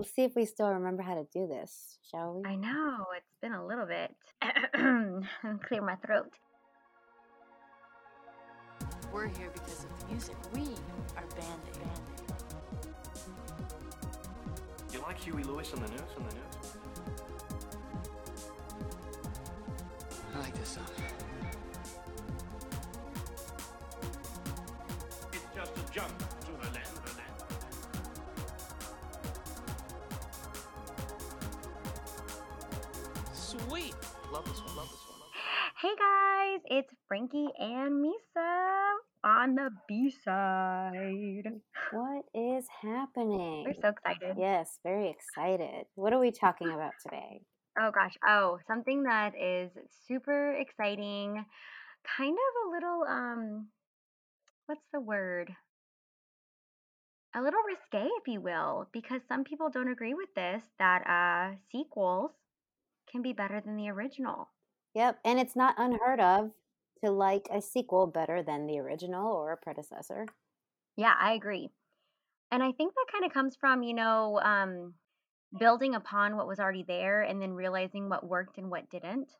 let's see if we still remember how to do this, shall we? I know it's been a little bit. Clear my throat. We're here because of the music. We are Band Aid. You like Huey Lewis on the news? On the news? I like this song. It's just a jump Sweet. Love this one. Love this one. Hey guys, it's Frankie and Misa on the B side. What is happening? We're so excited. Yes, very excited. What are we talking about today? Oh gosh. Oh, something that is super exciting. Kind of a little um what's the word? A little risque, if you will, because some people don't agree with this that uh sequels can be better than the original. Yep, and it's not unheard of to like a sequel better than the original or a predecessor. Yeah, I agree. And I think that kind of comes from, you know, um building upon what was already there and then realizing what worked and what didn't.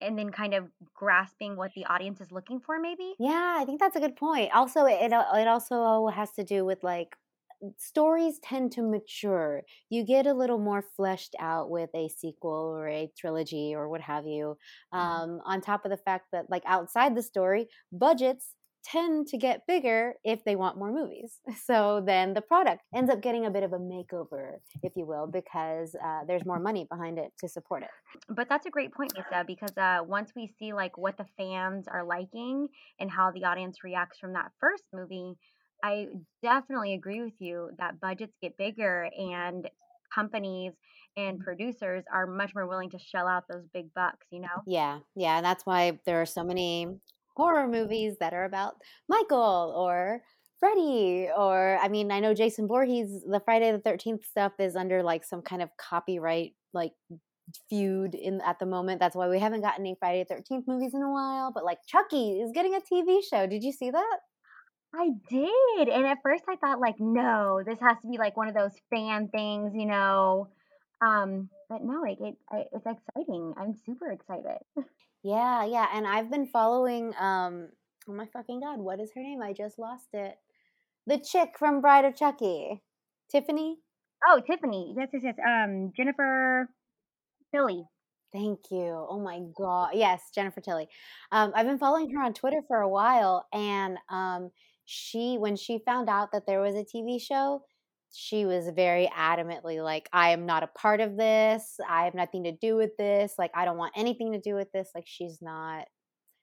And then kind of grasping what the audience is looking for, maybe. Yeah, I think that's a good point. Also, it it also has to do with like stories tend to mature. You get a little more fleshed out with a sequel or a trilogy or what have you. Mhm. Um, on top of the fact that, like, outside the story, budgets tend to get bigger if they want more movies. So then the product ends up getting a bit of a makeover, if you will, because uh, there's more money behind it to support it. But that's a great point, Lisa, because uh, once we see like what the fans are liking and how the audience reacts from that first movie, I definitely agree with you that budgets get bigger and companies and mm-hmm. producers are much more willing to shell out those big bucks, you know? Yeah, yeah, and that's why there are so many horror movies that are about Michael or Freddy or I mean, I know Jason Voorhees the Friday the 13th stuff is under like some kind of copyright like feud in at the moment. That's why we haven't gotten any Friday the 13th movies in a while, but like Chucky is getting a TV show. Did you see that? I did. And at first I thought like, no, this has to be like one of those fan things, you know. Um, but no, like it, I- it's exciting. I'm super excited. Yeah, yeah, and I've been following um oh my fucking god, what is her name? I just lost it. The chick from Bride of Chucky. Tiffany? Oh, Tiffany. Yes, yes, yes. Um, Jennifer Tilly. Thank you. Oh my god. Yes, Jennifer Tilly. Um I've been following her on Twitter for a while and um she when she found out that there was a TV show, she was very adamantly like I am not a part of this. I have nothing to do with this. Like I don't want anything to do with this. Like she's not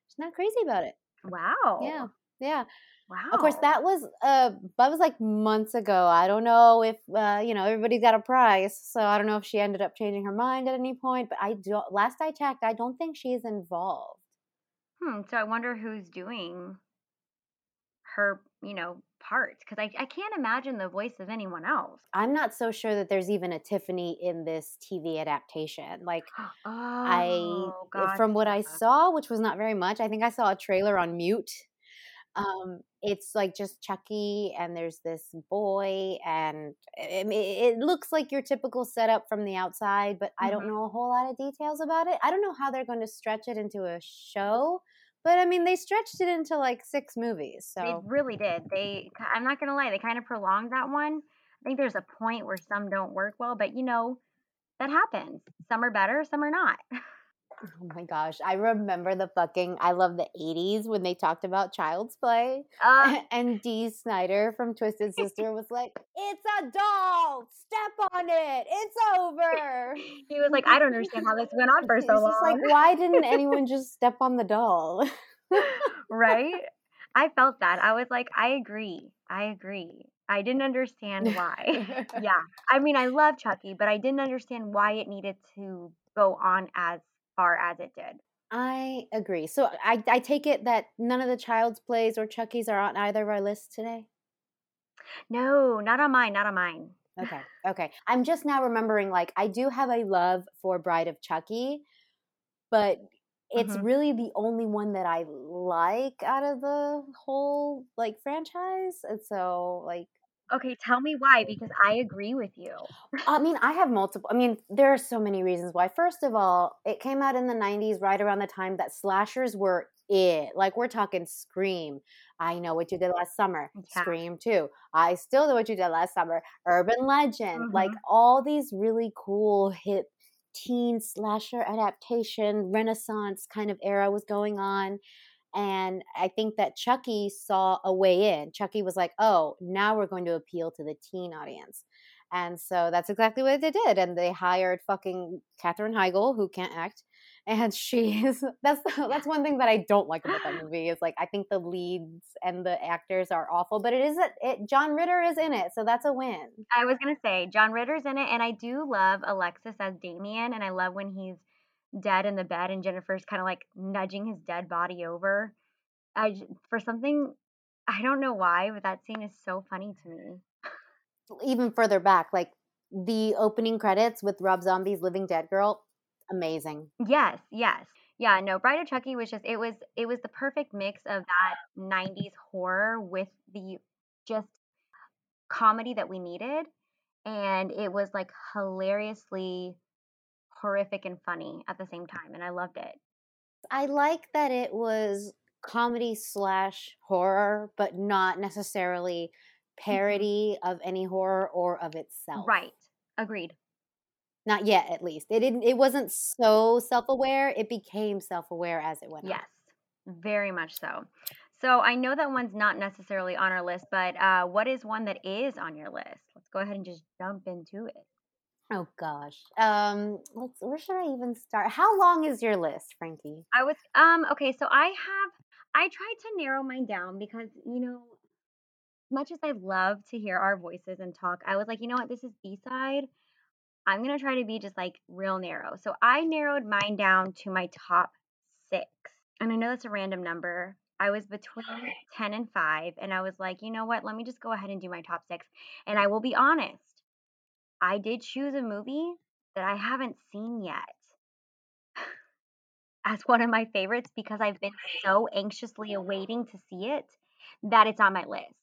she's not crazy about it. Wow. Yeah. Yeah. Wow. Of course, that was uh that was like months ago. I don't know if uh, you know everybody's got a price, so I don't know if she ended up changing her mind at any point. But I do. Last I checked, I don't think she's involved. Hmm. So I wonder who's doing her, you know, parts because I, I can't imagine the voice of anyone else. I'm not so sure that there's even a Tiffany in this TV adaptation. Like Oh, I, from what I saw, which was not very much, I think I saw a trailer on mute. Um, it's like just Chucky, and there's this boy, and it, it looks like your typical setup from the outside, but I don't Mhm. know a whole lot of details about it. I don't know how they're going to stretch it into a show, but I mean, they stretched it into like six movies, They so really did. They, I'm not gonna lie, they kind of prolonged that one. I think there's a point where some don't work well, but you know, that happens. Some are better, some are not. oh my gosh, I remember the fucking. I love the '80s when they talked about Child's Play. Uh, and Dee Snider from Twisted Sister was like, "It's a doll. Step on it. It's over." he was like, I don't understand how this went on for so long. like, why didn't anyone just step on the doll? right? I felt that. I was like, I agree. I agree. I didn't understand why. yeah. I mean, I love Chucky, but I didn't understand why it needed to go on as far as it did. I agree. So I, I take it that none of the Child's Plays or Chucky's are on either of our lists today. No, not on mine, not on mine. Okay. Okay. I'm just now remembering like I do have a love for Bride of Chucky, but it's Mhm. really the only one that I like out of the whole like franchise. And so like Okay, tell me why because I agree with you. I mean, I have multiple. I mean, there are so many reasons why. First of all, it came out in the 90s, right around the time that slashers were it. Like, we're talking Scream. I know what you did last summer. Yeah. Scream too. I still know what you did last summer. Urban Legend. Like, Mhm. all these really cool, hip teen slasher adaptation, renaissance kind of era was going on. And I think that Chucky saw a way in. Chucky was like, oh, now we're going to appeal to the teen audience. And so that's exactly what they did. And they hired fucking Katherine Heigl, who can't act. And she is that's that's one thing that I don't like about that movie is like I think the leads and the actors are awful, but it is a, it John Ritter is in it, so that's a win. I was gonna say John Ritter's in it, and I do love Alexis as Damien, and I love when he's dead in the bed and Jennifer's kind of like nudging his dead body over. I for something I don't know why, but that scene is so funny to me. Even further back, like the opening credits with Rob Zombie's Living Dead Girl, amazing. Yes, yes. Yeah, no, Bride of Chucky was just it was it was the perfect mix of that 90s horror with the just comedy that we needed and it was like hilariously horrific and funny at the same time and I loved it. I like that it was comedy slash horror, but not necessarily parody of any horror or of itself. Right. Agreed. Not yet, at least. It didn't. It wasn't so self-aware. It became self-aware as it went. on. Yes. Very much so. So I know that one's not necessarily on our list, but uh, what is one that is on your list? Let's go ahead and just jump into it. Oh gosh. Um. Let's. Where should I even start? How long is your list, Frankie? I was um okay, so I have I tried to narrow mine down because, you know, much as I love to hear our voices and talk, I was like, you know what, this is B-side. I'm gonna try to be just like real narrow. So I narrowed mine down to my top six. And I know that's a random number. I was between 10 and 5, and I was like, you know what, let me just go ahead and do my top six. And I will be honest, I did choose a movie that I haven't seen yet as one of my favorites because I've been so anxiously awaiting to see it that it's on my list.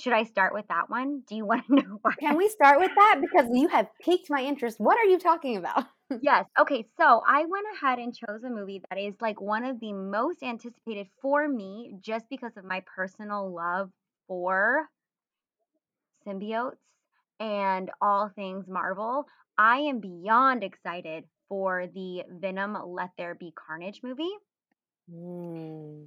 Should I start with that one? Do you want to know why? Can we start with that because you have piqued my interest? What are you talking about? Yes. Okay. So I went ahead and chose a movie that is like one of the most anticipated for me just because of my personal love for symbiotes and all things Marvel. I am beyond excited for the Venom Let There Be Carnage movie. Hmm.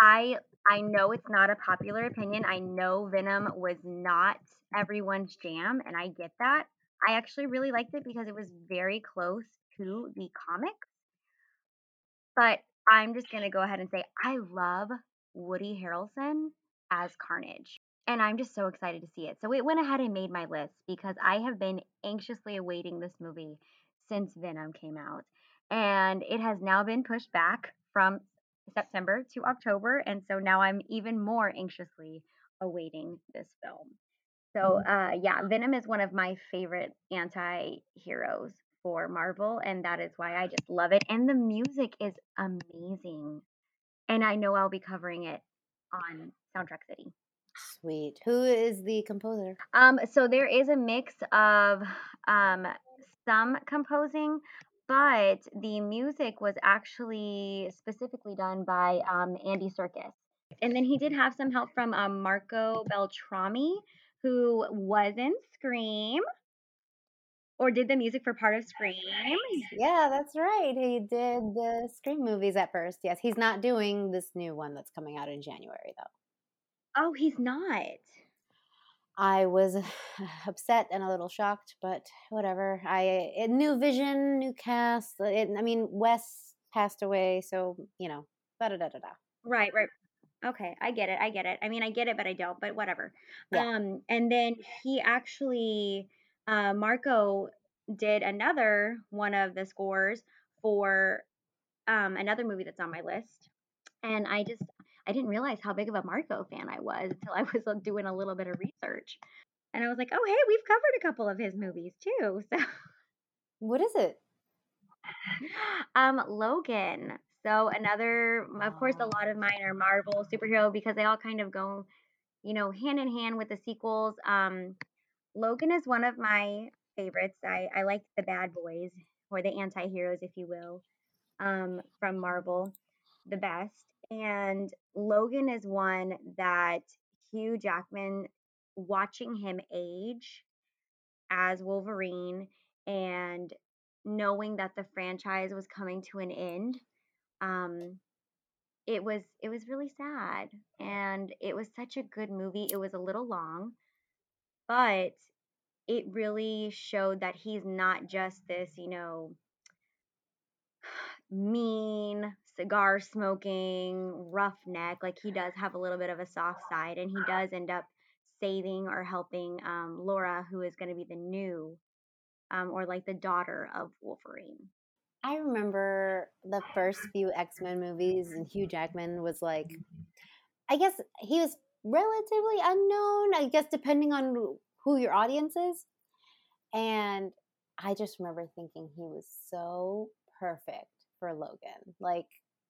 I I know it's not a popular opinion. I know Venom was not everyone's jam, and I get that. I actually really liked it because it was very close to the comics. But I'm just gonna go ahead and say I love Woody Harrelson as Carnage. And I'm just so excited to see it. So it went ahead and made my list because I have been anxiously awaiting this movie since Venom came out. And it has now been pushed back from September to October. And so now I'm even more anxiously awaiting this film. So, uh, yeah, Venom is one of my favorite anti heroes for Marvel. And that is why I just love it. And the music is amazing. And I know I'll be covering it on Soundtrack City. Sweet. Who is the composer? Um, so there is a mix of um, some composing, but the music was actually specifically done by um, Andy Serkis. And then he did have some help from um, Marco Beltrami, who was in Scream or did the music for part of Scream. Yeah, that's right. He did the Scream movies at first. Yes, he's not doing this new one that's coming out in January though. Oh, he's not. I was upset and a little shocked, but whatever. I it, new vision, new cast. It, I mean, Wes passed away, so you know, da da da da da. Right, right. Okay, I get it. I get it. I mean, I get it, but I don't. But whatever. Yeah. Um, and then he actually, uh, Marco did another one of the scores for um another movie that's on my list, and I just I didn't realize how big of a Marco fan I was until I was uh, doing a little bit of research, and I was like, oh hey, we've covered a couple of his movies too. So, What is it? um, Logan. So another, of course, a Oh. lot of mine are Marvel superhero because they all kind of go you know, hand in hand with the sequels. Um, Logan is one of my favorites. I, I like the bad boys or the anti heroes, if you will, um, from Marvel the best. And Logan is one that Hugh Jackman, watching him age as Wolverine and knowing that the franchise was coming to an end, um, it was it was really sad and it was such a good movie. It was a little long, but it really showed that he's not just this, you know, mean, cigar smoking, roughneck. Like he does have a little bit of a soft side, and he does end up saving or helping um, Laura, who is going to be the new, um, or like the daughter of Wolverine. I remember the first few X Men movies, and Hugh Jackman was like, I guess he was relatively unknown, I guess, depending on who your audience is. And I just remember thinking he was so perfect for Logan. Like,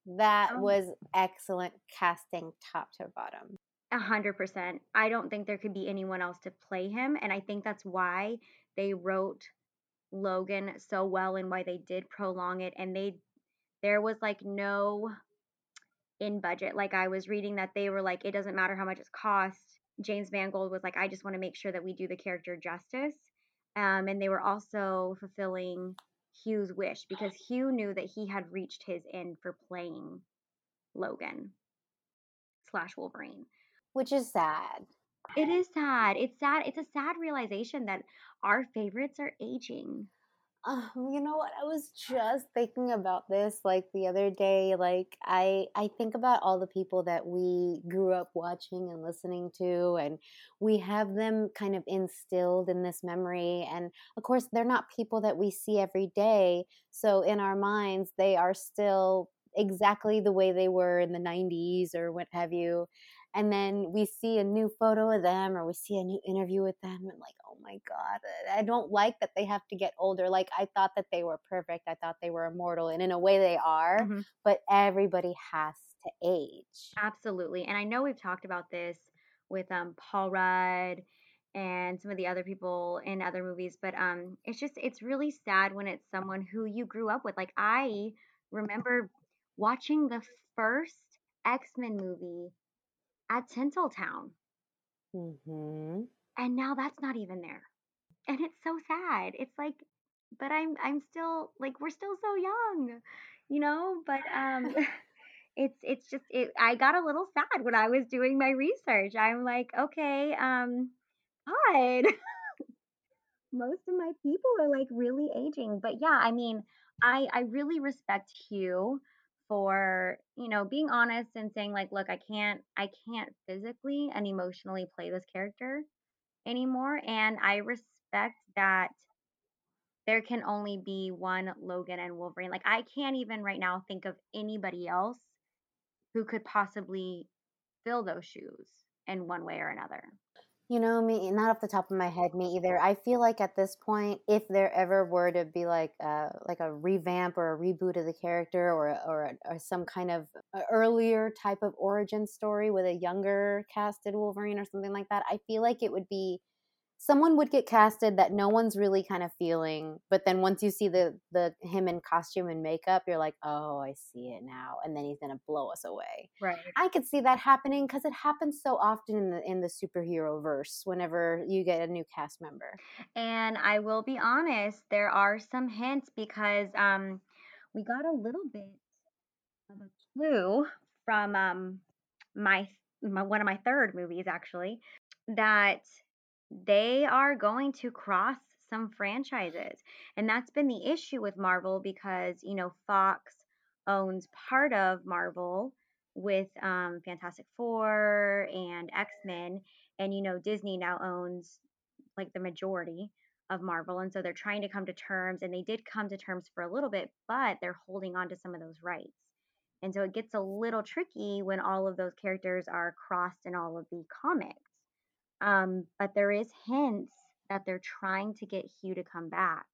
that Oh. was excellent casting top to bottom. A hundred percent. I don't think there could be anyone else to play him, and I think that's why they wrote Logan so well and why they did prolong it. And they, there was like no in budget. Like I was reading that they were like, it doesn't matter how much it costs. James Mangold was like, I just want to make sure that we do the character justice. Um, and they were also fulfilling Hugh's wish because Hugh knew that he had reached his end for playing Logan slash Wolverine. Which is sad. It is sad. It's sad. It's a sad realization that our favorites are aging. Um, you know what? I was just thinking about this like the other day. Like I I think about all the people that we grew up watching and listening to and we have them kind of instilled in this memory and of course they're not people that we see every day. So in our minds they are still exactly the way they were in the 90s or what have you and then we see a new photo of them or we see a new interview with them and like oh my god i don't like that they have to get older like i thought that they were perfect i thought they were immortal and in a way they are Mhm. but everybody has to age Absolutely. And I know we've talked about this with um Paul Rudd and some of the other people in other movies, but um it's just it's really sad when it's someone who you grew up with. Like I remember watching the first X-Men movie at Tinseltown mm-hmm. and now that's not even there. And it's so sad. It's like but I'm I'm still like we're still so young, you know, but um it's it's just it I got a little sad when I was doing my research. I'm like, okay, um God, most of my people are like really aging. But yeah, I mean, I I really respect Hugh for, you know, being honest and saying like, look, I can't I can't physically and emotionally play this character anymore. And I respect that there can only be one Logan and Wolverine. Like I can't even right now think of anybody else who could possibly fill those shoes in one way or another. You know, me not off the top of my head, me either. I feel like at this point, if there ever were to be like a like a revamp or a reboot of the character, or or, or some kind of uh, earlier type of origin story with a younger casted Wolverine or something like that, I feel like it would be someone would get casted that no one's really kind of feeling, but then once you see the the him in costume and makeup, you're like, oh, I see it now, and then he's gonna blow us away. Right. I could see that happening because it happens so often in the in the superhero verse. Whenever you get a new cast member, And I will be honest, there are some hints because um we got a little bit of a clue from um my, my one of my third movies actually that they are going to cross some franchises. And that's been the issue with Marvel because, you know, Fox owns part of Marvel with um, Fantastic Four and X Men. And, you know, Disney now owns like the majority of Marvel. And so they're trying to come to terms. And they did come to terms for a little bit, but they're holding on to some of those rights. And so it gets a little tricky when all of those characters are crossed in all of the comics. Um, but there is hints that they're trying to get Hugh to come back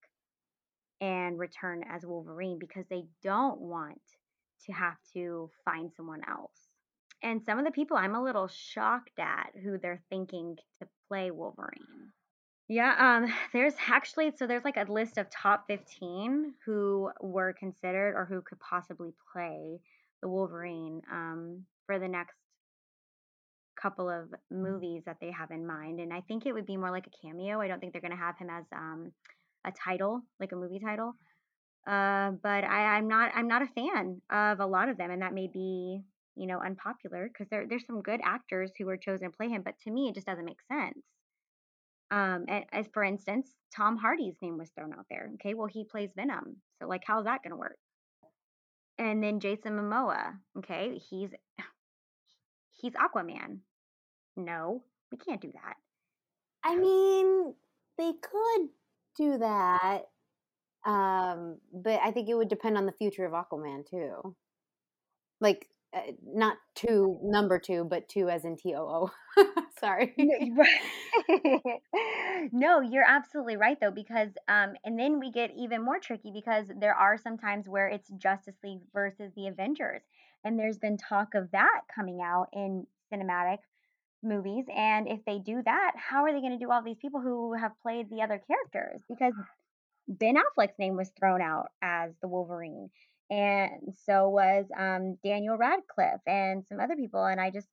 and return as Wolverine because they don't want to have to find someone else. and some of the people I'm a little shocked at who they're thinking to play Wolverine. Yeah, um, there's actually so there's like a list of top 15 who were considered or who could possibly play the Wolverine um, for the next couple of movies that they have in mind, and I think it would be more like a cameo. I don't think they're gonna have him as um, a title, like a movie title. Uh, but I, I'm not I'm not a fan of a lot of them, and that may be you know unpopular because there there's some good actors who were chosen to play him, but to me it just doesn't make sense. Um, and as for instance, Tom Hardy's name was thrown out there. Okay, well he plays Venom, so like how's that gonna work? And then Jason Momoa. Okay, he's he's Aquaman. No, we can't do that. I mean, they could do that. Um, but I think it would depend on the future of Aquaman too. Like uh, not two number two, but two as in T O O. Sorry. No, no, you're absolutely right though, because um, and then we get even more tricky because there are some times where it's Justice League versus the Avengers, and there's been talk of that coming out in cinematic movies. And if they do that, how are they going to do all these people who have played the other characters? Because Ben Affleck's name was thrown out as the Wolverine, and so was um, Daniel Radcliffe and some other people. And I just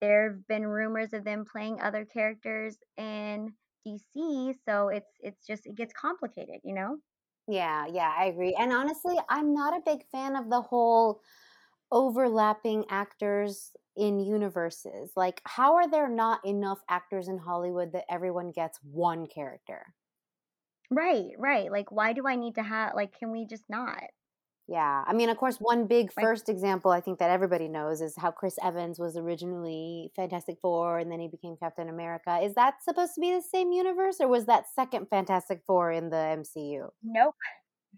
there have been rumors of them playing other characters in DC, so it's it's just it gets complicated, you know. Yeah, yeah, I agree. And honestly, I'm not a big fan of the whole overlapping actors in universes. Like, how are there not enough actors in Hollywood that everyone gets one character? Right, right. Like, why do I need to have, like, can we just not? Yeah. I mean, of course, one big Like, first example I think that everybody knows is how Chris Evans was originally Fantastic Four and then he became Captain America. Is that supposed to be the same universe or was that second Fantastic Four in the MCU? nope.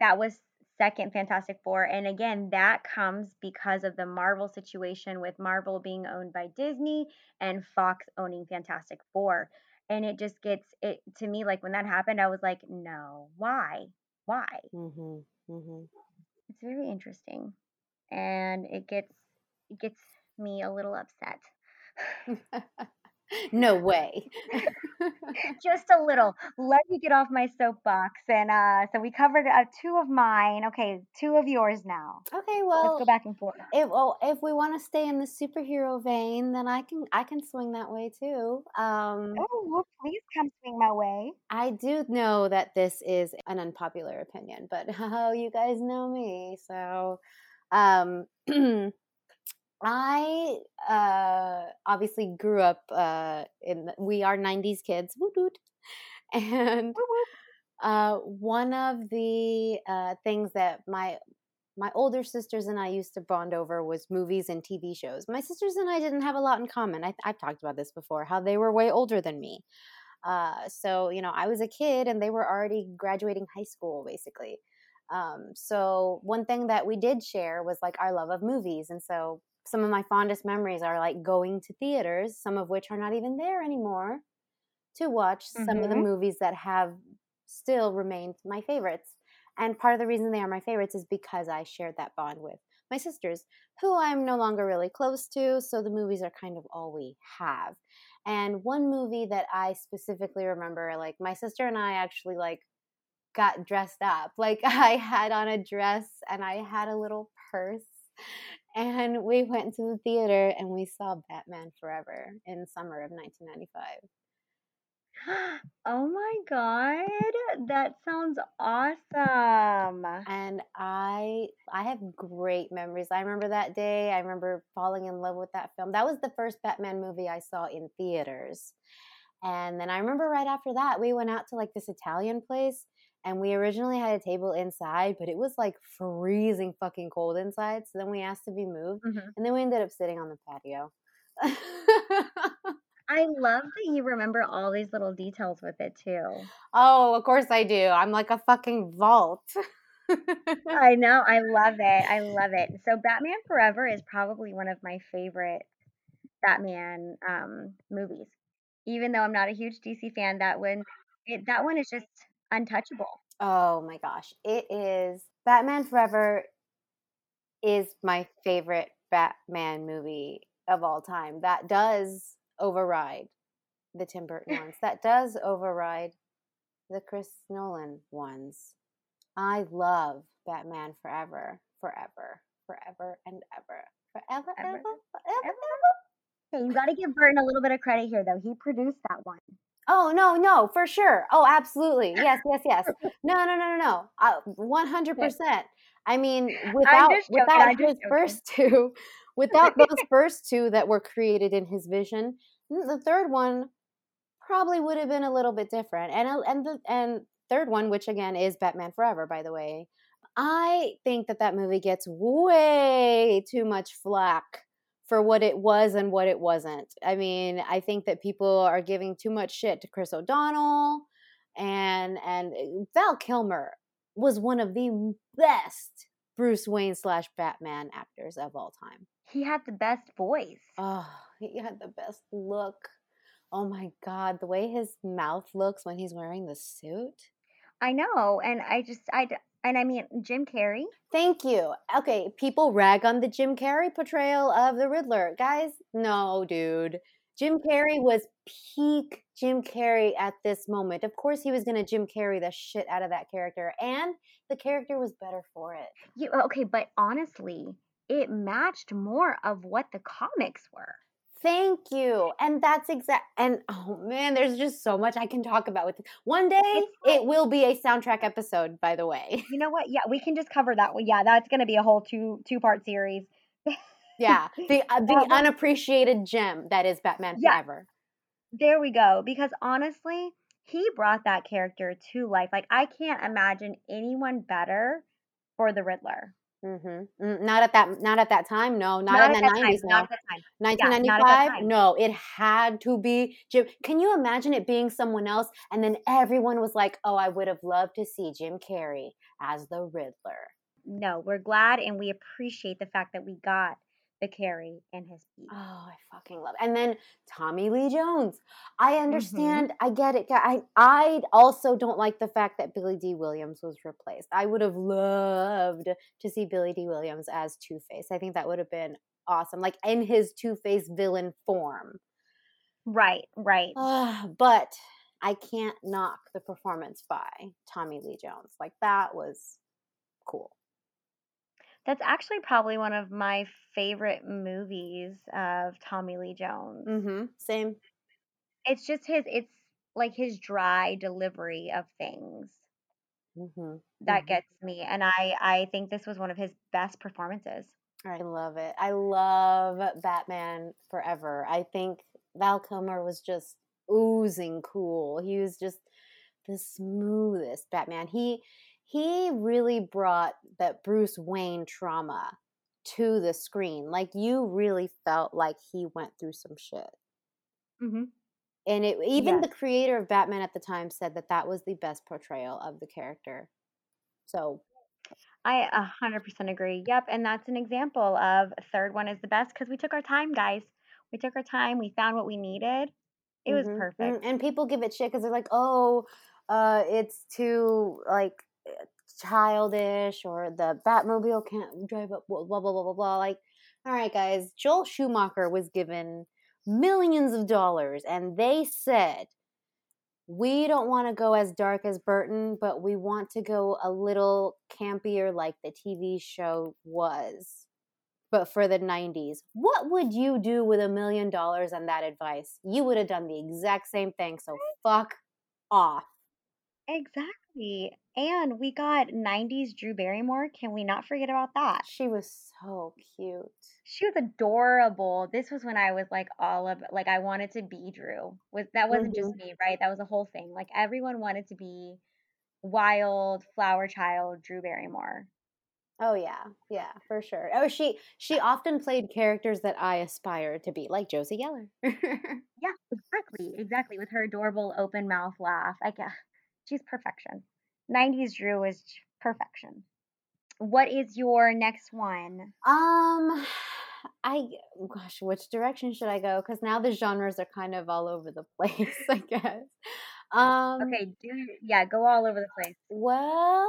That was second Fantastic Four. And again, that comes because of the Marvel situation with Marvel being owned by Disney and Fox owning Fantastic Four. And it just gets it to me like when that happened, I was like, no, why? Why? Mhm. Mhm. It's very interesting. And it gets it gets me a little upset. no way. Just a little. Let me get off my soapbox. And uh, so we covered uh, two of mine. Okay, two of yours now. okay, well, Let's go back and forth. if well, if we want to stay in the superhero vein, then I can I can swing that way too. Um Oh, well, please come swing my way. I do know that this is an unpopular opinion, but oh, you guys know me. So, um, I uh, obviously grew up uh, in, the- we are 90s kids. And uh, one of the uh, things that my my older sisters and I used to bond over was movies and TV shows. My sisters and I didn't have a lot in common. I, I've talked about this before, how they were way older than me. Uh, so, you know, I was a kid and they were already graduating high school, basically. Um, so, one thing that we did share was like our love of movies. And so, some of my fondest memories are like going to theaters, some of which are not even there anymore, to watch some of the Mhm. movies that have still remained my favorites. And part of the reason they are my favorites is because I shared that bond with my sisters, who I'm no longer really close to. So the movies are kind of all we have. And one movie that I specifically remember, like my sister and I actually like got dressed up. Like I had on a dress and I had a little purse. And we went to the theater and we saw Batman Forever in summer of 1995. Oh my God. That sounds awesome. and i i have great memories i remember that day i remember falling in love with that film that was the first batman movie i saw in theaters and then i remember right after that we went out to like this italian place and we originally had a table inside but it was like freezing fucking cold inside so then we asked to be moved Mhm. and then we ended up sitting on the patio I love that you remember all these little details with it too. oh of course i do i'm like a fucking vault I know. I love it. I love it. So Batman Forever is probably one of my favorite Batman um, movies. Even though I'm not a huge DC fan, that one it, that one is just untouchable. Oh my gosh. It is Batman Forever is my favorite Batman movie of all time. That does override the Tim Burton ones. That does override the Chris Nolan ones. I love Batman Forever, forever, forever and ever. Forever, ever, Ever, ever. Okay, you got to give Burton a little bit of credit here, though. He produced that one. Oh no, no, for sure. Oh, absolutely. Yes, yes, yes. No, no, no, no, no. Uh, One hundred percent. I mean, without without his first two, without those first two that were created in his vision, the third one probably would have been a little bit different. And uh, and the and third one, which again is Batman Forever, by the way, I think that that movie gets way too much flack for what it was and what it wasn't. I mean, I think that people are giving too much shit to Chris O'Donnell and and uh, Val Kilmer was one of the best Bruce Wayne slash Batman actors of all time. He had the best voice. Oh, he had the best look. Oh my god, the way his mouth looks when he's wearing the suit. I know, and I just I and I mean Jim Carrey. Thank you. Okay, people rag on the Jim Carrey portrayal of the Riddler. Guys, no, dude. Jim Carrey was peak Jim Carrey at this moment. Of course, he was going to Jim Carrey the shit out of that character, and the character was better for it. You, okay, but honestly, it matched more of what the comics were. Thank you. And that's exact. And oh man, there's just so much I can talk about with it. One day, it will be a soundtrack episode, by the way. You know what? Yeah, we can just cover that one. Yeah, that's going to be a whole two two part series. Yeah, the uh, the unappreciated gem that is Batman Yeah. Forever. There we go. Because honestly, he brought that character to life. Like I can't imagine anyone better for the Riddler. Mm-hmm. Mm, not at that. Not at that time. No, not, at in the nineties. No, Not at that time. nineteen not ninety five. No, it had to be Jim. Can you imagine it being someone else? And then everyone was like, "Oh, I would have loved to see Jim Carrey as the Riddler." No, we're glad and we appreciate the fact that we got the Carrey in his piece. Oh, I fucking love. It. And then Tommy Lee Jones. I Mm-hmm. understand. I get it. I I also don't like the fact that Billy Dee Williams was replaced. I would have loved to see Billy Dee Williams as Two Face. I think that would have been awesome, like in his Two Face villain form. Right, right. Ah, but I can't knock the performance by Tommy Lee Jones. Like that was cool. That's actually probably one of my favorite movies of Tommy Lee Jones. Mm-hmm. Same. It's just his it's like his dry delivery of things Mm-hmm. that gets me and I I think this was one of his best performances. I love it. I love Batman Forever. I think Val Kilmer was just oozing cool. He was just the smoothest Batman. He he really brought that Bruce Wayne trauma to the screen. Like you really felt like he went through some shit. Mm-hmm. And it even Yes. the creator of Batman at the time said that that was the best portrayal of the character. So, I a hundred percent agree. Yep, and that's an example of third one is the best because we took our time, guys. We took our time. We found what we needed. It was Mhm, mhm. perfect. And people give it shit because they're like, oh, uh, it's too like childish, or the Batmobile can't drive up, blah blah blah blah blah. blah. Like, all right, guys, Joel Schumacher was given millions of dollars, and they said. We don't want to go as dark as Burton, but we want to go a little campier like the TV show was but for the 90s. What would you do with a million dollars and that advice? You would have done the exact same thing. So fuck off. Exactly. And we got 90s Drew Barrymore. Can we not forget about that? She was so cute. She was adorable. This was when I was like all of like I wanted to be Drew. Was that wasn't just me, right? That was a whole thing. Like everyone wanted to be wild flower child Drew Barrymore. Oh yeah, yeah, for sure. Oh, she she often played characters that I aspired to be, like Josie Geller. Yeah, exactly. Exactly. With her adorable open mouth laugh. Like uh, she's perfection. 90s Drew is perfection. What is your next one? um, I gosh, which direction should I go? Because now the genres are kind of all over the place. I guess. Um, Okay, do yeah, go all over the place. Well,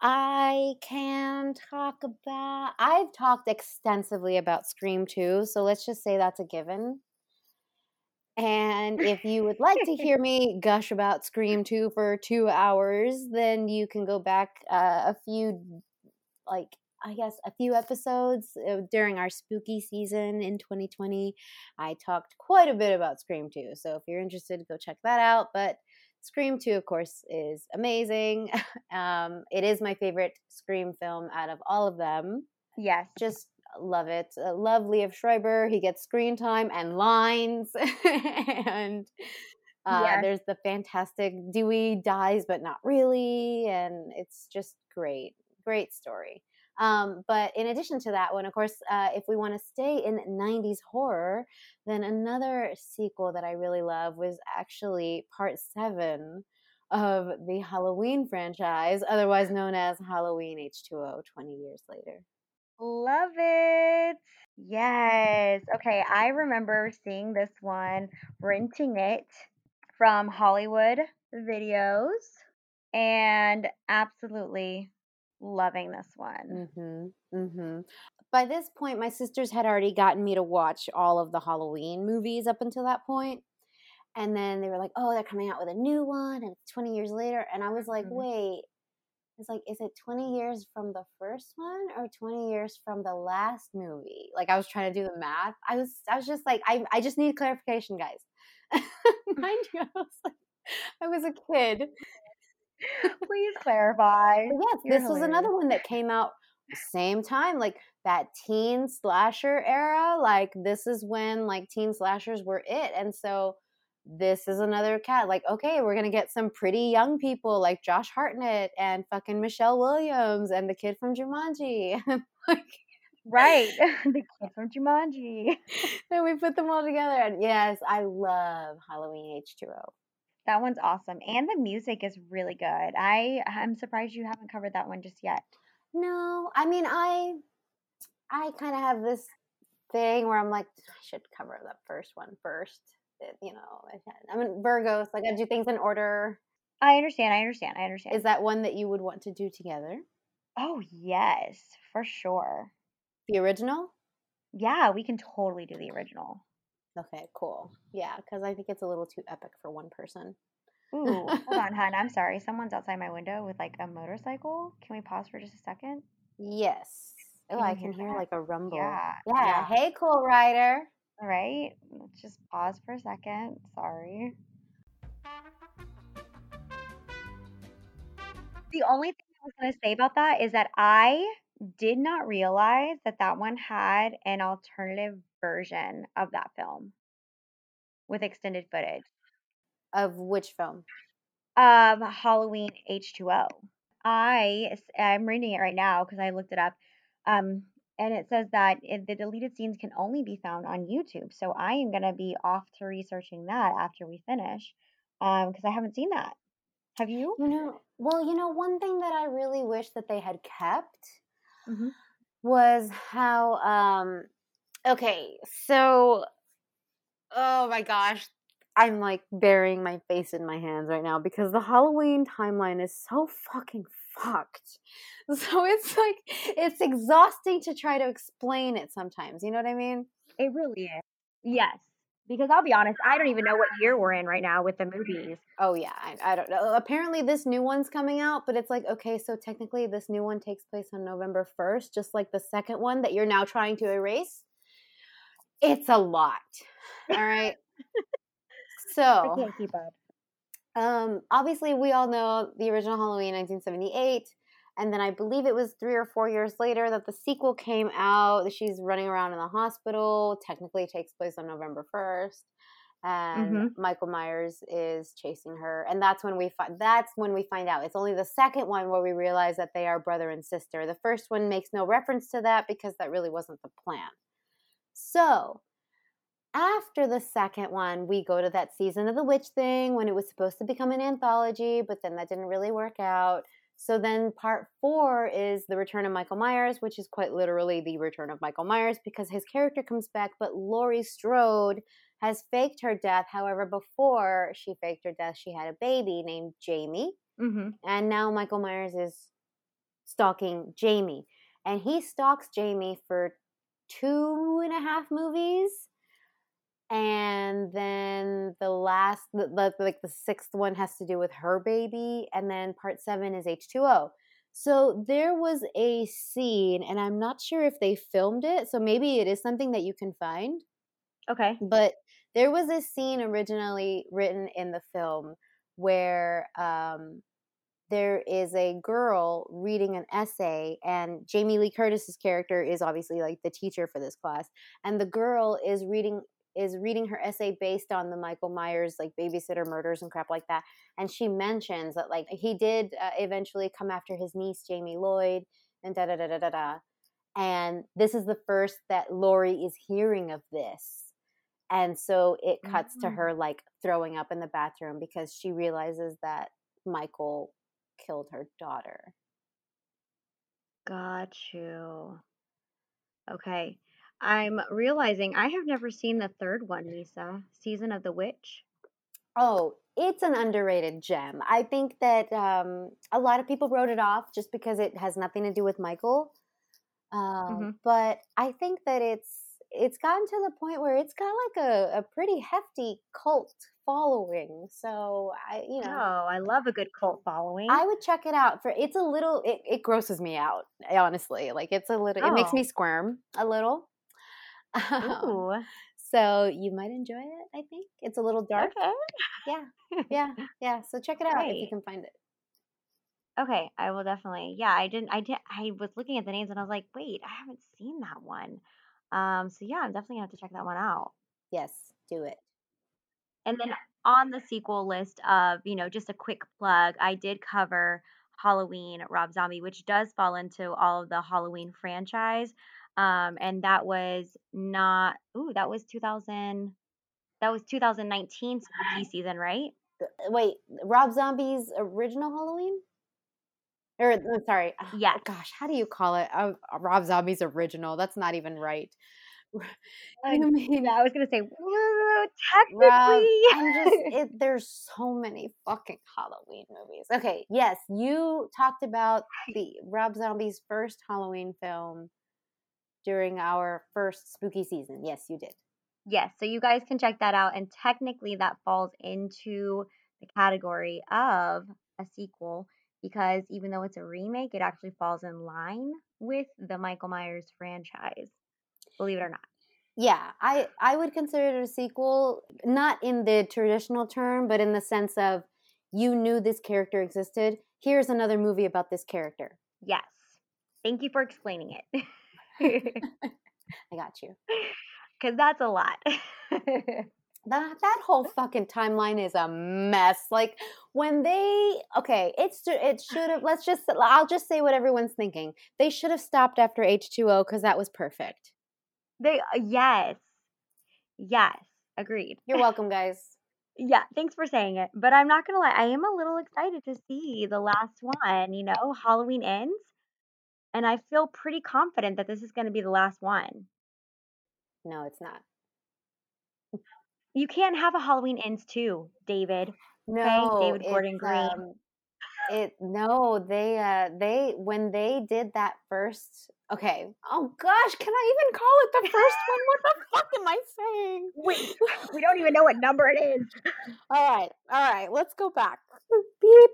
I can talk about. I've talked extensively about Scream 2, so let's just say that's a given. And if you would like to hear me gush about Scream 2 for two hours, then you can go back uh, a few, like, I guess, a few episodes uh, during our spooky season in 2020. I talked quite a bit about Scream 2. So if you're interested, go check that out. But Scream 2, of course, is amazing. um, it is my favorite Scream film out of all of them. Yes. Just love it. Uh, love Liev Schreiber. He gets screen time and lines. and uh, Yes. there's the fantastic Dewey dies, but not really. And it's just great. Great story. Um, but in addition to that one, of course, uh, if we want to stay in 90s horror, then another sequel that I really love was actually part seven of the Halloween franchise, otherwise known as Halloween H2O 20 years later. Love it. Yes. Okay, I remember seeing this one, renting it from Hollywood Videos, and absolutely loving this one. Mm-hmm. Mm-hmm. By this point, my sisters had already gotten me to watch all of the Halloween movies up until that point. And then they were like, oh, they're coming out with a new one and it's 20 years later. And I was like, Mhm. wait, it's like, is it 20 years from the first one or 20 years from the last movie? Like I was trying to do the math. I was I was just like, I I just need clarification, guys. Mind you, I was like, I was a kid. Please clarify. But yes, You're this was another one that came out same time, like that teen slasher era. Like this is when like teen slashers were it, and so this is another cat. Like okay, we're gonna get some pretty young people like Josh Hartnett and fucking Michelle Williams and the kid from Jumanji. like, Right. the kid from Jumanji. and we put them all together, and yes, I love Halloween H two O. That one's awesome. And the music is really good. I I'm surprised you haven't covered that one just yet. No, I mean I I kind of have this thing where I'm like I should cover the first one first. You know, I- I'm in Virgo, so I gotta do things in order. I understand. I understand. I understand. Is that one that you would want to do together? oh, yes, for sure. The original? Yeah, we can totally do the original. Okay, cool. Yeah, because I think it's a little too epic for one person. Ooh, hold on, hun. I'm sorry. Someone's outside my window with like a motorcycle. Can we pause for just a second? Yes. Oh, I can hear hear that? like a rumble. Yeah, Yeah. yeah. Hey, cool rider. All right. Let's just pause for a second. Sorry. The only thing I was going to say about that is that I did not realize that that one had an alternative version of that film with extended footage Of which film? of Halloween H2O. I I'm reading it right now because I looked it up. Um, and it says that it, the deleted scenes can only be found on YouTube. So I am going to be off to researching that after we finish um, because I haven't seen that. Have you? You know, well, you know, one thing that I really wish that they had kept Mhm. was how um okay, so oh my gosh, I'm like burying my face in my hands right now because the Halloween timeline is so fucking fucked. So it's like it's exhausting to try to explain it sometimes, you know what I mean? It really is. Yes. Because I'll be honest, I don't even know what year we're in right now with the movies. Oh yeah, I, I don't know. Apparently, this new one's coming out, but it's like okay, so technically, this new one takes place on November first, just like the second one that you're now trying to erase. It's a lot. All right. I so, can't keep up. Um, obviously, we all know the original Halloween, 1978, and then I believe it was three or four years later that the sequel came out. She's running around in the hospital. Technically, takes place on November first, and Mhm. Michael Myers is chasing her, and that's when we find that's when we find out. It's only the second one where we realize that they are brother and sister. The first one makes no reference to that because that really wasn't the plan. So after the second one, we go to that season of the witch thing when it was supposed to become an anthology, but then that didn't really work out. So then part four is the return of Michael Myers, which is quite literally the return of Michael Myers because his character comes back, but Laurie Strode has faked her death. However, before she faked her death, she had a baby named Jamie. Mm-hmm. And now Michael Myers is stalking Jamie. And he stalks Jamie for two and a half movies. And then the last, the, the, like the sixth one has to do with her baby. And then part seven is H2O. So there was a scene, and I'm not sure if they filmed it. So maybe it is something that you can find. Okay. But there was a scene originally written in the film where um, there is a girl reading an essay, and Jamie Lee Curtis's character is obviously like the teacher for this class, and the girl is reading is reading her essay based on the Michael Myers like babysitter murders and crap like that, and she mentions that like he did uh, eventually come after his niece Jamie Lloyd and da da da da da da, and this is the first that Laurie is hearing of this and so it cuts to Mm. her like throwing up in the bathroom because she realizes that Michael killed her daughter. Got you. Okay. I'm realizing I have never seen the third one, Lisa. Season of the Witch. Oh, it's an underrated gem. I think that um, a lot of people wrote it off just because it has nothing to do with Michael. Um, Mhm. But I think that it's it's gotten to the point where it's got like a, a pretty hefty cult following. So I, you know, Oh, I love a good cult following. I would check it out for it's a little it, it grosses me out, honestly. Like it's a little it makes Oh. me squirm a little. Um, Ooh. so you might enjoy it, I think. It's a little dark. Okay. Yeah. Yeah. Yeah. So check it out if you can find it. Okay, I will definitely. Yeah, I didn't. I did. I was looking at the names and I was like, wait, I haven't seen that one. Um. So yeah, I'm definitely gonna have to check that one out. Yes, do it. And then on the sequel list of, you know, just a quick plug, I did cover Halloween Rob Zombie, which does fall into all of the Halloween franchise. Um, and that was not. Ooh, that was 2000. That was 2019 spooky season, right? Uh, Wait, Rob Zombie's original Halloween? Or uh, sorry. Yeah. Gosh, how do you call it? Uh, Rob Zombie's original. That's not even right. You mean I was gonna say, woo, Rob, technically. I'm just it, there's so many fucking Halloween movies. Okay, yes, you talked about the Rob Zombie's first Halloween film during our first spooky season. Yes, you did. Yes, so you guys can check that out. And technically, that falls into the category of a sequel because even though it's a remake, it actually falls in line with the Michael Myers franchise. Believe it or not. Yeah, I I would consider it a sequel, not in the traditional term, but in the sense of you knew this character existed. Here's another movie about this character. Yes. Thank you for explaining it. I got you. Because that's a lot. that that whole fucking timeline is a mess. Like when they okay, it's it should have. Let's just I'll just say what everyone's thinking. They should have stopped after H two O because that was perfect. they, uh, yes. Yes. Agreed. You're welcome, guys. Yeah, thanks for saying it. But I'm not gonna lie, I am a little excited to see the last one. You know, Halloween ends, and I feel pretty confident that this is gonna be the last one. No, it's not. You can't have a Halloween ends too, David. No, David Gordon Green. um, it no, they uh they when they did that first. Okay. Oh gosh, can I even call it the first one? What the fuck am I saying? Wait, we don't even know what number it is. All right, all right. Let's go back. Beep.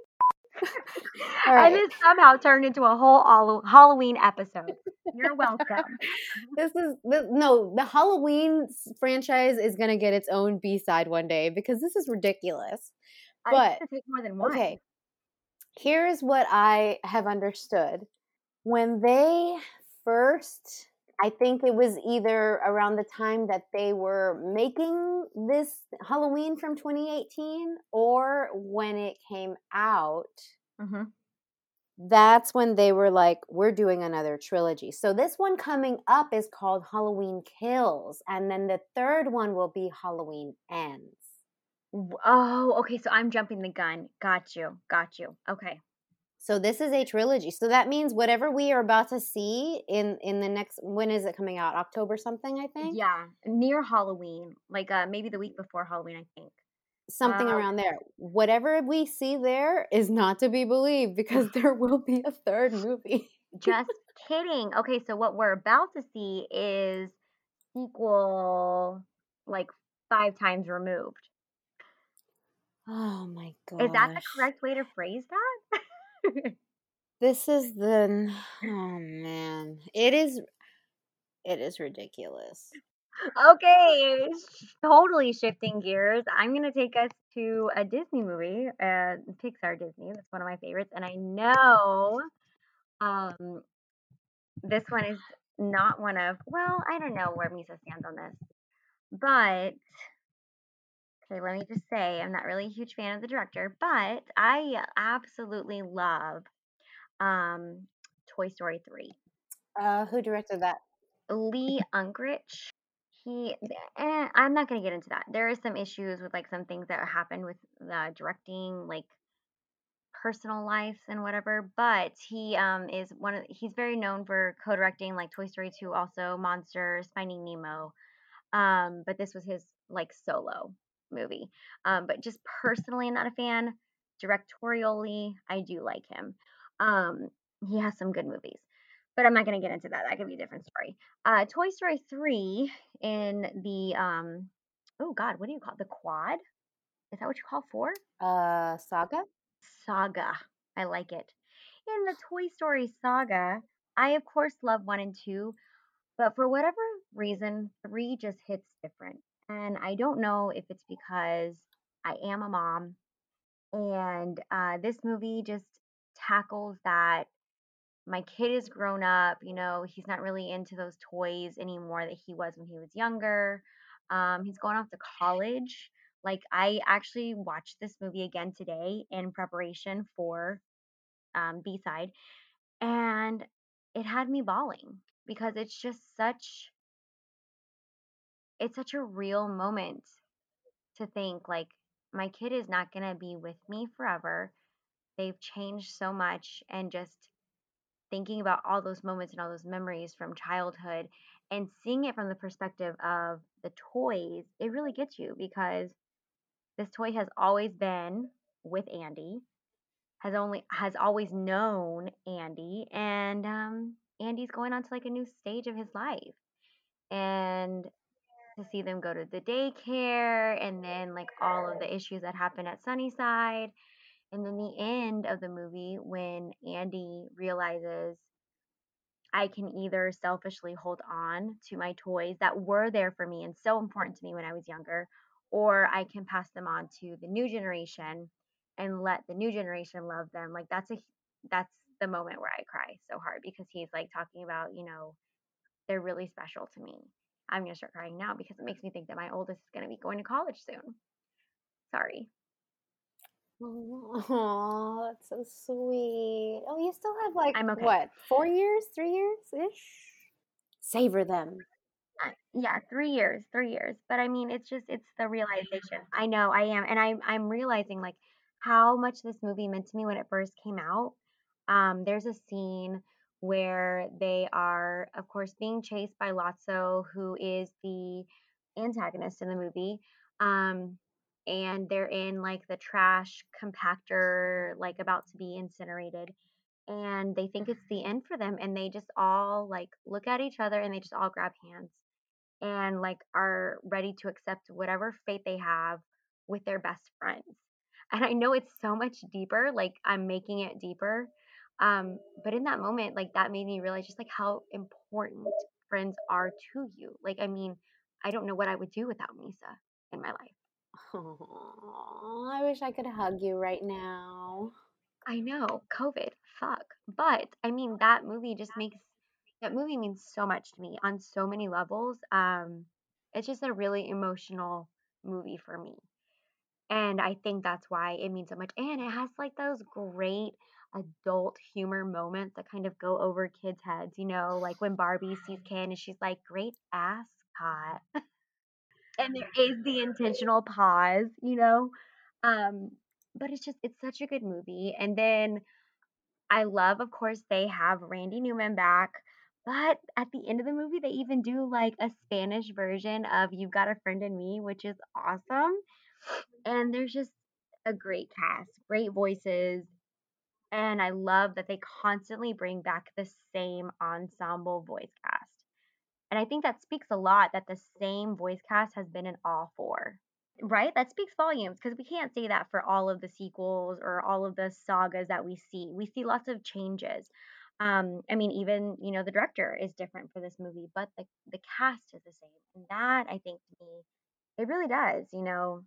All And it somehow turned into a whole Halloween episode. You're welcome. This is this, no the Halloween franchise is gonna get its own B side one day because this is ridiculous. I But take more than one. okay, here's what I have understood. When they first, I think it was either around the time that they were making this Halloween from 2018 or when it came out. hmm that's when they were like, we're doing another trilogy. So this one coming up is called Halloween Kills, and then the third one will be Halloween Ends. Oh, okay. So I'm jumping the gun. Got you. Got you. Okay. So this is a trilogy. So that means whatever we are about to see in in the next when is it coming out? October something, I think. Yeah, near Halloween, like uh maybe the week before Halloween, I think. something Wow. around there. Whatever we see there is not to be believed because there will be a third movie. Just kidding. Okay, so what we're about to see is sequel like five times removed. Oh my god. Is that the correct way to phrase that? This is the oh man. It is it is ridiculous. okay, totally shifting gears. I'm gonna take us to a Disney movie, uh, Pixar Disney. That's one of my favorites, and I know um this one is not one of. Well, I don't know where Misa stands on this, but okay, let me just say I'm not really a huge fan of the director, but I absolutely love um Toy Story 3. Uh who directed that? Lee Unkrich. He, eh, I'm not gonna get into that. There is some issues with like some things that happened with the directing, like personal lives and whatever. But he um is one of he's very known for co-directing like Toy Story 2, also Monsters, Finding Nemo. Um, but this was his like solo movie. Um, but just personally, not a fan. Directorially, I do like him. Um, he has some good movies, but I'm not gonna get into that. That could be a different story. Uh, Toy Story 3 in the um, oh God, what do you call it? The quad? Is that what you call four? Uh Saga? Saga. I like it. In the Toy Story saga, I of course love one and two, but for whatever reason, three just hits different. And I don't know if it's because I am a mom and uh, this movie just tackles that my kid is grown up, you know, he's not really into those toys anymore that he was when he was younger. Um, he's going off to college. Like I actually watched this movie again today in preparation for um, B side, and it had me bawling because it's just such it's such a real moment to think like my kid is not going to be with me forever. They've changed so much and just thinking about all those moments and all those memories from childhood and seeing it from the perspective of the toys, it really gets you because this toy has always been with Andy, has only has always known Andy, and um, Andy's going on to like a new stage of his life. And to see them go to the daycare and then like all of the issues that happen at Sunnyside. And then the end of the movie when Andy realizes I can either selfishly hold on to my toys that were there for me and so important to me when I was younger, or I can pass them on to the new generation and let the new generation love them. Like that's a that's the moment where I cry so hard because he's like talking about, you know, they're really special to me. I'm gonna start crying now because it makes me think that my oldest is gonna be going to college soon. Sorry. Oh, that's so sweet. Oh, you still have like I'm okay. what, four years, three years ish? Savor them. Uh, yeah, three years, three years. But I mean, it's just it's the realization. I know I am, and I'm I'm realizing like how much this movie meant to me when it first came out. Um, there's a scene where they are, of course, being chased by Lotso, who is the antagonist in the movie. Um, and they're in like the trash compactor, like about to be incinerated. And they think it's the end for them, and they just all like look at each other and they just all grab hands and like are ready to accept whatever fate they have with their best friends. And I know it's so much deeper, like I'm making it deeper. Um, but in that moment, like that made me realize just like how important friends are to you. Like, I mean, I don't know what I would do without Misa in my life. Oh, I wish I could hug you right now. I know, COVID, fuck. But I mean, that movie just makes that movie means so much to me on so many levels. Um, it's just a really emotional movie for me. And I think that's why it means so much. And it has like those great adult humor moments that kind of go over kids' heads, you know, like when Barbie sees Ken and she's like, great ass pot. and there is the intentional pause, you know. Um, but it's just it's such a good movie. And then I love, of course, they have Randy Newman back. But at the end of the movie, they even do like a Spanish version of "You've Got a Friend in Me," which is awesome. And there's just a great cast, great voices, and I love that they constantly bring back the same ensemble voice cast. And I think that speaks a lot that the same voice cast has been in all four. Right? That speaks volumes because we can't say that for all of the sequels or all of the sagas that we see. We see lots of changes. Um, I mean, even you know, the director is different for this movie, but the the cast is the same, and that I think to me, it really does, you know,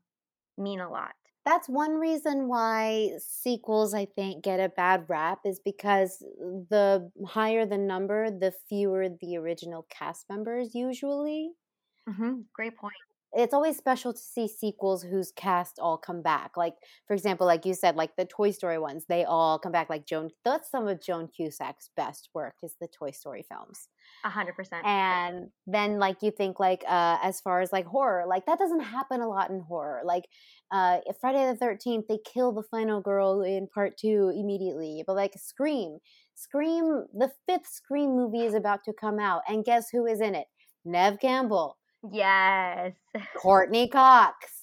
mean a lot. That's one reason why sequels, I think, get a bad rap is because the higher the number, the fewer the original cast members usually. hmm Great point. It's always special to see sequels whose cast all come back. Like, for example, like you said, like the Toy Story ones, they all come back. Like Joan, that's some of Joan Cusack's best work is the Toy Story films. A hundred percent. and then like you think like uh as far as like horror like that doesn't happen a lot in horror like uh friday the 13th they kill the final girl in part two immediately but like scream scream the fifth scream movie is about to come out and guess who is in it nev campbell Yes. Courteney Cox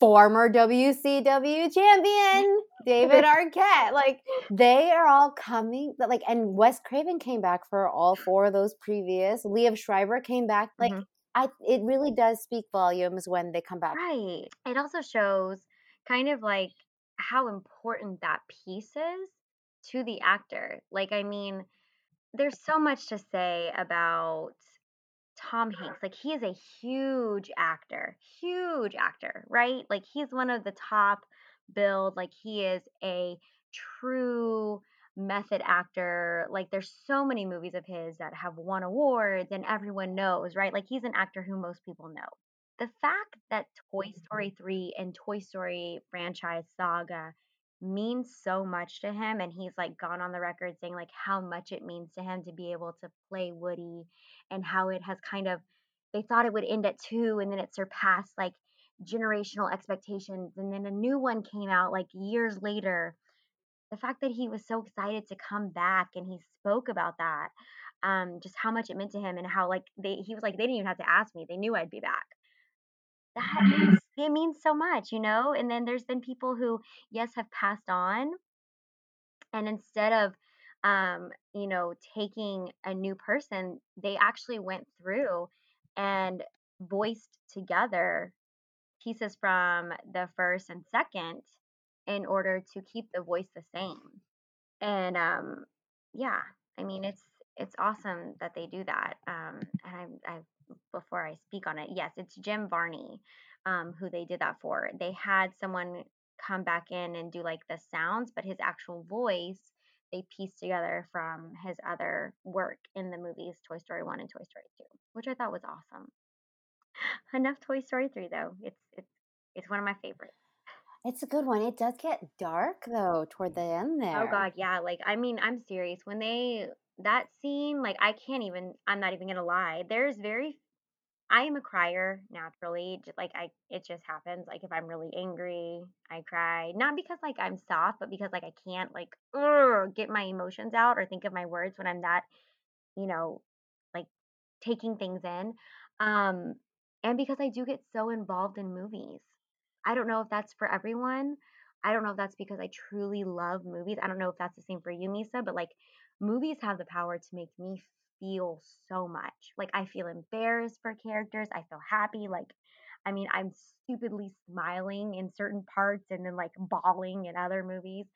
former WCW champion David Arquette. Like they are all coming. Like and Wes Craven came back for all four of those previous. Liev Schreiber came back. Like Mhm. I, it really does speak volumes when they come back. Right. It also shows kind of like how important that piece is to the actor. Like, I mean, there's so much to say about Tom Hanks. Like, he is a huge actor, huge actor, right? Like, he's one of the top build. Like, he is a true method actor. Like, there's so many movies of his that have won awards and everyone knows, right? Like, he's an actor who most people know the fact that Toy Story mm-hmm. 3 and Toy Story franchise saga means so much to him and he's like gone on the record saying like how much it means to him to be able to play Woody and how it has kind of they thought it would end at 2 and then it surpassed like generational expectations and then a new one came out like years later. The fact that he was so excited to come back and he spoke about that um just how much it meant to him and how like they he was like they didn't even have to ask me. They knew I'd be back. That means it means so much, you know? And then there's been people who, yes, have passed on, and instead of, um, you know, taking a new person, they actually went through and voiced together pieces from the first and second in order to keep the voice the same. And um, yeah, I mean, it's it's awesome that they do that. Um, and I, I before I speak on it, yes, it's Jim Varney, um, who they did that for. They had someone come back in and do like the sounds, but his actual voice they pieced together from his other work in the movies Toy Story 1 and Toy Story 2, which I thought was awesome. Enough Toy Story 3 though. It's it's it's one of my favorites. It's a good one. It does get dark though toward the end oh there. Oh. God, yeah. Like, I mean, I'm serious. When they that scene, like, I can't even. I'm not even gonna lie. There's very. I am a crier naturally. j- Like, I it just happens. Like, if I'm really angry, I cry. Not because like I'm soft, but because like I can't like ugh, get my emotions out or think of my words when I'm that, you know, like taking things in. Um, and because I do get so involved in movies. I don't know if that's for everyone. I don't know if that's because I truly love movies. I don't know if that's the same for you, Misa, but like movies have the power to make me feel so much. Like I feel embarrassed for characters. I feel happy. Like, I mean, I'm stupidly smiling in certain parts and then like bawling in other movies.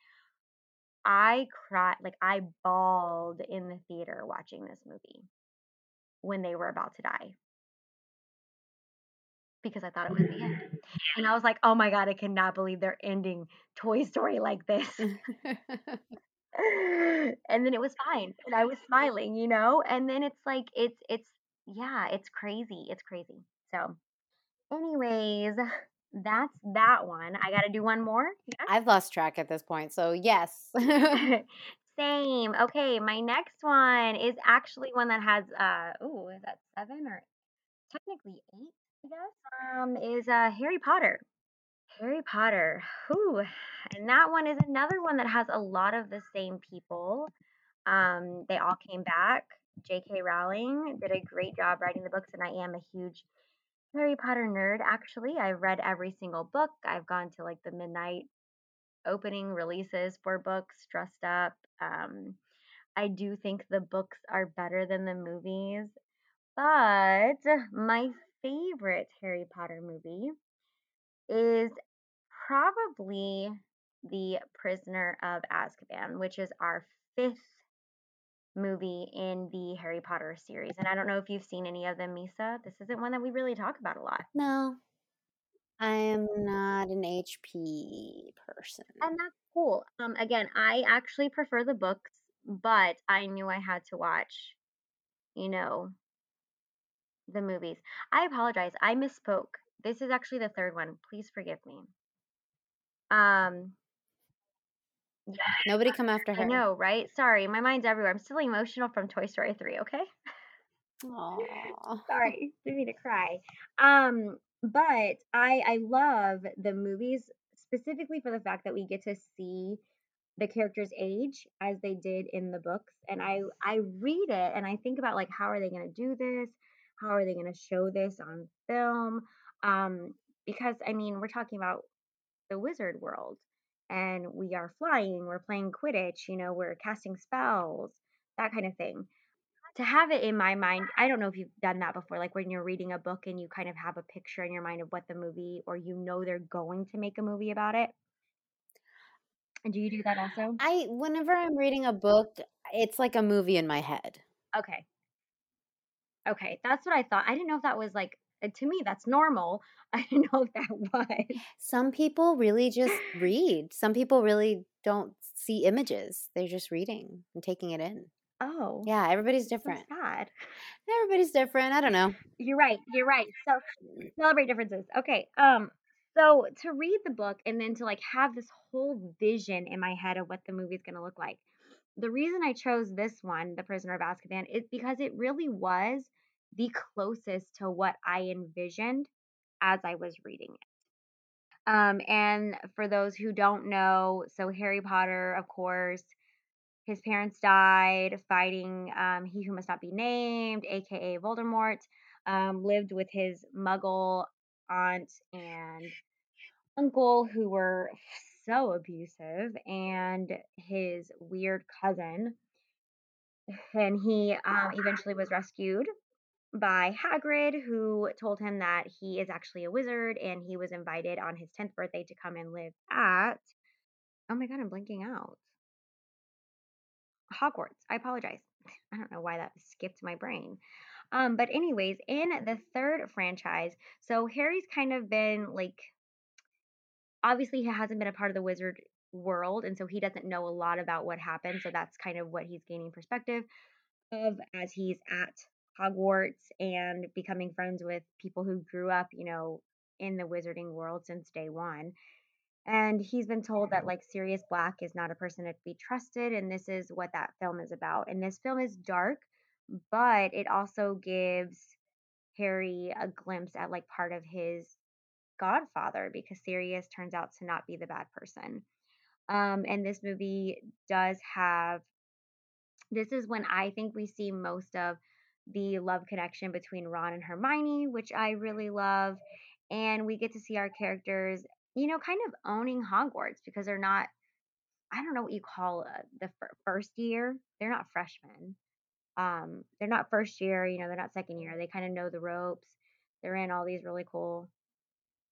I cried, like I bawled in the theater watching this movie when they were about to die because I thought it was the end. And I was like, oh my God, I cannot believe they're ending Toy Story like this. and then it was fine. And I was smiling, you know? And then it's like, it's, it's, yeah, it's crazy. It's crazy. So, anyways, that's that one. I got to do one more. I've lost track at this point. So yes. Same. Okay, my next one is actually one that has, uh, oh, is that seven or technically eight, I guess? Um, is uh Harry Potter. Harry Potter. Whew. And that one is another one that has a lot of the same people. Um, they all came back. J.K. Rowling did a great job writing the books, and I am a huge Harry Potter nerd, actually. I've read every single book. I've gone to like the midnight opening releases for books dressed up. Um, I do think the books are better than the movies, but my favorite Harry Potter movie is probably The Prisoner of Azkaban, which is our fifth movie in the Harry Potter series. And I don't know if you've seen any of them, Misa. This isn't one that we really talk about a lot. No, I am not an HP person. And that's cool. Um, again, I actually prefer the books, but I knew I had to watch, you know, the movies. I apologize. I misspoke. This is actually the third one. Please forgive me. Um, yeah. Nobody come after her. I know, right? Sorry, my mind's everywhere. I'm still emotional from Toy Story 3, okay? Aw. Sorry, didn't mean to cry. Um, but I I love the movies specifically for the fact that we get to see the characters age as they did in the books. And I I read it and I think about like how are they going to do this? How are they going to show this on film? Um, because I mean, we're talking about the wizard world and we are flying, we're playing Quidditch, you know, we're casting spells, that kind of thing. To have it in my mind, I don't know if you've done that before, like when you're reading a book and you kind of have a picture in your mind of what the movie, or you know they're going to make a movie about it. And do you do that also? I whenever I'm reading a book, it's like a movie in my head. Okay. Okay, that's what I thought. I didn't know if that was like uh, to me that's normal. I didn't know if that was. Some people really just read. Some people really don't see images. They're just reading and taking it in. Oh, Yeah, everybody's so different. sad. Everybody's different. I don't know. You're right. You're right. So celebrate differences. Okay. Um. So to read the book and then to like have this whole vision in my head of what the movie's gonna look like. The reason I chose this one, The Prisoner of Azkaban, is because it really was the closest to what I envisioned as I was reading it. Um, and for those who don't know, so Harry Potter, of course, his parents died fighting um, He Who Must Not Be Named, aka Voldemort. Um, lived with his Muggle aunt and uncle who were so abusive, and his weird cousin. And he um, eventually was rescued by Hagrid, who told him that he is actually a wizard and he was invited on his 10th birthday to come and live at. Oh my god, I'm blinking out. Hogwarts. I apologize. I don't know why that skipped my brain. Um, but anyways, in the third franchise, so Harry's kind of been like obviously he hasn't been a part of the wizard world, and so he doesn't know a lot about what happened. So that's kind of what he's gaining perspective of as he's at Hogwarts and becoming friends with people who grew up, you know, in the wizarding world since day one. And he's been told that like Sirius Black is not a person to be trusted, and this is what that film is about. And this film is dark, but it also gives Harry a glimpse at like part of his godfather because Sirius turns out to not be the bad person. Um, and this movie does have this is when I think we see most of the love connection between Ron and Hermione, which I really love. And we get to see our characters, you know, kind of owning Hogwarts because they're not, I don't know what you call uh, the fir- first year. They're not freshmen. Um, they're not first year, you know, they're not second year. They kind of know the ropes. They're in all these really cool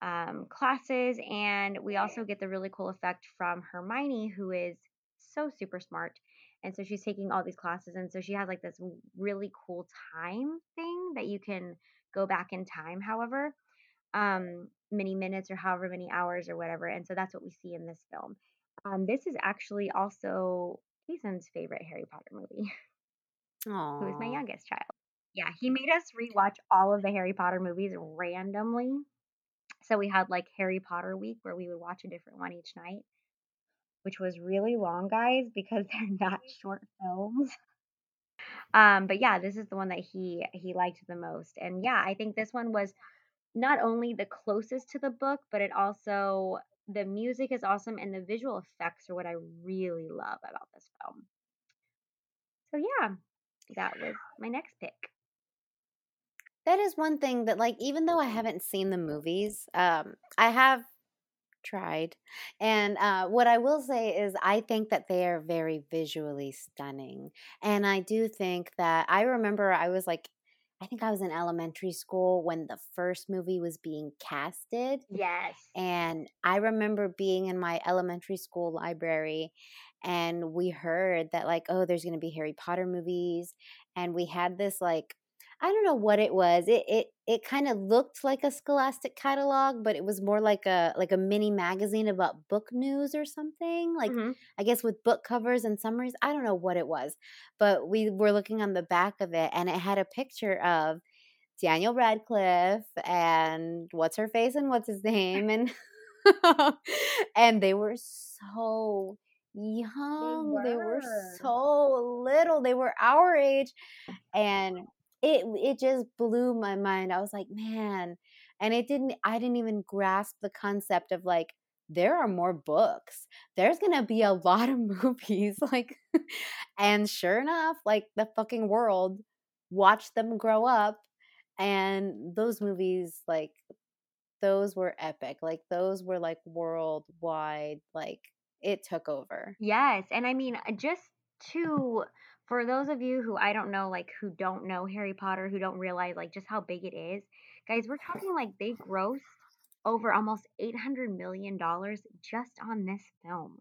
um, classes. And we also get the really cool effect from Hermione, who is so super smart. And so she's taking all these classes. And so she has like this really cool time thing that you can go back in time, however, um, many minutes or however many hours or whatever. And so that's what we see in this film. Um, this is actually also Jason's favorite Harry Potter movie, Oh. who is my youngest child. Yeah, he made us rewatch all of the Harry Potter movies randomly. So we had like Harry Potter week where we would watch a different one each night, which was really long, guys, because they're not short films. Um, but yeah, this is the one that he he liked the most. And yeah, I think this one was not only the closest to the book, but it also the music is awesome and the visual effects are what I really love about this film. So yeah, that was my next pick. that is one thing that like even though I haven't seen the movies, um, I have tried. And uh, what I will say is, I think that they are very visually stunning. And I do think that I remember I was like, I think I was in elementary school when the first movie was being casted. Yes. And I remember being in my elementary school library and we heard that, like, oh, there's going to be Harry Potter movies. And we had this, like, I don't know what it was. It it it kind of looked like a Scholastic catalog, but it was more like a like a mini magazine about book news or something. Like Mhm. I guess with book covers and summaries. I don't know what it was, but we were looking on the back of it, and it had a picture of Daniel Radcliffe and what's her face and what's his name and and they were so young. They were were. so little. They were our age and it it just blew my mind. I was like, man, and it didn't I didn't even grasp the concept of like there are more books. There's going to be a lot of movies like and sure enough, like the fucking world watched them grow up and those movies like those were epic. Like those were like worldwide like it took over. Yes, and I mean, uh, just to for those of you who I don't know, like who don't know Harry Potter, who don't realize like just how big it is, guys, we're talking like they grossed over almost eight hundred million dollars just on this film.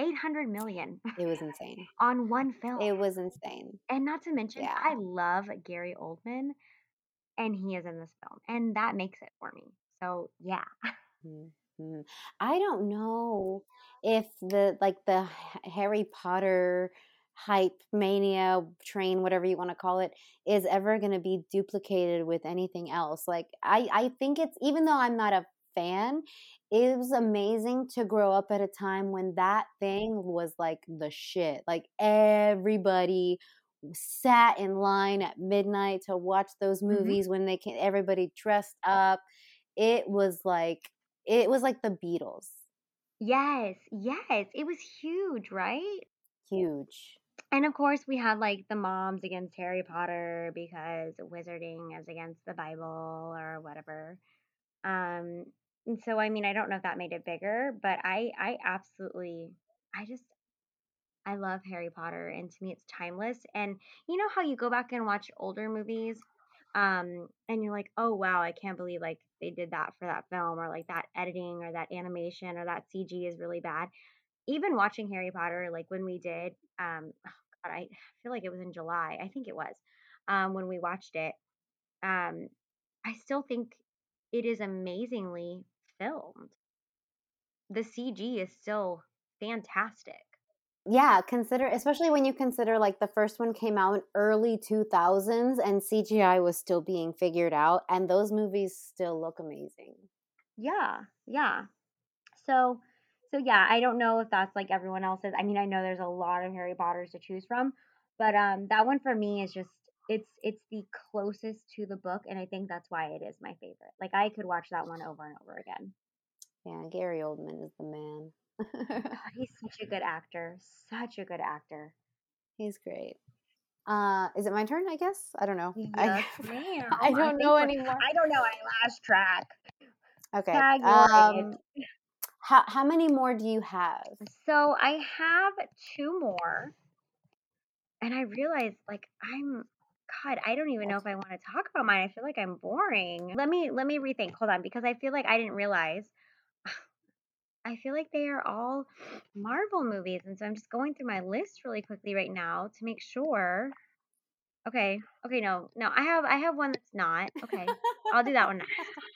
Eight hundred million It was insane. on one film, It was insane. and not to mention, Yeah. I love Gary Oldman, and he is in this film, and that makes it for me. So yeah, Mhm. I don't know if the like the Harry Potter hype mania train, whatever you want to call it, is ever going to be duplicated with anything else. Like I, I think it's even though I'm not a fan, it was amazing to grow up at a time when that thing was like the shit. Like everybody sat in line at midnight to watch those Mhm. movies when they can everybody dressed up it was like it was like the Beatles. yes, yes, it was huge, right? Huge. And of course, we had like the moms against Harry Potter because wizarding is against the Bible or whatever. Um, and so I mean, I don't know if that made it bigger, but I I absolutely I just I love Harry Potter and to me it's timeless. And you know how you go back and watch older movies um and you're like, "Oh wow, I can't believe like they did that for that film or like that editing or that animation or that CG is really bad." even watching Harry Potter, like when we did, um, I feel like it was in July. I think it was, um, when we watched it. Um, I still think it is amazingly filmed. The CG is still fantastic. Yeah, consider especially when you consider like the first one came out in early 2000s and CGI was still being figured out and those movies still look amazing. Yeah, yeah. So, so yeah, I don't know if that's like everyone else's. I mean, I know there's a lot of Harry Potters to choose from, but um, that one for me is just it's it's the closest to the book, and I think that's why it is my favorite. Like I could watch that one over and over again. Yeah, Gary Oldman is the man. God, he's such a good actor, such a good actor. He's great. Uh, is it my turn? I guess I don't know. I, Yes. I don't know anymore. I don't know. I lost track. Okay. Um, how how many more do you have? So I have two more, and I realized like I'm God, I don't even know if I want to talk about mine. I feel like I'm boring. Let me let me rethink. Hold on, because I feel like I didn't realize. I feel like they are all Marvel movies, and so I'm just going through my list really quickly right now to make sure. Okay, okay, no, no, I have I have one that's not. Okay, I'll do that one next.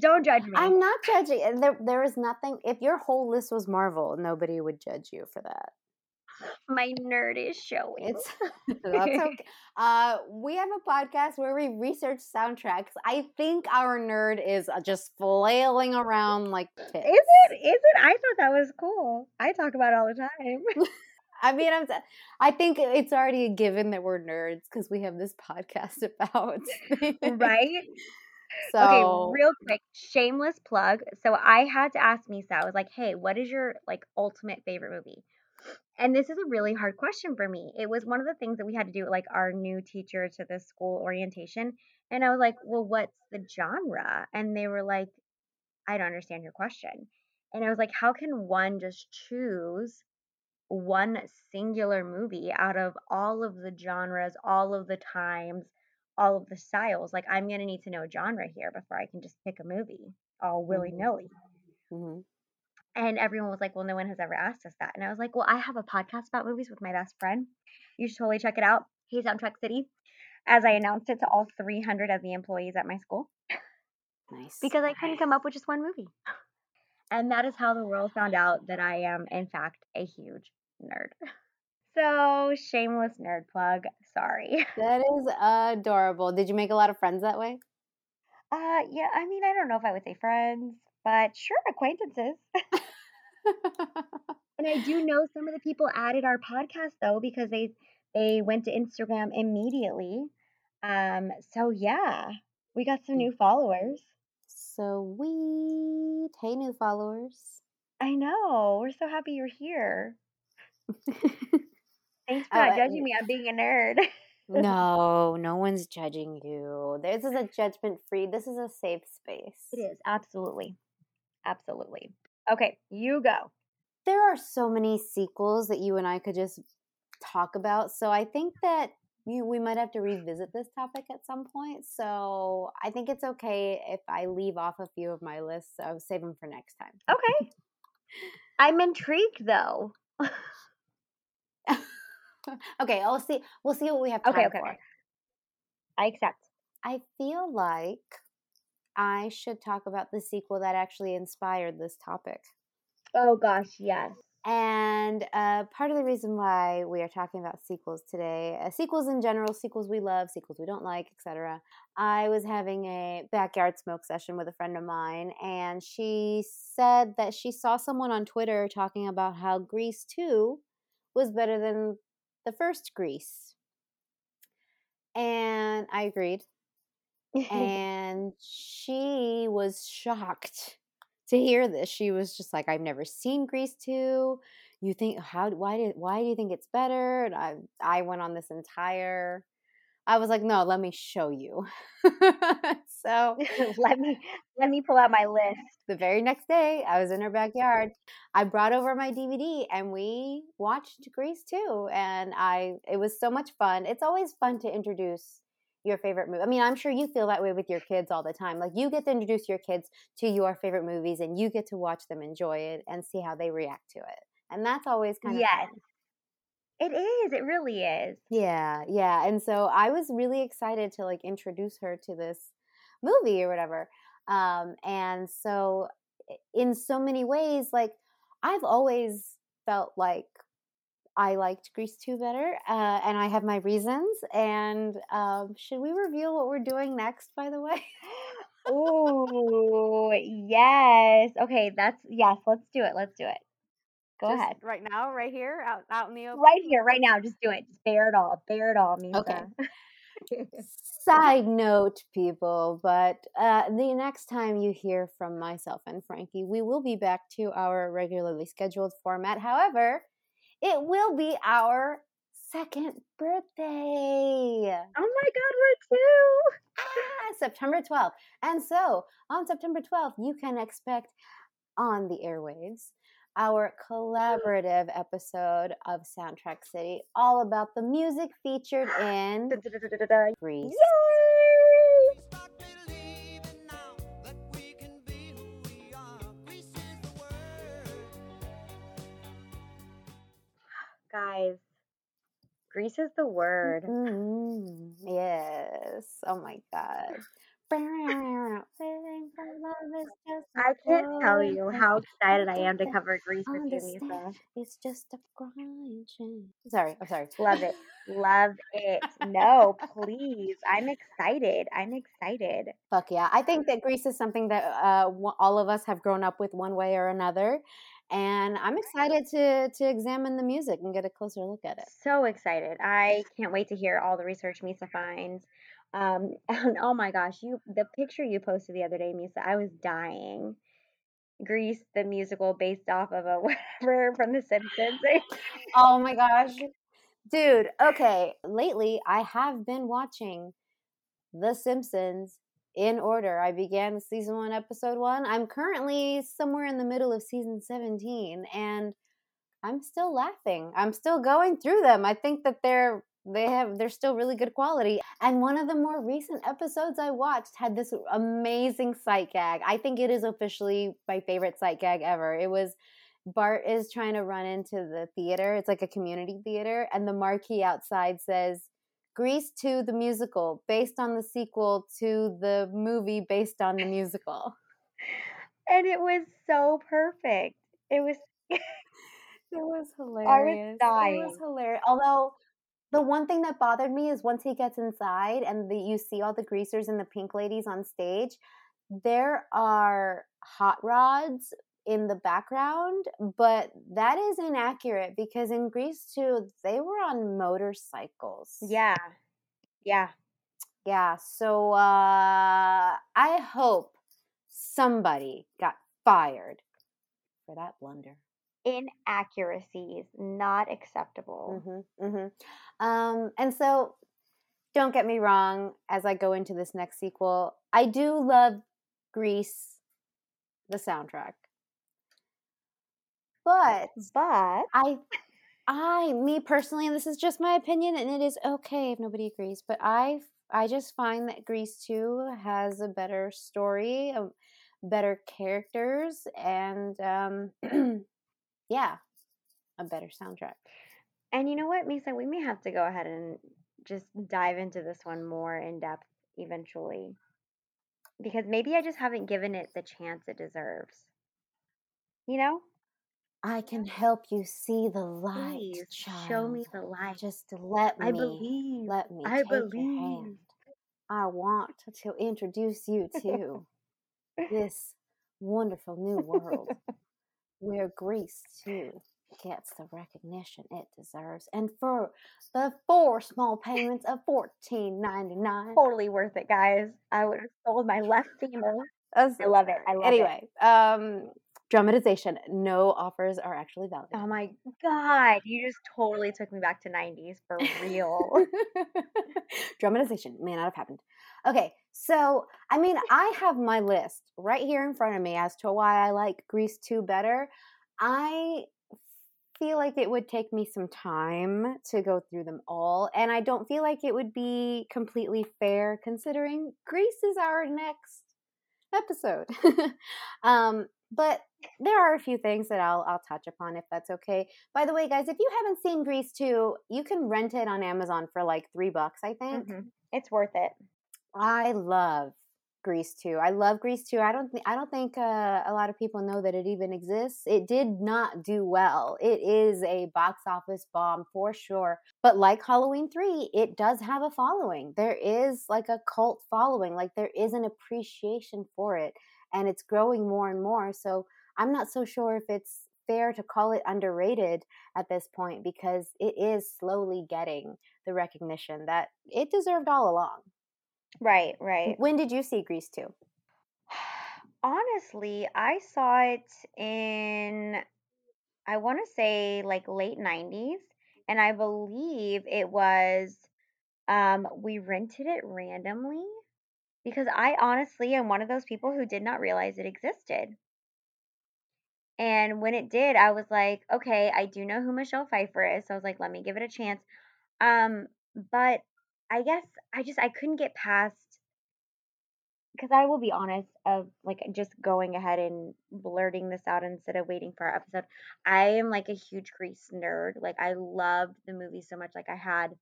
Don't judge me. I'm not judging. There, there is nothing. If your whole list was Marvel, nobody would judge you for that. My nerd is showing. It's that's okay. Uh, we have a podcast where we research soundtracks. I think our nerd is uh, just flailing around like tits. Is it? Is it? I thought that was cool. I talk about it all the time. I mean, I'm. I think it's already a given that we're nerds because we have this podcast about right? So Okay, real quick, shameless plug. So I had to ask Misa. I was like, "Hey, what is your like ultimate favorite movie?" And this is a really hard question for me. It was one of the things that we had to do, like our new teacher to the school orientation. And I was like, well, what's the genre? And they were like, I don't understand your question. And I was like, how can one just choose one singular movie out of all of the genres, all of the times, all of the styles? Like, I'm going to need to know genre here before I can just pick a movie all willy nilly. hmm And everyone was like, well, no one has ever asked us that. And I was like, well, I have a podcast about movies with my best friend. You should totally check it out. Hey, Soundtrack City. As I announced it to all 300 of the employees at my school Nice. because I couldn't come up with just one movie. And that is how the world found out that I am, in fact, a huge nerd. So, shameless nerd plug. Sorry. that is adorable. Did you make a lot of friends that way? Uh, yeah, I mean, I don't know if I would say friends, but sure, acquaintances. And I do know some of the people added our podcast though because they they went to Instagram immediately. Um, so yeah, we got some new followers. Sweet. Hey, new followers. I know. We're so happy you're here. Thanks for Oh, not uh, judging me I'm being a nerd. no, no one's judging you. This is a judgment free. This is a safe space. It is absolutely, absolutely. Okay, you go. There are so many sequels that you and I could just talk about. So I think that you, we might have to revisit this topic at some point. So I think it's okay if I leave off a few of my lists. I'll save them for next time. Okay. I'm intrigued though. okay, I'll see. We'll see what we have time Okay, okay, for. okay. I accept. I feel like I should talk about the sequel that actually inspired this topic. Oh gosh, yes. And uh, part of the reason why we are talking about sequels today, uh, sequels in general, sequels we love, sequels we don't like, etc. I was having a backyard smoke session with a friend of mine, and she said that she saw someone on Twitter talking about how Grease 2 was better than the first Grease. And I agreed. and she was shocked to hear this. She was just like, "I've never seen Grease 2. You think how why did why do you think it's better?" And I I went on this entire I was like, "No, let me show you." so, let me let me pull out my list. the very next day, I was in her backyard. I brought over my DVD and we watched Grease 2 and I it was so much fun. It's always fun to introduce your favorite movie. I mean, I'm sure you feel that way with your kids all the time. Like you get to introduce your kids to your favorite movies and you get to watch them enjoy it and see how they react to it. And that's always kind of Yes. fun. It is. It really is. Yeah, yeah. And so I was really excited to like introduce her to this movie or whatever. Um, and so, in so many ways, like I've always felt like I liked Grease 2 better, uh, and I have my reasons. And um, should we reveal what we're doing next, by the way? Ooh, yes. Okay, that's yes. Let's do it. Let's do it. Go Just ahead. Right now, right here, out, out in the open. Right here, right now. Just do it. Just bear it all. Bear it all, Misa. Okay. Side note, people, but uh, the next time you hear from myself and Frankie, we will be back to our regularly scheduled format. However, it will be our second birthday. oh my God, we're two. Ah, September 12th. And so on September 12th, you can expect on the airwaves our collaborative episode of Soundtrack City, all about the music featured in. Grease. Yay! Start believing now that we can be who we are. Grease is the word. Guys, Grease is the word. Mm, yes. Oh my God. Waiting for love is just a I can't tell you how excited I am to cover Grease with you. Misa. It's just a shame. Sorry, I'm sorry. Love it. Love it. No, please. I'm excited. I'm excited. Fuck yeah. I think that Grease is something that uh, all of us have grown up with one way or another. And I'm excited to to examine the music and get a closer look at it. So excited. I can't wait to hear all the research Misa finds. Um, and oh my gosh, you the picture you posted the other day, Misa, I was dying. Grease the musical based off of a whatever from The Simpsons. Oh my gosh. Dude, okay. Lately, I have been watching The Simpsons in order. I began season one, episode one. I'm currently somewhere in the middle of season 17, and I'm still laughing. I'm still going through them. I think that they're they have they're still really good quality. And one of the more recent episodes I watched had this amazing sight gag. I think it is officially my favorite sight gag ever. It was Bart is trying to run into the theater. It's like a community theater, and the marquee outside says Grease 2 the musical, based on the sequel to the movie based on the musical. and it was so perfect. It was It was hilarious. i was dying. it was hilarious. Although the one thing that bothered me is once he gets inside and the, you see all the greasers and the pink ladies on stage, there are hot rods in the background, but that is inaccurate because in Grease 2, they were on motorcycles. yeah. Yeah. Yeah. So uh I hope somebody got fired for that blunder. Inaccuracies, not acceptable. mm-hmm, mm-hmm. Um, and so, don't get me wrong. As I go into this next sequel, I do love Grease, the soundtrack, but But I, I, me personally, and this is just my opinion, and it is okay if nobody agrees. But I, I just find that Grease Two has a better story, um, better characters, and um, yeah, a better soundtrack. and you know what, Misa, we may have to go ahead and just dive into this one more in depth eventually. Because maybe I just haven't given it the chance it deserves. You know? I can help you see the light, Please child. show me the light. Just let me. I believe. Let me I believe. I want to introduce you to this wonderful new world where Grease 2 gets the recognition it deserves, and for the four small payments of fourteen ninety nine. Totally worth it, guys. I would have sold my left femur. I love it. I love it. anyway, um, dramatization. No offers are actually valid. Oh my god, you just totally took me back to 90s for real. Dramatization may not have happened. Okay, so I mean, I have my list right here in front of me as to why I like Grease 2 better. I feel like it would take me some time to go through them all, and I don't feel like it would be completely fair considering Grease is our next episode. um, but there are a few things that I'll I'll touch upon if that's okay. By the way, guys, if you haven't seen Grease 2, you can rent it on Amazon for like three bucks, I think. Mhm. It's worth it. I love Grease 2. I love Grease 2. I don't think I don't think uh, a lot of people know that it even exists. It did not do well. It is a box office bomb for sure. But like Halloween 3, it does have a following. There is like a cult following. Like there is an appreciation for it and it's growing more and more. So I'm not so sure if it's fair to call it underrated at this point because it is slowly getting the recognition that it deserved all along. Right, right. When did you see Grease 2? Honestly, I saw it in, I want to say like late 90s. And I believe it was, um, we rented it randomly because I honestly am one of those people who did not realize it existed. And when it did, I was like, okay, I do know who Michelle Pfeiffer is. So I was like, let me give it a chance. Um, but I guess I just I couldn't get past because I will be honest of like just going ahead and blurting this out instead of waiting for our episode. I am like a huge Grease nerd. Like I loved the movie so much. Like I had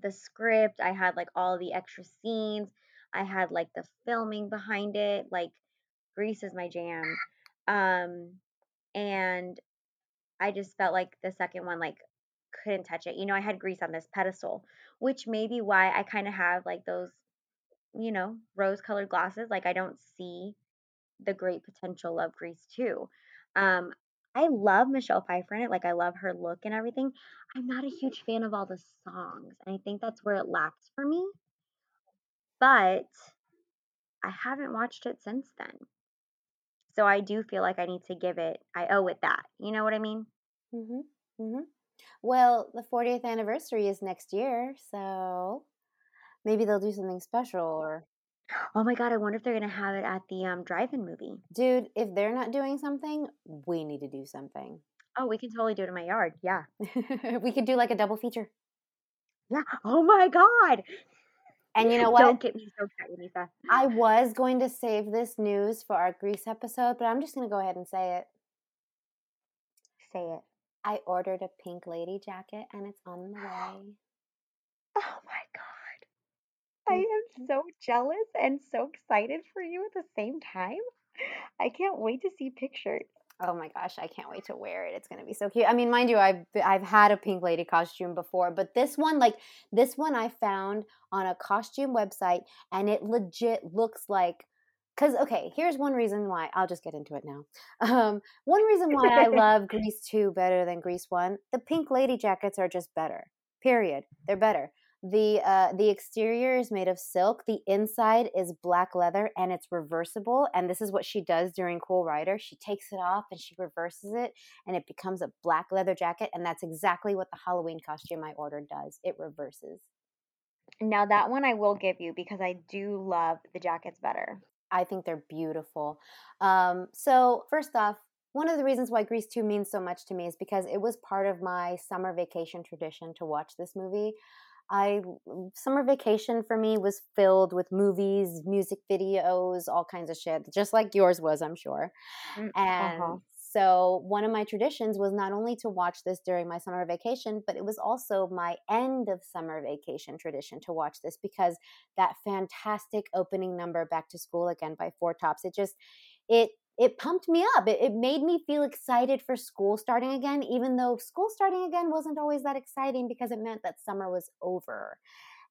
the script, I had like all the extra scenes, I had like the filming behind it. Like Grease is my jam. Um and I just felt like the second one like couldn't touch it. You know, I had Grease on this pedestal, which may be why I kind of have like those, you know, rose colored glasses. Like I don't see the great potential of Grease 2. Um, I love Michelle Pfeiffer in it. Like I love her look and everything. I'm not a huge fan of all the songs, and I think that's where it lacks for me. But I haven't watched it since then. So I do feel like I need to give it, I owe it that. You know what I mean? hmm hmm Well, the 40th anniversary is next year, so maybe they'll do something special. Or, Oh my God, I wonder if they're going to have it at the um, drive in movie. dude, if they're not doing something, we need to do something. Oh, we can totally do it in my yard. Yeah. we could do like a double feature. Yeah. Oh my God. And you know what? Don't get me so excited, Lisa. I was going to save this news for our Grease episode, but I'm just going to go ahead and say it. Say it. I ordered a pink lady jacket and it's on the way. Oh my God. I mm. am so jealous and so excited for you at the same time. I can't wait to see pictures. Oh my gosh, I can't wait to wear it. It's going to be so cute. I mean, mind you, I've I've had a pink lady costume before, but this one like this one I found on a costume website and it legit looks like cuz okay, here's one reason why. I'll just get into it now. Um, one reason why I love Grease 2 better than Grease 1. The pink lady jackets are just better. Period. They're better. The uh, the exterior is made of silk. The inside is black leather, and it's reversible. And this is what she does during Cool Rider. She takes it off and she reverses it, and it becomes a black leather jacket. And that's exactly what the Halloween costume I ordered does. It reverses. Now, that one I will give you because I do love the jackets better. I think they're beautiful. Um, so first off, one of the reasons why Grease 2 means so much to me is because it was part of my summer vacation tradition to watch this movie. I summer vacation for me was filled with movies, music videos, all kinds of shit, just like yours was, I'm sure. Mm, And uh-huh. so one of my traditions was not only to watch this during my summer vacation, but it was also my end of summer vacation tradition to watch this because that fantastic opening number back to school again by Four Tops, it just it it pumped me up. It, it made me feel excited for school starting again, even though school starting again wasn't always that exciting because it meant that summer was over.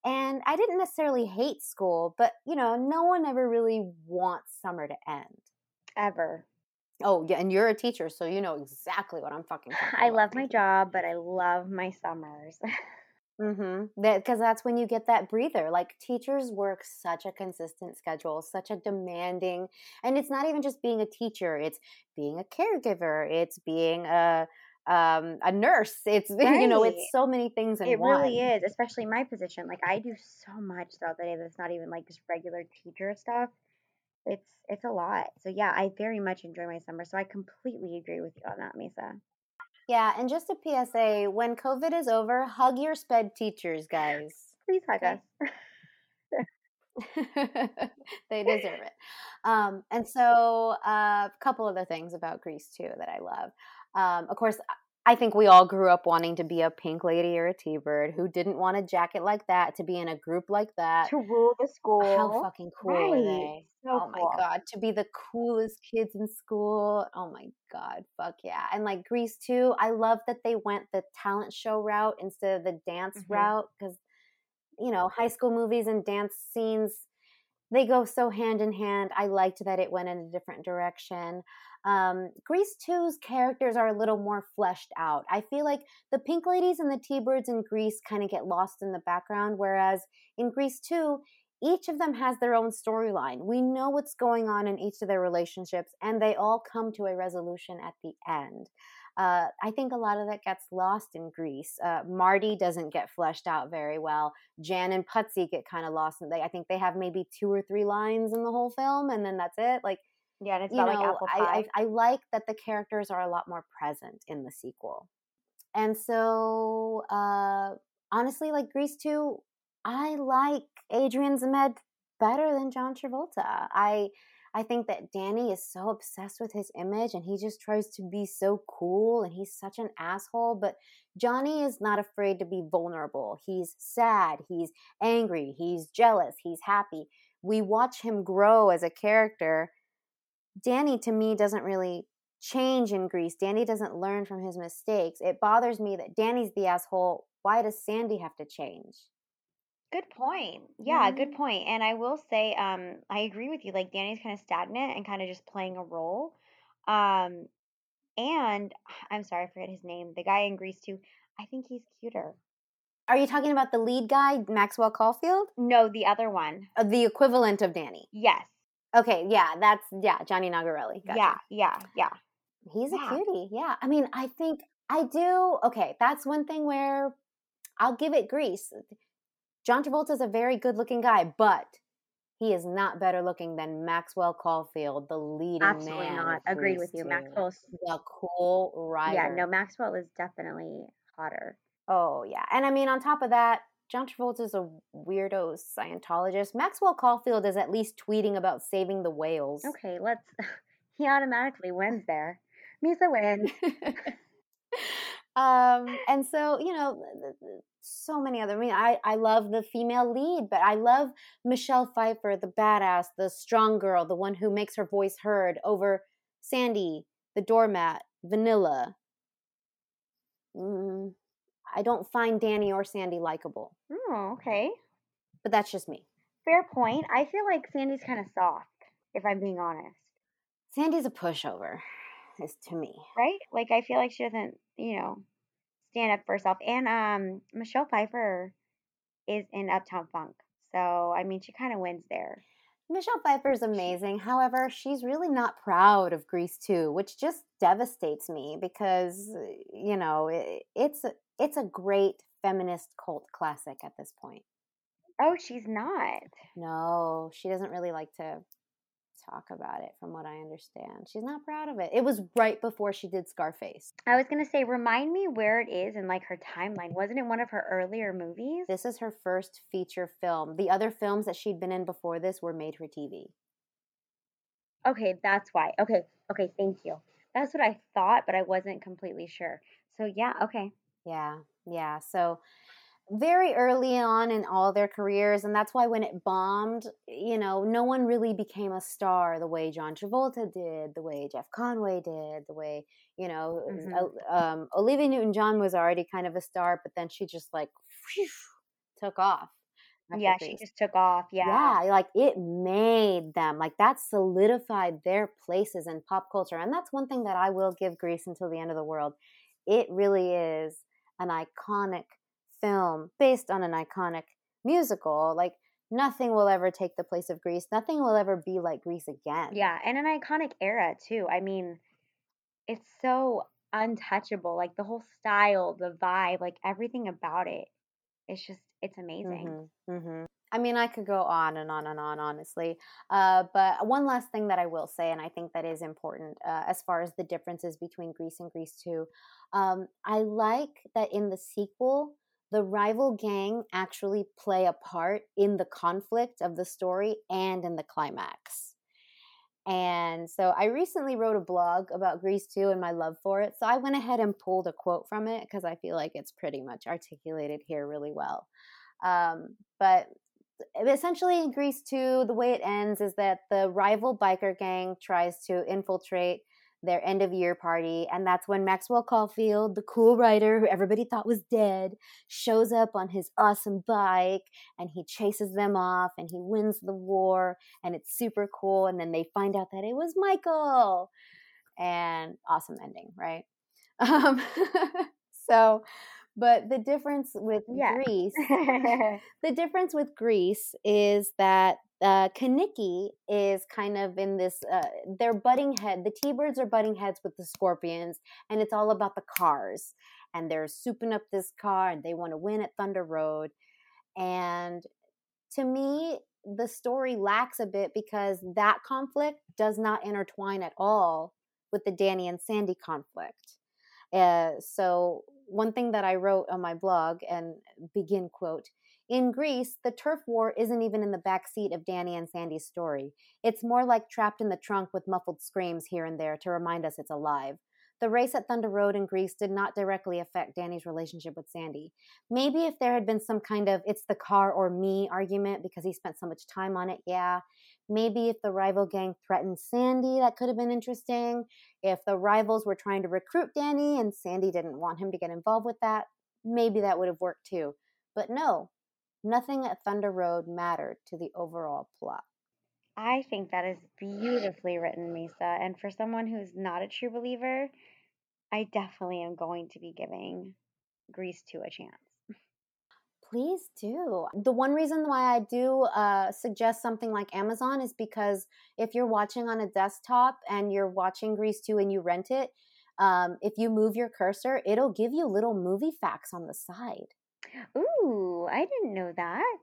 And I didn't necessarily hate school, but you know, no one ever really wants summer to end. Ever. Oh, yeah, and you're a teacher, so you know exactly what I'm fucking talking about. I love my job, but I love my summers. Mm-hmm. Because that's when you get that breather. Like teachers work such a consistent schedule, such a demanding, and it's not even just being a teacher. It's being a caregiver. It's being a um, a nurse. It's you know, it's so many things in It one. really is, especially my position. Like I do so much throughout the day that's not even like just regular teacher stuff. It's it's a lot. So yeah, I very much enjoy my summer. So I completely agree with you on that, Misa. Yeah, and just a PSA: when COVID is over, hug your sped teachers, guys. Please hug Okay. us. they deserve it. Um, and so, a couple other things about Grease 2 that I love. Um, of course, I think we all grew up wanting to be a pink lady or a T-bird. Who didn't want a jacket like that to be in a group like that? To rule the school. How fucking cool Right. they? So oh my god, to be the coolest kids in school. Oh my god, fuck yeah. And like Grease 2, I love that they went the talent show route instead of the dance Mhm. route cuz you know, high school movies and dance scenes they go so hand in hand. I liked that it went in a different direction. Um, Grease 2's characters are a little more fleshed out. I feel like the Pink Ladies and the T Birds in Grease kind of get lost in the background, whereas in Grease 2, each of them has their own storyline. We know what's going on in each of their relationships, and they all come to a resolution at the end. Uh, I think a lot of that gets lost in Grease. Uh, Marty doesn't get fleshed out very well. Jan and Putzie get kind of lost. And they, I think they have maybe two or three lines in the whole film, and then that's it. Like, Yeah, and it's you know, like apple I, pie. I, I like that the characters are a lot more present in the sequel. And so, uh, honestly, like Grease 2, I like Adrian Zmed better than John Travolta. I I think that Danny is so obsessed with his image and he just tries to be so cool and he's such an asshole. But Johnny is not afraid to be vulnerable. He's sad, he's angry, he's jealous, he's happy. We watch him grow as a character. Danny, to me, doesn't really change in Grease. Danny doesn't learn from his mistakes. It bothers me that Danny's the asshole. Why does Sandy have to change? Good point. Yeah, good Mhm. point. And I will say, um, I agree with you. Like Danny's kind of stagnant and kind of just playing a role. Um, and I'm sorry, I forget his name. The guy in Grease 2. I think he's cuter. Are you talking about the lead guy, Maxwell Caulfield? No, the other one. Uh, the equivalent of Danny. Yes. Okay, yeah, that's yeah, Johnny Nogerelli. Gotcha. Yeah, yeah, yeah. He's Yeah. a cutie. Yeah. I mean, I think I do. Okay, that's one thing where I'll give it Grease. John Travolta is a very good looking guy, but he is not better looking than Maxwell Caulfield, the leading Absolutely man. not. of Agreed with you. 2. Maxwell's the cool rider. yeah, no, Maxwell is definitely hotter. Oh yeah, and I mean, on top of that, John Travolta is a weirdo Scientologist. Maxwell Caulfield is at least tweeting about saving the whales. Okay, let's. He automatically wins there. Misa wins. um, and so you know, so many other. I mean, I I love the female lead, but I love Michelle Pfeiffer, the badass, the strong girl, the one who makes her voice heard over Sandy, the doormat, Vanilla. Mm, I don't find Danny or Sandy likable, Oh, okay. but that's just me. Fair point. I feel like Sandy's kind of soft, if I'm being honest. Sandy's a pushover, is to me. Right? Like I feel like she doesn't, you know, stand up for herself. And um Michelle Pfeiffer is in Uptown Funk. So I mean she kind of wins there. Michelle Pfeiffer is amazing. However, she's really not proud of Grease 2, which just devastates me because you know, it, it's a, it's a great feminist cult classic at this point. Oh, she's not. No, she doesn't really like to talk about it from what I understand. She's not proud of it. It was right before she did Scarface. I was gonna say, remind me where it is in like her timeline. Wasn't it one of her earlier movies? This is her first feature film. The other films that she'd been in before this were made for TV. Okay, that's why. Okay, okay, thank you. That's what I thought, but I wasn't completely sure. So yeah, okay. Yeah, yeah. So very early on in all their careers, and that's why when it bombed, you know, no one really became a star the way John Travolta did, the way Jeff Conaway did, the way you know, Mhm. uh, um, Olivia Newton-John was already kind of a star, but then she just like phew, took off. Yeah, she just took off. Yeah. Yeah, like it made them like that solidified their places in pop culture. And that's one thing that I will give Grease until the end of the world. It really is an iconic film based on an iconic musical. Like nothing will ever take the place of Grease. Nothing will ever be like Grease again. Yeah, and an iconic era too. I mean, it's so untouchable. Like the whole style, the vibe, like everything about it. It's just it's amazing. hmm hmm I mean, I could go on and on and on, honestly. Uh, but one last thing that I will say, and I think that is important uh, as far as the differences between Grease and Grease 2. Um, I like that in the sequel, the rival gang actually play a part in the conflict of the story and in the climax. And so I recently wrote a blog about Grease 2 and my love for it. So I went ahead and pulled a quote from it because I feel like it's pretty much articulated here really well. Um, but essentially Grease 2, the way it ends is that the rival biker gang tries to infiltrate their end of year party. And that's when Maxwell Caulfield, the cool rider who everybody thought was dead, shows up on his awesome bike and he chases them off and he wins the war. And it's super cool. And then they find out that it was Michael. And awesome ending, right? Um, so, but the difference with Yeah. Grease the difference with Grease is that uh, Kenickie is kind of in this. Uh, they're butting head. The T-birds are butting heads with the Scorpions, and it's all about the cars. And they're souping up this car, and they want to win at Thunder Road. And to me, the story lacks a bit because that conflict does not intertwine at all with the Danny and Sandy conflict. Uh, so one thing that I wrote on my blog and uh, begin quote in Grease, the turf war isn't even in the backseat of Danny and Sandy's story. It's more like trapped in the trunk with muffled screams here and there to remind us it's alive. The race at Thunder Road in Grease did not directly affect Danny's relationship with Sandy. Maybe if there had been some kind of it's the car or me argument because he spent so much time on it, yeah. Maybe if the rival gang threatened Sandy, that could have been interesting. If the rivals were trying to recruit Danny and Sandy didn't want him to get involved with that, maybe that would have worked too. But no, nothing at Thunder Road mattered to the overall plot. I think that is beautifully written, Misa. And for someone who's not a true believer, I definitely am going to be giving Grease 2 a chance. Please do. The one reason why I do uh, suggest something like Amazon is because if you're watching on a desktop and you're watching Grease 2 and you rent it, um, if you move your cursor, it'll give you little movie facts on the side. Ooh, I didn't know that.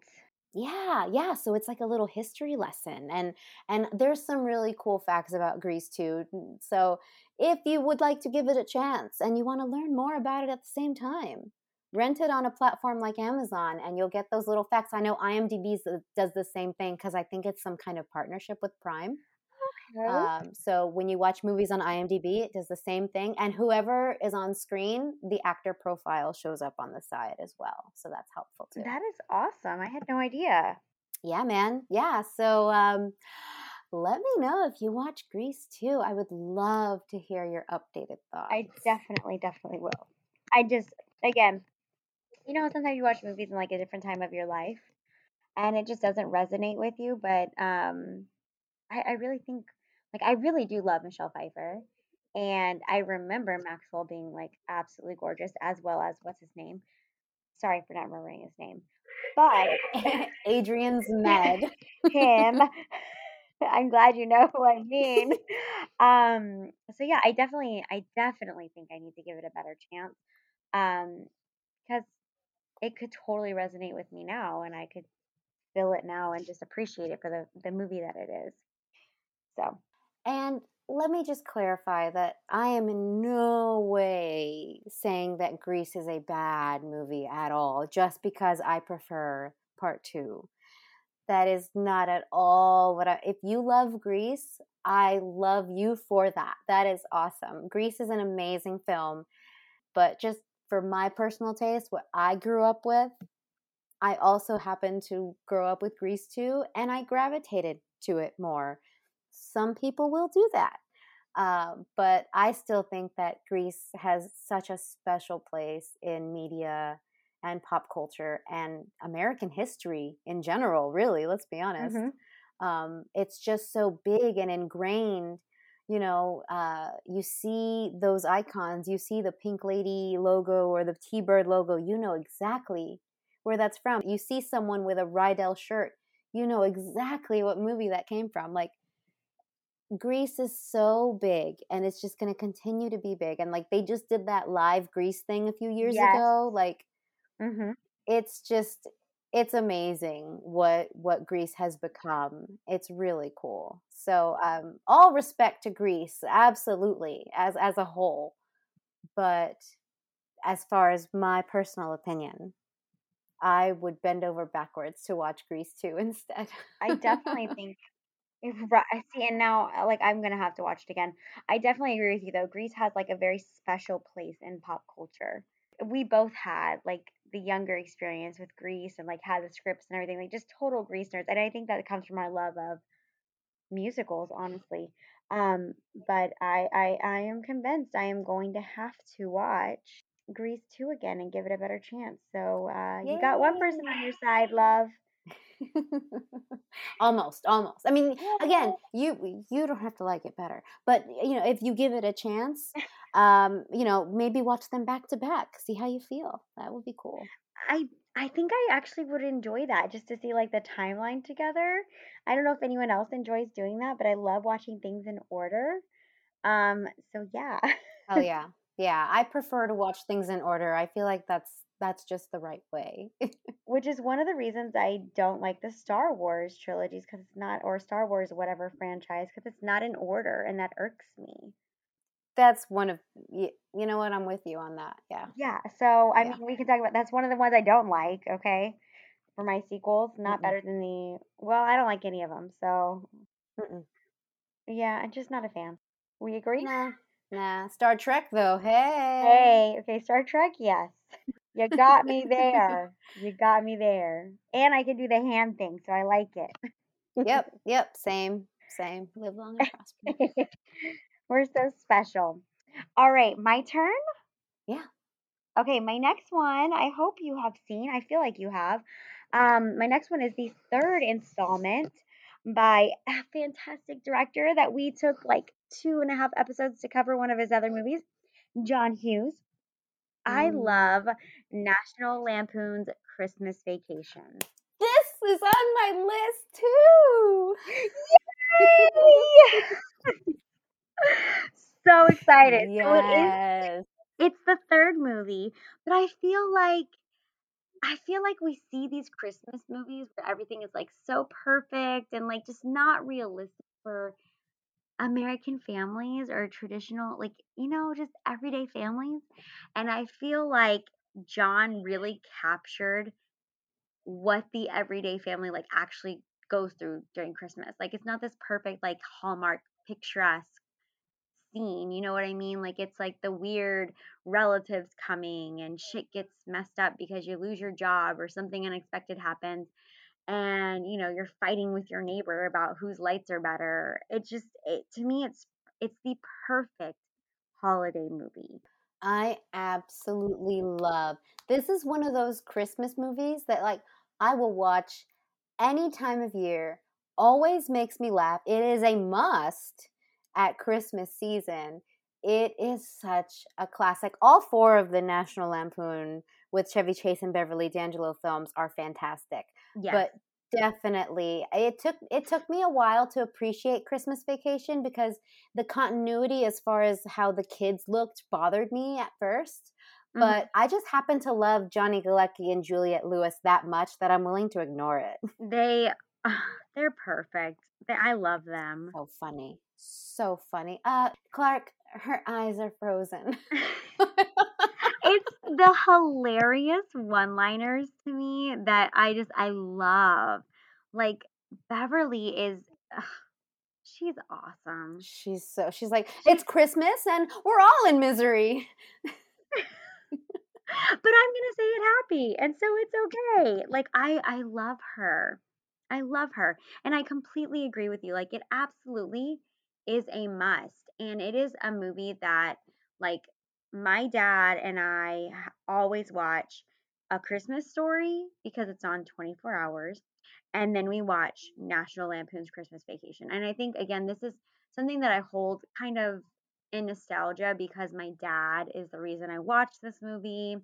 Yeah, yeah. So it's like a little history lesson, and and there's some really cool facts about Grease 2. So if you would like to give it a chance and you want to learn more about it at the same time, rent it on a platform like Amazon, and you'll get those little facts. I know IMDb uh, does the same thing because I think it's some kind of partnership with Prime. Okay. Um, so when you watch movies on IMDb, it does the same thing, and whoever is on screen, the actor profile shows up on the side as well. So that's helpful too. that is awesome. I had no idea. Yeah, man. Yeah. So um, let me know if you watch Grease 2. I would love to hear your updated thoughts. I definitely, definitely will. I just, again, you know, sometimes you watch movies in like a different time of your life and it just doesn't resonate with you. But um, I, I really think, like, I really do love Michelle Pfeiffer. And I remember Maxwell being like absolutely gorgeous, as well as what's his name? Sorry for not remembering his name. But Adrian Zmed. him. I'm glad you know who I mean. Um, so yeah, I definitely, I definitely think I need to give it a better chance. Um, because it could totally resonate with me now, and I could feel it now and just appreciate it for the the movie that it is. So And let me just clarify that I am in no way saying that Grease is a bad movie at all, just because I prefer part two. That is not at all what I. If you love Grease, I love you for that. That is awesome. Grease is an amazing film, but just for my personal taste, what I grew up with, I also happened to grow up with Grease too, and I gravitated to it more. Some people will do that. Um, but I still think that Grease has such a special place in media and pop culture and American history in general, really, let's be honest. Mhm. Um, it's just so big and ingrained. You know, uh, you see those icons, you see the Pink Lady logo or the T Bird logo, you know exactly where that's from. You see someone with a Rydell shirt, you know exactly what movie that came from. Like, Grease is so big and it's just going to continue to be big. And like, they just did that live Grease thing a few years Yes. ago. Like, hmm it's just it's amazing what what Grease has become. It's really cool. So um all respect to Grease, absolutely, as as a whole. But as far as my personal opinion, I would bend over backwards to watch Grease 2 instead. I definitely think. If ri- I See, and now uh, like I'm gonna have to watch it again. I definitely agree with you though. Grease has like a very special place in pop culture. We both had like the younger experience with Grease and like had the scripts and everything, like just total Grease nerds. And I think that comes from our love of musicals, honestly. Um, but I, I I am convinced I am going to have to watch Grease 2 again and give it a better chance. So uh, you got one person on your side, love. almost almost i mean again you you don't have to like it better but you know if you give it a chance um you know maybe watch them back to back see how you feel that would be cool I I think I actually would enjoy that just to see like the timeline together. I don't know if anyone else enjoys doing that, but I love watching things in order. Um, so yeah. oh yeah yeah i prefer to watch things in order i feel like that's that's just the right way Which is one of the reasons I don't like the Star Wars trilogies because it's not, or Star Wars, whatever franchise, because it's not in order and that irks me. that's one of you, you know what i'm with you on that yeah Yeah. So, I Yeah. mean, we can talk about that's one of the ones I don't like, okay? For my sequels, not Mm-mm. better than the, well, I don't like any of them. So, Mm-mm. yeah, I'm just not a fan. We agree? nah nah star trek though hey Hey, okay, Star Trek, yes. You got me there. You got me there. And I can do the hand thing, so I like it. yep yep same same live long and prosper We're so special. All right, my turn? Yeah. Okay, my next one, I hope you have seen. I feel like you have. Um, my next one is the third installment by a fantastic director that we took like two and a half episodes to cover one of his other movies, John Hughes. I Mm. love National Lampoon's Christmas Vacation. This is on my list too. Yay! so excited. So it is Yes. it's the third movie, but I feel like I feel like we see these Christmas movies where everything is like so perfect and like just not realistic for American families or traditional like you know just everyday families. And I feel like John really captured what the everyday family like actually goes through during Christmas. Like it's not this perfect like Hallmark picturesque scene, you know what I mean? Like it's like the weird relatives coming and shit gets messed up because you lose your job or something unexpected happens and you know you're fighting with your neighbor about whose lights are better. It just it to me it's it's the perfect holiday movie. I absolutely love. This is one of those Christmas movies that like I will watch any time of year. Always makes me laugh. It is a must at Christmas season. It is such a classic. All four of the National Lampoon with Chevy Chase and Beverly D'Angelo films are fantastic. But definitely it took it took me a while to appreciate Christmas Vacation because the continuity as far as how the kids looked bothered me at first. Mhm. But I just happen to love Johnny Galecki and Juliette Lewis that much that I'm willing to ignore it. they they're perfect. They, I love them. So funny. So funny. Uh Clark, her eyes are frozen. it's the hilarious one-liners to me that I just I love. Like Beverly is ugh, she's awesome. she's so she's like, it's Christmas and we're all in misery. But I'm going to say it happy and so it's okay. Like I I love her. I love her. And I completely agree with you. Like it absolutely is a must and it is a movie that like my dad and I always watch A Christmas Story because it's on 24 hours and then we watch National Lampoon's Christmas Vacation. And I think again this is something that I hold kind of in nostalgia because my dad is the reason I watched this movie.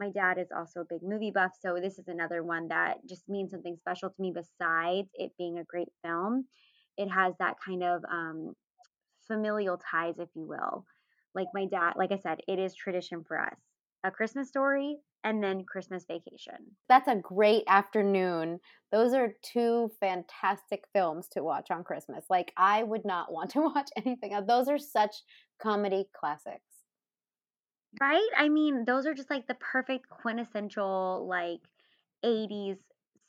My dad is also a big movie buff, so this is another one that just means something special to me besides it being a great film. It has that kind of um, familial ties, if you will. Like my dad, like I said, it is tradition for us. A Christmas story and then Christmas vacation. That's a great afternoon. Those are two fantastic films to watch on Christmas. Like I would not want to watch anything else. Those are such comedy classics. Right? I mean, those are just like the perfect quintessential like 80s,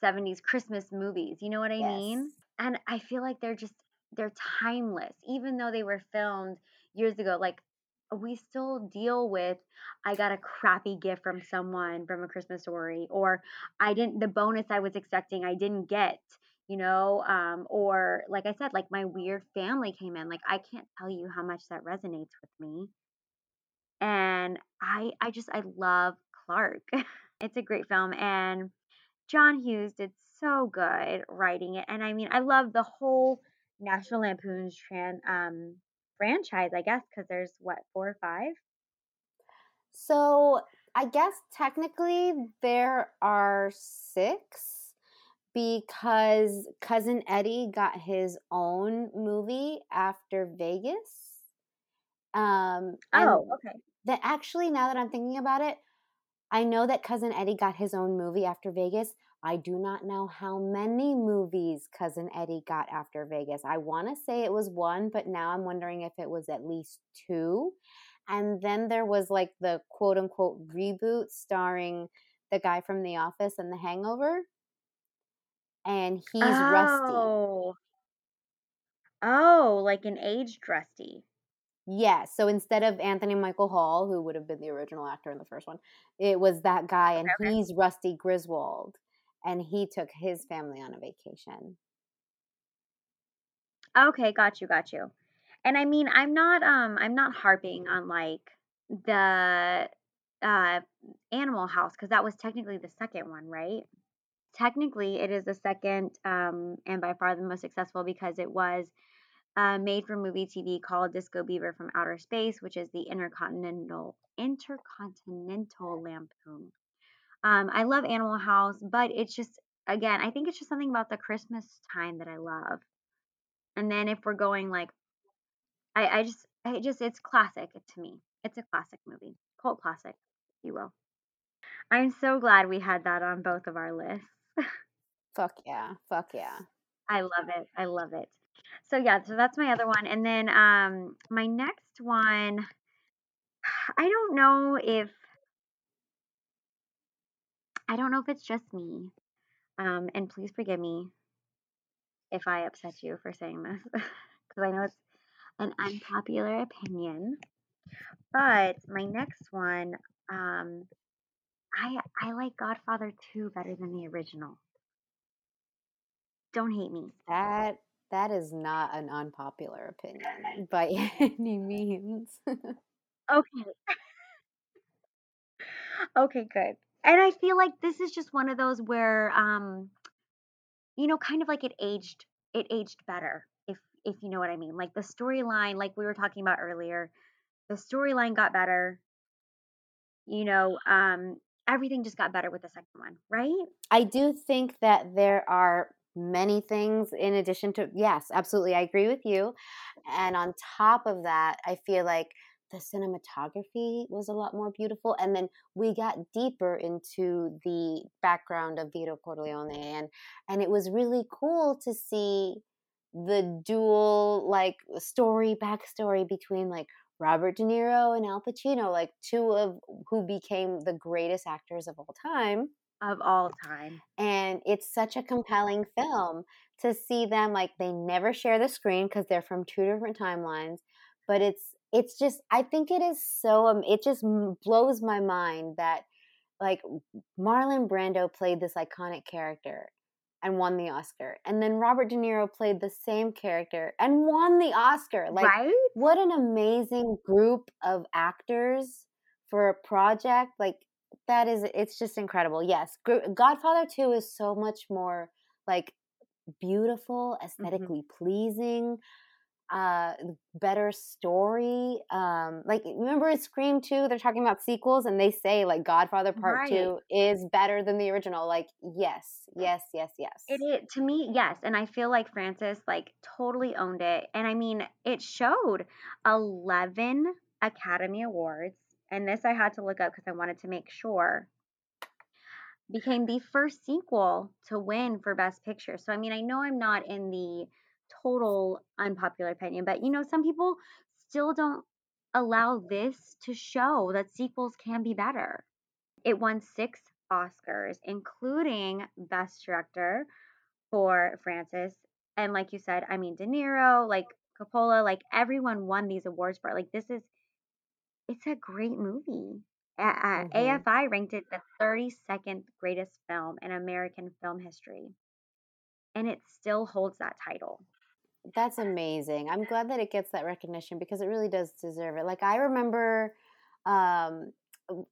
70s Christmas movies. You know what I mean? And I feel like they're just they're timeless even though they were filmed years ago. Like we still deal with I got a crappy gift from someone from a Christmas story or I didn't the bonus I was expecting I didn't get, you know, um or like I said like my weird family came in. Like I can't tell you how much that resonates with me and I I just I love Clark. it's a great film and John Hughes did so good writing it. And I mean, I love the whole National Lampoon's tran um franchise, I guess, because there's what, four or five? So I guess technically there are six because cousin Eddie got his own movie after Vegas. Um, Oh, okay. that actually, now that I'm thinking about it, I know that cousin Eddie got his own movie after Vegas. I do not know how many movies cousin Eddie got after Vegas. I want to say it was one, but now I'm wondering if it was at least two. And then there was like the quote unquote reboot starring the guy from The Office and The Hangover. And he's Rusty. Oh. Oh, like an aged Rusty. Yes. So instead of Anthony Michael Hall, who would have been the original actor in the first one, it was that guy, and okay. he's Rusty Griswold, and he took his family on a vacation. Okay, got you, got you. And I mean, I'm not um I'm not harping on like the uh Animal House because that was technically the second one, right? Technically, it is the second um and by far the most successful because it was uh, made for movie TV called Disco Beaver from Outer Space, which is the Intercontinental Intercontinental Lampoon. Um, I love Animal House, but it's just again, I think it's just something about the Christmas time that I love. And then if we're going like, I, I just, I just, it's classic to me. It's a classic movie, cult classic, if you will. I'm so glad we had that on both of our lists. Fuck yeah. Fuck yeah. I love it. I love it. So yeah, so that's my other one. And then um my next one I don't know if I don't know if it's just me. Um and please forgive me if I upset you for saying this because I know it's an unpopular opinion. But my next one um I I like Godfather 2 better than the original. Don't hate me. That that is not an unpopular opinion by any means. Okay. Okay, good. And I feel like this is just one of those where um you know kind of like it aged it aged better if if you know what I mean. Like the storyline like we were talking about earlier, the storyline got better. You know, um everything just got better with the second one, right? I do think that there are many things in addition to yes, absolutely. I agree with you. And on top of that, I feel like the cinematography was a lot more beautiful and then we got deeper into the background of Vito Corleone and and it was really cool to see the dual like story backstory between like Robert De Niro and Al Pacino, like two of who became the greatest actors of all time Of all time. and it's such a compelling film to see them like they never share the screen because they're from two different timelines but it's it's just i think it is so um, it just blows my mind that like marlon brando played this iconic character and won the oscar and then robert de niro played the same character and won the oscar like right? what an amazing group of actors for a project like that is it's just incredible yes godfather 2 is so much more like beautiful aesthetically pleasing uh better story um like remember in scream 2 they're talking about sequels and they say like godfather part Right. 2 is better than the original like yes yes yes yes It is to me, yes, and I feel like Francis like totally owned it. And I mean, it showed 11 Academy Awards, and this I had to look up because I wanted to make sure. Became the first sequel to win for Best Picture. So I mean, I know I'm not in the total unpopular opinion, but you know, some people still don't allow this to show that sequels can be better. It won six Oscars, including Best Director for Francis. And like you said, I mean, De Niro, like Coppola, like everyone won these awards for it. Like, this is, it's a great movie. Uh, Mhm. AFI ranked it the 32nd greatest film in American film history. And it still holds that title. That's amazing. I'm glad that it gets that recognition because it really does deserve it. Like I remember um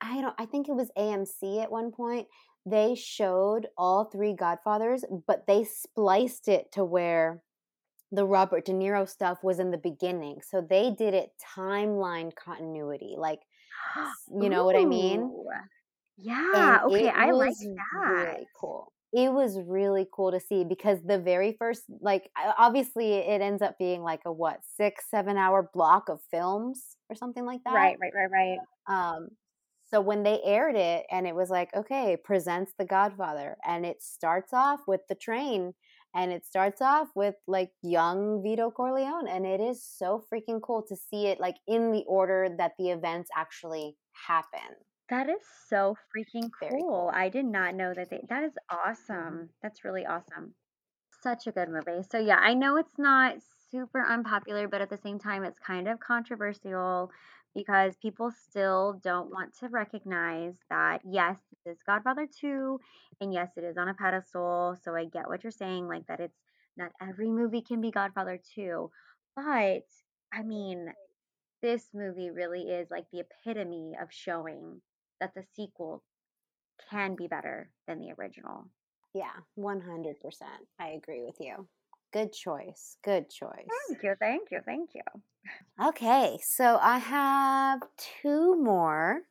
I don't I think it was AMC at one point. They showed all three Godfathers, but they spliced it to where the Robert De Niro stuff was in the beginning. So they did it timeline continuity. Like you know what I mean? Yeah. and Okay. I like that. really cool. It was really cool to see because the very first, like, obviously, it ends up being like a what six, seven hour block of films or something like that. Right, right, right, right. Um, so when they aired it, and it was like, okay, presents The Godfather, and it starts off with the train, and it starts off with like young Vito Corleone, and it is so freaking cool to see it like in the order that the events actually happen. That is so freaking Very cool. cool. I did not know that they, that is mm-hmm. awesome. That's really awesome. Such a good movie. So yeah, I know it's not super unpopular, but at the same time it's kind of controversial because people still don't want to recognize that yes, this is Godfather 2 and yes, it is on a pedestal. So I get what you're saying like that it's not every movie can be Godfather 2. But I mean, this movie really is like the epitome of showing that the sequel can be better than the original. Yeah, 100%. I agree with you. Good choice. Good choice. Thank you, thank you, thank you. Okay, so I have two more.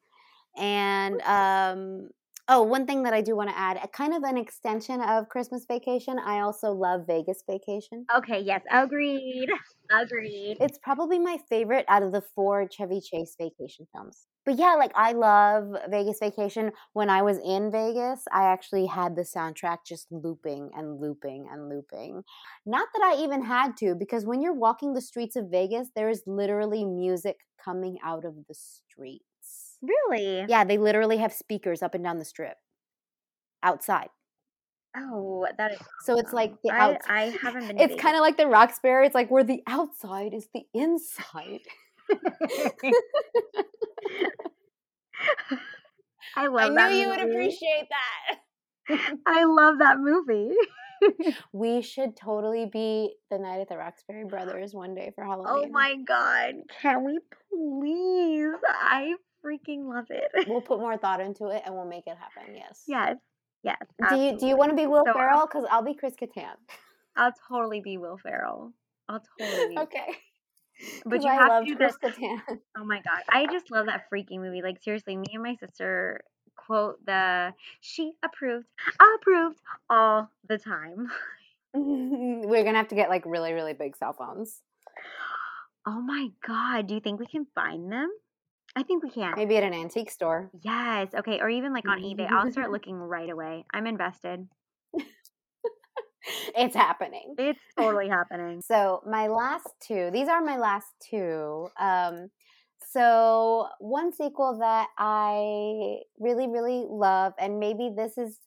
And um oh, one thing that I do want to add, a kind of an extension of Christmas Vacation. I also love Vegas Vacation. Okay, yes, agreed, agreed. It's probably my favorite out of the four Chevy Chase vacation films. But yeah, like I love Vegas Vacation. When I was in Vegas, I actually had the soundtrack just looping and looping and looping. Not that I even had to, because when you're walking the streets of Vegas, there is literally music coming out of the streets. Really? Yeah, they literally have speakers up and down the strip outside. Oh, that is. So it's like the I, out. I haven't been. It's kind of like the Roxbury. It's like where the outside is the inside. I love that. I knew you would appreciate that. I love that movie. We should totally be the night at the Roxbury Brothers one day for oh Halloween. Oh my god, can we please? I freaking love it. We'll put more thought into it and we'll make it happen. Yes. yes, yes. Do you do you want to be Will So, Ferrell? Because I'll be Chris Kattan. I'll totally be Will Ferrell. I'll totally be. Okay. But you I have to Chris this. Kattan. Oh my god, I just love that freaking movie. Like seriously, me and my sister quote the "she approved, approved" all the time. We're gonna have to get like really really big cell phones. Oh my god, do you think we can find them? I think we can. Maybe at an antique store. Yes. Okay. Or even like on eBay. I'll start looking right away. I'm invested. It's happening. It's totally happening. So my last two, these are my last two. Um, so one sequel that I really, really love, and maybe this is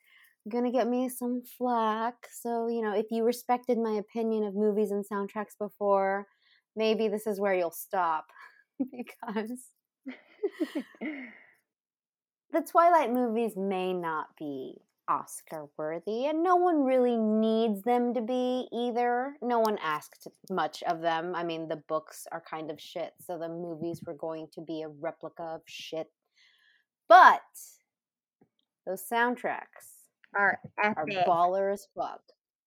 gonna get me some flack. So you know, if you respected my opinion of movies and soundtracks before, maybe this is where you'll stop because the Twilight movies may not be Oscar worthy, and no one really needs them to be either. No one asked much of them. I mean, the books are kind of shit, so the movies were going to be a replica of shit. But those soundtracks Are are epic. baller as fuck.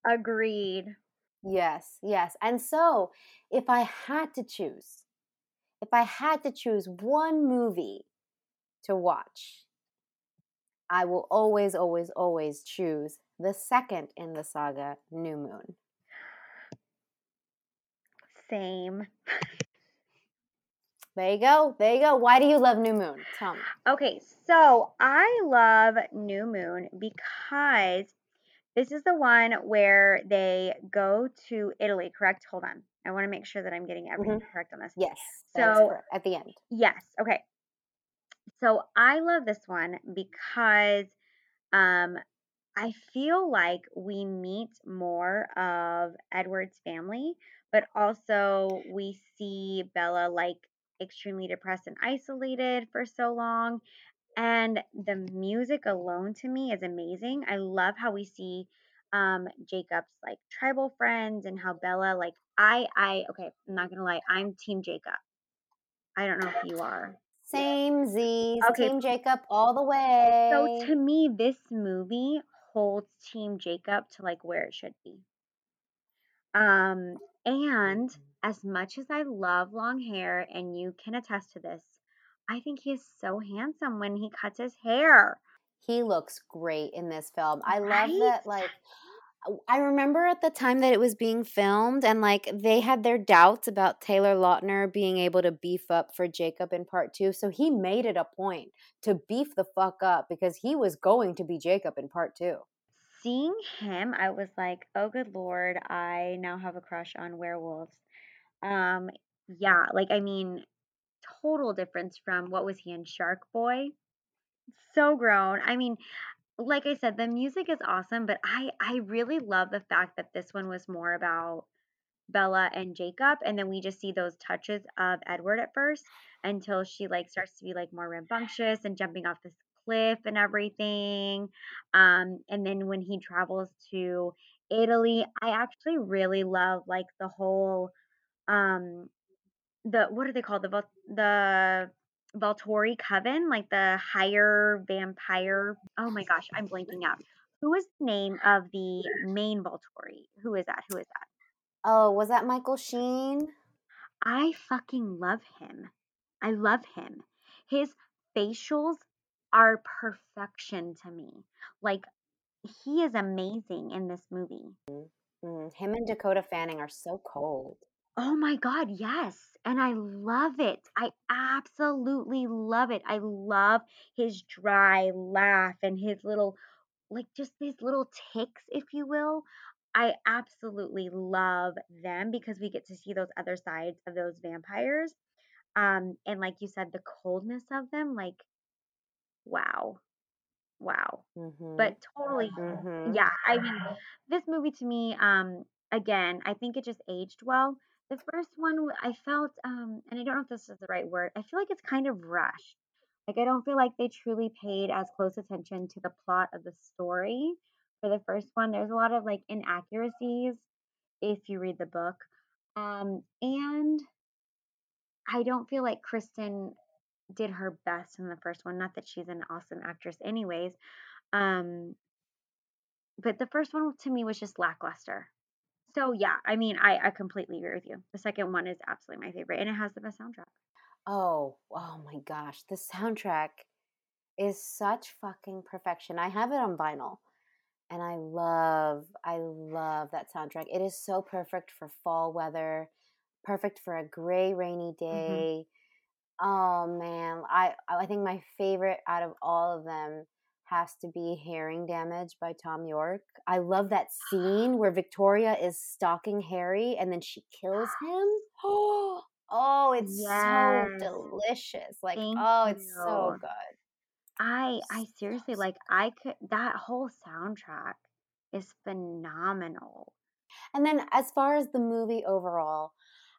Agreed. Yes, yes. And so, if I had to choose, if I had to choose one movie to watch, I will always, always, always choose the second in the saga, New Moon. Same. There you go. There you go. Why do you love New Moon? Tell me. Okay, so I love New Moon because this is the one where they go to Italy, correct? Hold on. I want to make sure that I'm getting everything correct on this. Yes. So- At the end. Yes. Okay. So I love this one because um I feel like we meet more of Edward's family, but also we see Bella like extremely depressed and isolated for so long. And the music alone to me is amazing. I love how we see um Jacob's like tribal friends and how Bella like I I okay, I'm not gonna lie, I'm team Jacob. I don't know if you are. Same Z. Okay. Team Jacob all the way. So to me, this movie holds Team Jacob to like where it should be. Um, and as much as I love long hair, and you can attest to this, I think he is so handsome when he cuts his hair. he looks great in this film. I love Right? that like I remember at the time that it was being filmed and like they had their doubts about Taylor Lautner being able to beef up for Jacob in part 2. So he made it a point to beef the fuck up because he was going to be Jacob in part 2. Seeing him, I was like, oh good lord, I now have a crush on werewolves. Um, yeah, like I mean, total difference from what was he in Shark Boy? So grown. I mean, like I said, the music is awesome, but I I really love the fact that this one was more about Bella and Jacob, and then we just see those touches of Edward at first until she like starts to be like more rambunctious and jumping off this cliff and everything. Um, and then when he travels to Italy, I actually really love like the whole um the what are they called the the Volturi coven, like the higher vampire. Oh my gosh, I'm blanking out. Who is the name of the main Volturi? Who is that? Who is that? Oh, was that Michael Sheen? I fucking love him. I love him. His facials are perfection to me. Like he is amazing in this movie. Mm, him and Dakota Fanning are so cold. Oh my god, yes. And I love it. I absolutely love it. I love his dry laugh and his little like just these little ticks, if you will. I absolutely love them because we get to see those other sides of those vampires. Um, and like you said, the coldness of them, like, wow, wow. Mm-hmm. But totally, Mhm. yeah. I mean, this movie to me, um, again, I think it just aged well. The first one, I felt, um, and I don't know if this is the right word. I feel like it's kind of rushed. Like I don't feel like they truly paid as close attention to the plot of the story for the first one. There's a lot of like inaccuracies if you read the book. Um, and I don't feel like Kristen did her best in the first one. Not that she's an awesome actress, anyways. Um, but the first one to me was just lackluster. So yeah, I mean, I, I completely agree with you. The second one is absolutely my favorite, and it has the best soundtrack. Oh, oh my gosh. The soundtrack is such fucking perfection. I have it on vinyl and I love, I love that soundtrack. It is so perfect for fall weather, perfect for a gray, rainy mm-hmm. day. Oh man, I I think my favorite out of all of them has to be Hearing Damage by Thom Yorke. I love that scene where Victoria is stalking Harry and then she kills him. Oh, it's Yes. so delicious. Like, Thank oh, it's so good. I I seriously like I could that whole soundtrack is phenomenal. And then as far as the movie overall,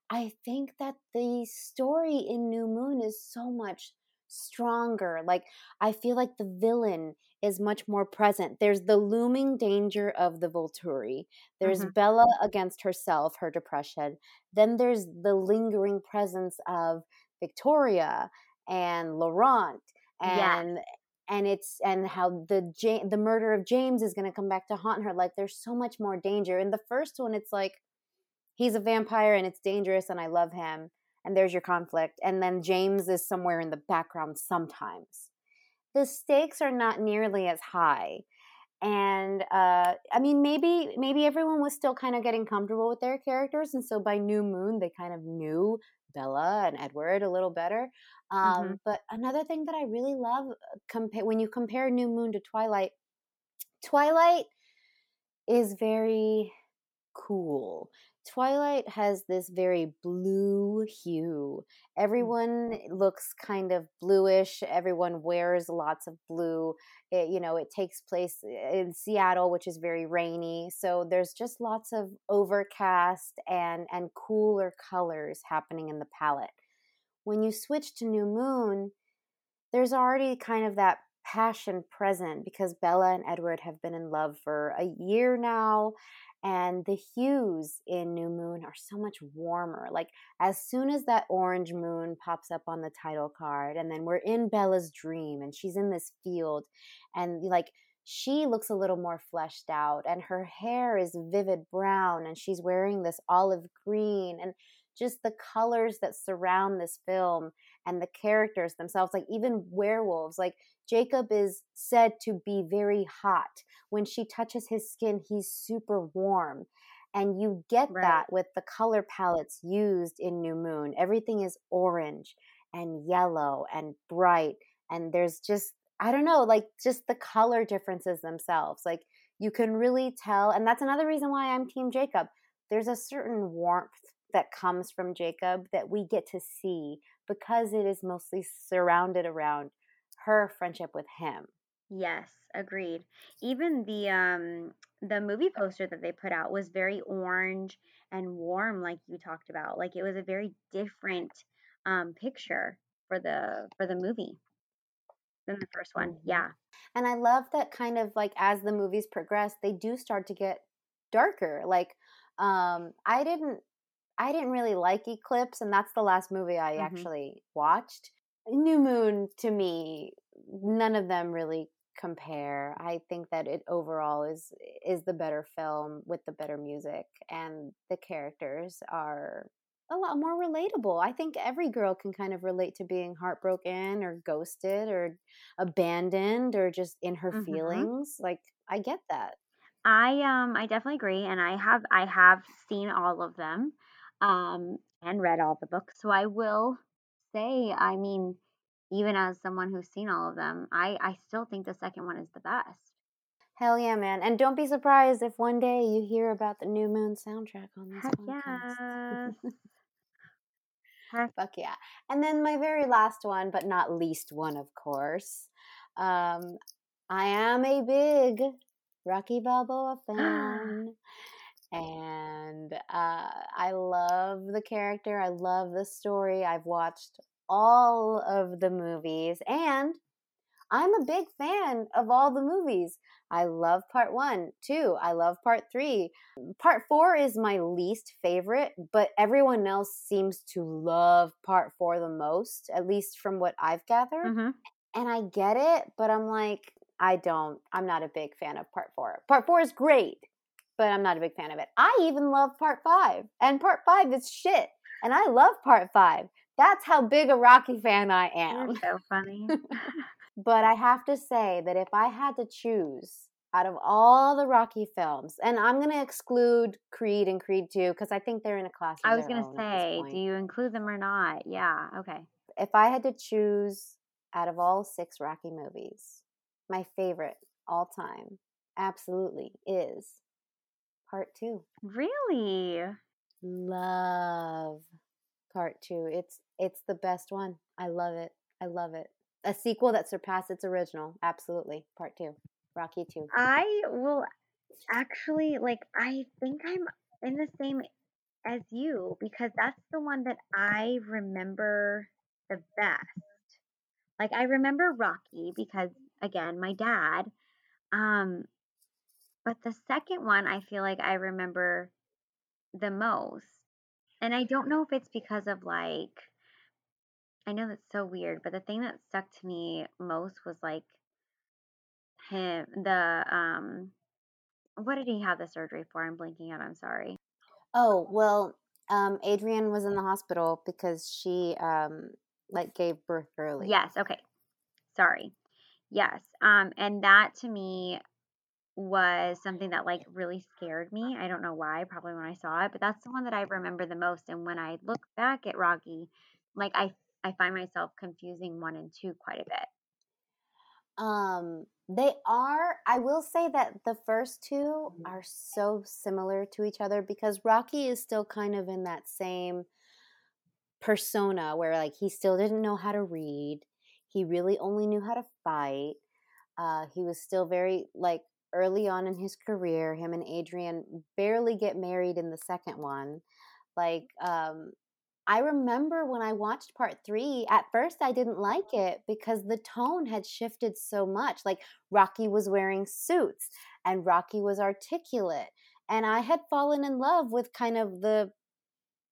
I think that the story in New Moon is so much stronger. Like I feel like the villain is much more present. There's the looming danger of the Volturi. There's Mhm. Bella against herself, her depression. Then there's the lingering presence of Victoria and Laurent and and it's and how the ja- the murder of James is going to come back to haunt her. Like there's so much more danger. In the first one, it's like he's a vampire and it's dangerous and I love him. And there's your conflict. And then James is somewhere in the background sometimes. The stakes are not nearly as high. And uh, I mean, maybe maybe everyone was still kind of getting comfortable with their characters, and so by New Moon, they kind of knew Bella and Edward a little better. Um, Mhm. But another thing that I really love, uh, compare when you compare New Moon to Twilight, Twilight is very cool. Twilight has this very blue hue. Hmm. Everyone eh, looks kind of bluish. Everyone wears lots of blue. It, you know, it takes place eh, in Seattle, which is very rainy. So there's just lots of overcast and and cooler colors happening in the palette. When you switch to New Moon, there's already kind of that passion present because Bella and Edward have been in love for a year now. And the hues in New Moon are so much warmer. Like, as soon as that orange moon pops up on the title card, and then we're in Bella's dream, and she's in this field, and like, she looks a little more fleshed out, and her hair is vivid brown, and she's wearing this olive green, and just the colors that surround this film and the characters themselves, like even werewolves, like Jacob is said to be very hot. When she touches his skin, he's super warm. And you get Right. that with the color palettes used in New Moon. Everything is orange and yellow and bright. And there's just, I don't know, like just the color differences themselves. Like you can really tell. And that's another reason why I'm Team Jacob. There's a certain warmth that comes from Jacob that we get to see because it is mostly surrounded around her friendship with him. Yes, agreed. Even the um the movie poster that they put out was very orange and warm like you talked about. Like it was a very different um picture for the for the movie than the first one. Mhm. Yeah. And I love that kind of like as the movies progress, they do start to get darker. Like um I didn't I didn't really like Eclipse and that's the last movie I Mhm. actually watched. New Moon to me none of them really compare. I think that it overall is is the better film with the better music and the characters are a lot more relatable. I think every girl can kind of relate to being heartbroken or ghosted or abandoned or just in her Mhm. feelings. Like I get that. I um I definitely agree and I have I have seen all of them um and read all the books. So I will say, I mean, even as someone who's seen all of them, I I still think the second one is the best. Hell yeah, man. And don't be surprised if one day you hear about the New Moon soundtrack on this Heck podcast. yes. Fuck yeah. And then my very last one, but not least one, of course. Um, I am a big Rocky Balboa fan. And uh, I love the character. I love the story. I've watched all of the movies. And I'm a big fan of all the movies. I love part one, two. I love part three. Part four is my least favorite, but everyone else seems to love part four the most, at least from what I've gathered. hmm And I get it, but I'm like, I don't, I'm not a big fan of part four. Part four is great, but I'm not a big fan of it. I even love part five, and part five is shit. And I love part five. That's how big a Rocky fan I am. You're so funny. But I have to say that if I had to choose out of all the Rocky films, and I'm going to exclude Creed and Creed 2 because I think they're in a class. Of I was at this say, do you include them or not? Yeah, okay. if I had to choose out of all six Rocky movies, my favorite all time absolutely is part two. Really? Love part two. It's it's the best one. I love it. I love it. A sequel that surpassed its original. Absolutely. Part two. Rocky two. I will actually like I think I'm in the same as you because that's the one that I remember the best. Like I remember Rocky because again, my dad. Um but the second one I feel like I remember the most. And I don't know if it's because of like I know that's so weird, but the thing that stuck to me most was like him the um what did he have the surgery for? I'm blinking out. I'm sorry. Oh, well, um, Adrian was in the hospital because she um like gave birth early. Yes, okay. Sorry. Yes. Um and that to me was something that like really scared me. I don't know why, probably when I saw it, but that's the one that I remember the most and when I look back at Rocky, like I I find myself confusing 1 and 2 quite a bit. Um, they are. I will say that the first two Mm-hmm. are so similar to each other because Rocky is still kind of in that same persona where like he still didn't know how to read. He really only knew how to fight. Uh, he was still very like early on in his career. Him and Adrian barely get married in the second one. Like, um, I remember when I watched part three, at first I didn't like it because the tone had shifted so much. Like, Rocky was wearing suits and Rocky was articulate. And I had fallen in love with kind of the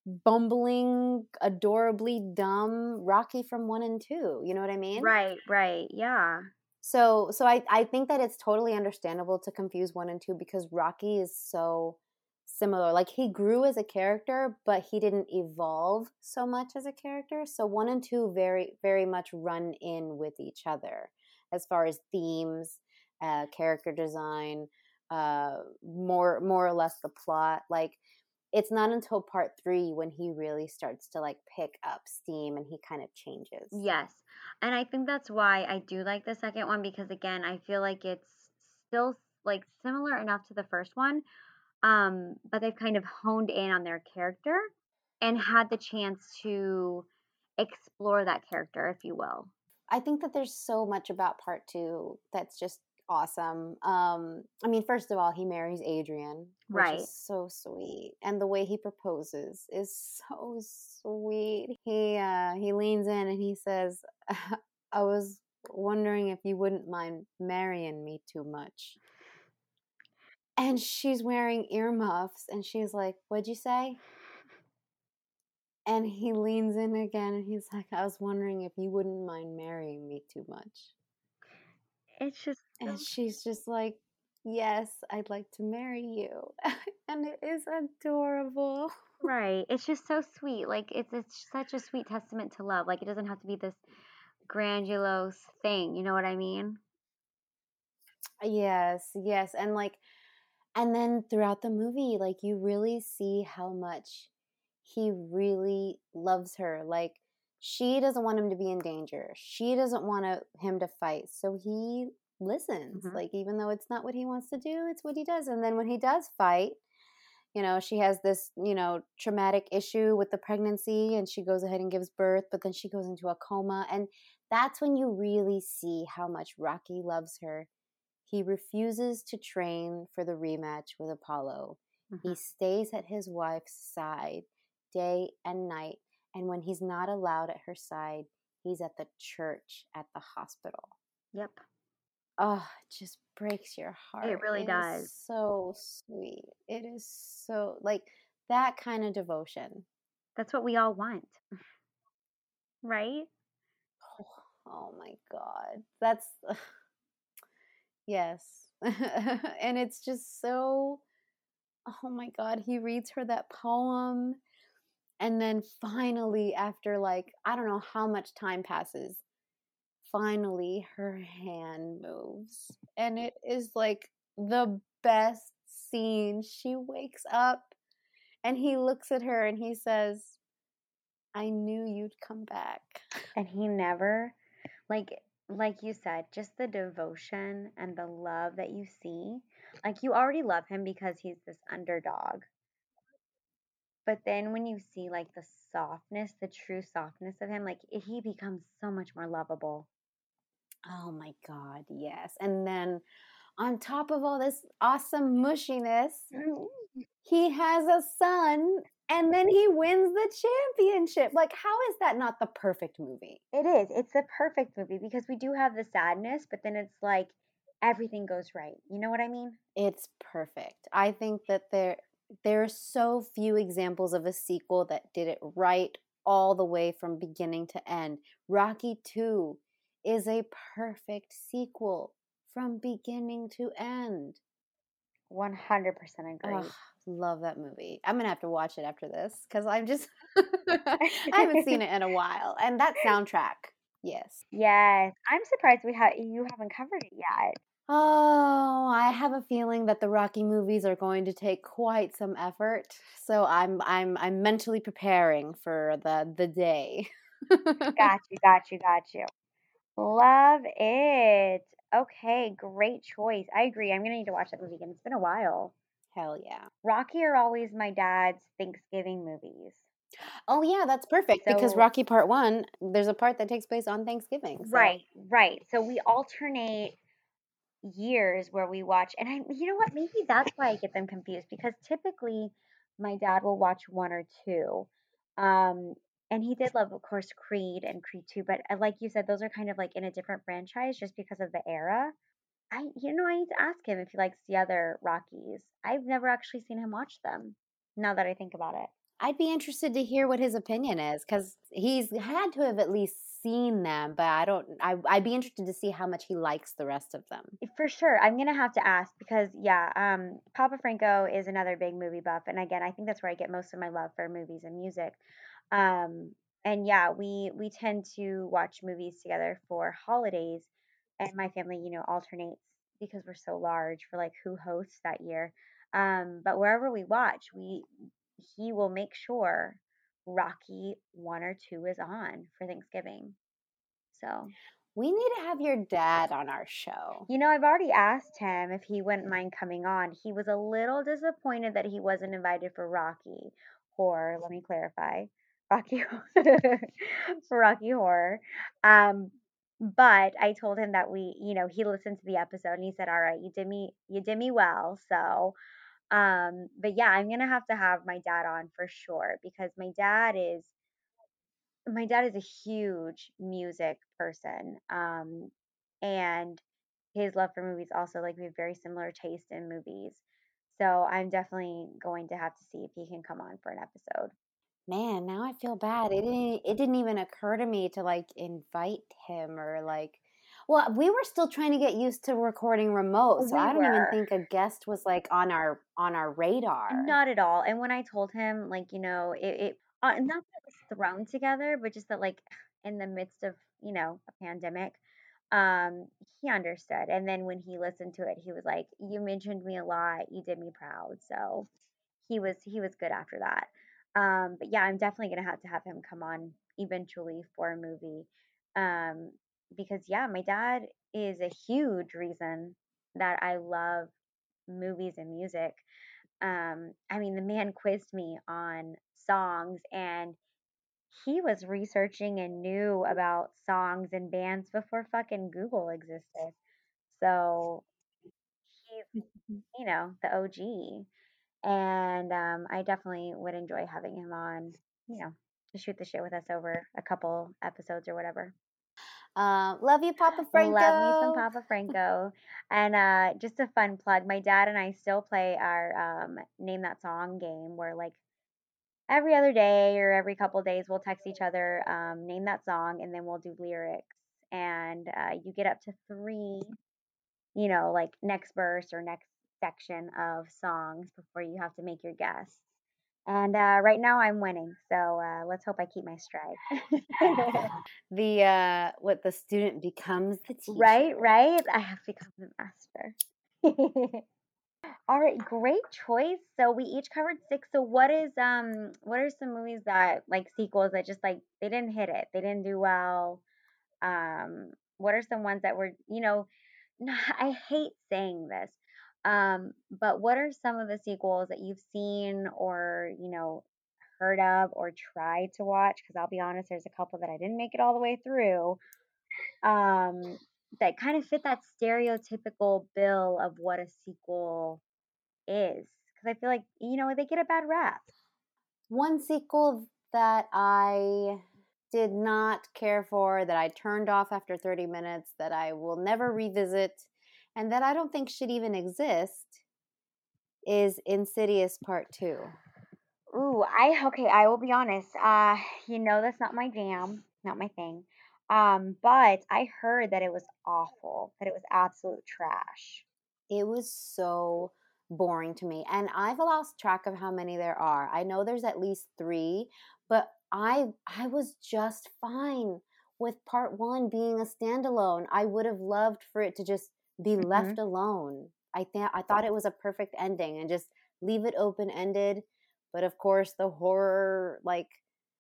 bumbling, adorably dumb Rocky from one and two. You know what I mean? Right, right. Yeah. So so I, I think that it's totally understandable to confuse one and two because Rocky is so similar. Like he grew as a character, but he didn't evolve so much as a character. So one and two very very much run in with each other as far as themes, uh, character design, uh, more more or less the plot. Like it's not until part three when he really starts to like pick up steam and he kind of changes. Yes. And I think that's why I do like the second one because again, I feel like it's still like similar enough to the first one. Um, but they've kind of honed in on their character and had the chance to explore that character, if you will. I think that there's so much about part two that's just awesome. Um, I mean, first of all, he marries Adrian, which Right. is so sweet, and the way he proposes is so sweet. He uh, he leans in and he says, "I was wondering if you wouldn't mind marrying me too much." And she's wearing earmuffs, and she's like, "What'd you say?" And he leans in again and he's like, I was wondering if you wouldn't mind marrying me too much. It's just And oh. she's just like, Yes, I'd like to marry you. and it is adorable. Right. It's just so sweet. Like it's it's such a sweet testament to love. Like it doesn't have to be this grandiose thing. You know what I mean? Yes, yes. And like, and then throughout the movie, like, you really see how much he really loves her. Like, she doesn't want him to be in danger. She doesn't want to, him to fight. So he listens. Mhm. Like, even though it's not what he wants to do, it's what he does. And then when he does fight, you know, she has this, you know, traumatic issue with the pregnancy and she goes ahead and gives birth, but then she goes into a coma. And that's when you really see how much Rocky loves her. He refuses to train for the rematch with Apollo. He Mhm. stays at his wife's side day and night. And when he's not allowed at her side, he's at the church at the hospital. Yep. Oh, it just breaks your heart. It really is does. so sweet. It is so like that kind of devotion. That's what we all want. Right? Oh, oh my God. That's, yes. and it's just so, oh my God. He reads her that poem. And then finally, after like, I don't know how much time passes, finally her hand moves. And it is like the best scene. She wakes up and he looks at her and he says, I knew you'd come back. And he never like like you said, just the devotion and the love that you see. Like you already love him because he's this underdog. But then when you see like the softness, the true softness of him, like he becomes so much more lovable. Oh my God, yes. And then on top of all this awesome mushiness, mm-hmm. he has a son and then he wins the championship. Like, how is that not the perfect movie? It is. It's the perfect movie because we do have the sadness, but then it's like everything goes right. You know what I mean? It's perfect. I think that there there are so few examples of a sequel that did it right all the way from beginning to end. Rocky 2 is a perfect sequel from beginning to end. 100% agree. Love that movie. I'm gonna have to watch it after this because I'm just I haven't seen it in a while. And that soundtrack, yes. Yes. I'm surprised we ha- you haven't covered it yet. Oh, I have a feeling that the Rocky movies are going to take quite some effort. So I'm I'm I'm mentally preparing for the the day. Got you, got you, got you. Love it. Okay, great choice. I agree. I'm gonna need to watch that movie again. It's been a while. Hell yeah. Rocky are always my dad's Thanksgiving movies. Oh yeah, that's perfect because Rocky Part 1, there's a part that takes place on Thanksgiving. so- Right, right. So we alternate years where we watch, and I, you know what? Maybe that's why I get them confused because typically my dad will watch one or two. Um, and he did love, of course, Creed and Creed 2, but uh, like you said, those are kind of like in a different franchise just because of the era. I, you know, I need to ask him if he likes the other Rockies. I've never actually seen him watch them. Now that I think about it. I'd be interested to hear what his opinion is because he's had to have at least seen them, but I don't. I, I'd be interested to see how much he likes the rest of them. For sure. I'm gonna have to ask because yeah, um, Papa Franco is another big movie buff, and again, I think that's where I get most of my love for movies and music. Um, and yeah, we we tend to watch movies together for holidays, and my family, you know, alternates because we're so large for like who hosts that year. Um, but wherever we watch, we he will make sure Rocky one or two is on for Thanksgiving. So We need to have your dad on our show. You know, I've already asked him if he wouldn't mind coming on. He was a little disappointed that he wasn't invited for Rocky Horror. Let me clarify. Rocky Rocky Horror. Um, but I told him that we, you know, he listened to the episode and he said, "All right, you did me, you did me well." So, um, but yeah, I'm gonna have to have my dad on for sure because my dad is my dad is a huge music person. Um, and his love for movies also like we have very similar taste in movies. So I'm definitely going to have to see if he can come on for an episode. Man, now I feel bad. It didn't. It didn't even occur to me to like invite him or like. Well, we were still trying to get used to recording remote, so We I don't even think a guest was like on our on our radar. Not at all. And when I told him, like, you know, it, it uh, not that it was thrown together, but just that, like, in the midst of, you know, a pandemic, um, he understood. And then when he listened to it, he was like, "You mentioned me a lot. You did me proud." So he was he was good after that. Um, but yeah, I'm definitely gonna have to have him come on eventually for a movie. Um, because yeah, my dad is a huge reason that I love movies and music um i mean the man quizzed me on songs and he was researching and knew about songs and bands before fucking google existed so he's you know the og and um i definitely would enjoy having him on you know to shoot the shit with us over a couple episodes or whatever Uh, love you, Papa Franco. Love me some Papa Franco. And uh, just a fun plug, my dad and I still play our um, Name That Song game where, like, every other day or every couple days, we'll text each other, um, name that song, and then we'll do lyrics. And uh, you get up to three, you know, like next verse or next section of songs before you have to make your guess. And uh, right now I'm winning, so uh, let's hope I keep my stride. The uh, what the student becomes the teacher. Right, right. I have become the master. All right, great choice. So we each covered six. So what is um what are some movies that like sequels that just like they didn't hit it, they didn't do well? Um, what are some ones that were you know, I hate saying this, um, but what are some of the sequels that you've seen or you know heard of or tried to watch? Because I'll be honest, there's a couple that I didn't make it all the way through um, that kind of fit that stereotypical bill of what a sequel is. Because I feel like, you know, they get a bad rap. One sequel that I did not care for, that I turned off after 30 minutes, that I will never revisit, and that I don't think should even exist is Insidious Part 2. Ooh, I, okay, I will be honest. Uh, you know, that's not my jam, not my thing. Um, but I heard that it was awful, that it was absolute trash. It was so boring to me. And I've lost track of how many there are. I know there's at least 3, but I I was just fine with part 1 being a standalone. I would have loved for it to just be Mhm. left alone. I th- I thought it was a perfect ending and just leave it open ended. But of course, the horror like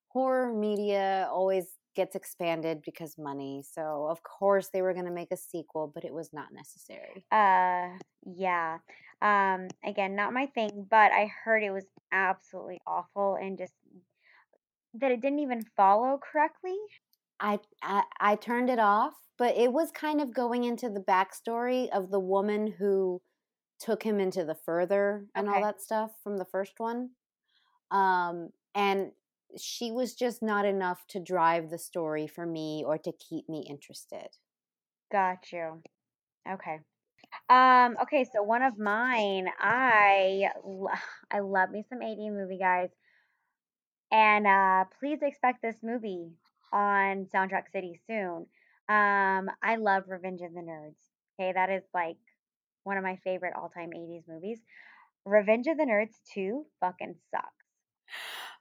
horror media always gets expanded because money. So of course they were going to make a sequel, but it was not necessary. Uh, yeah. Um, again, not my thing, but I heard it was absolutely awful and just that it didn't even follow correctly. I, I I turned it off, but it was kind of going into the backstory of the woman who took him into the further and all that stuff from the first one. Um, and she was just not enough to drive the story for me or to keep me interested. Got you. Okay. Um, okay, so one of mine, I I love me some 80 movie guys. And uh please expect this movie on Soundtrack City soon. Um, I love Revenge of the Nerds. Okay, that is like one of my favorite all-time 80s movies. Revenge of the Nerds 2 fucking sucks.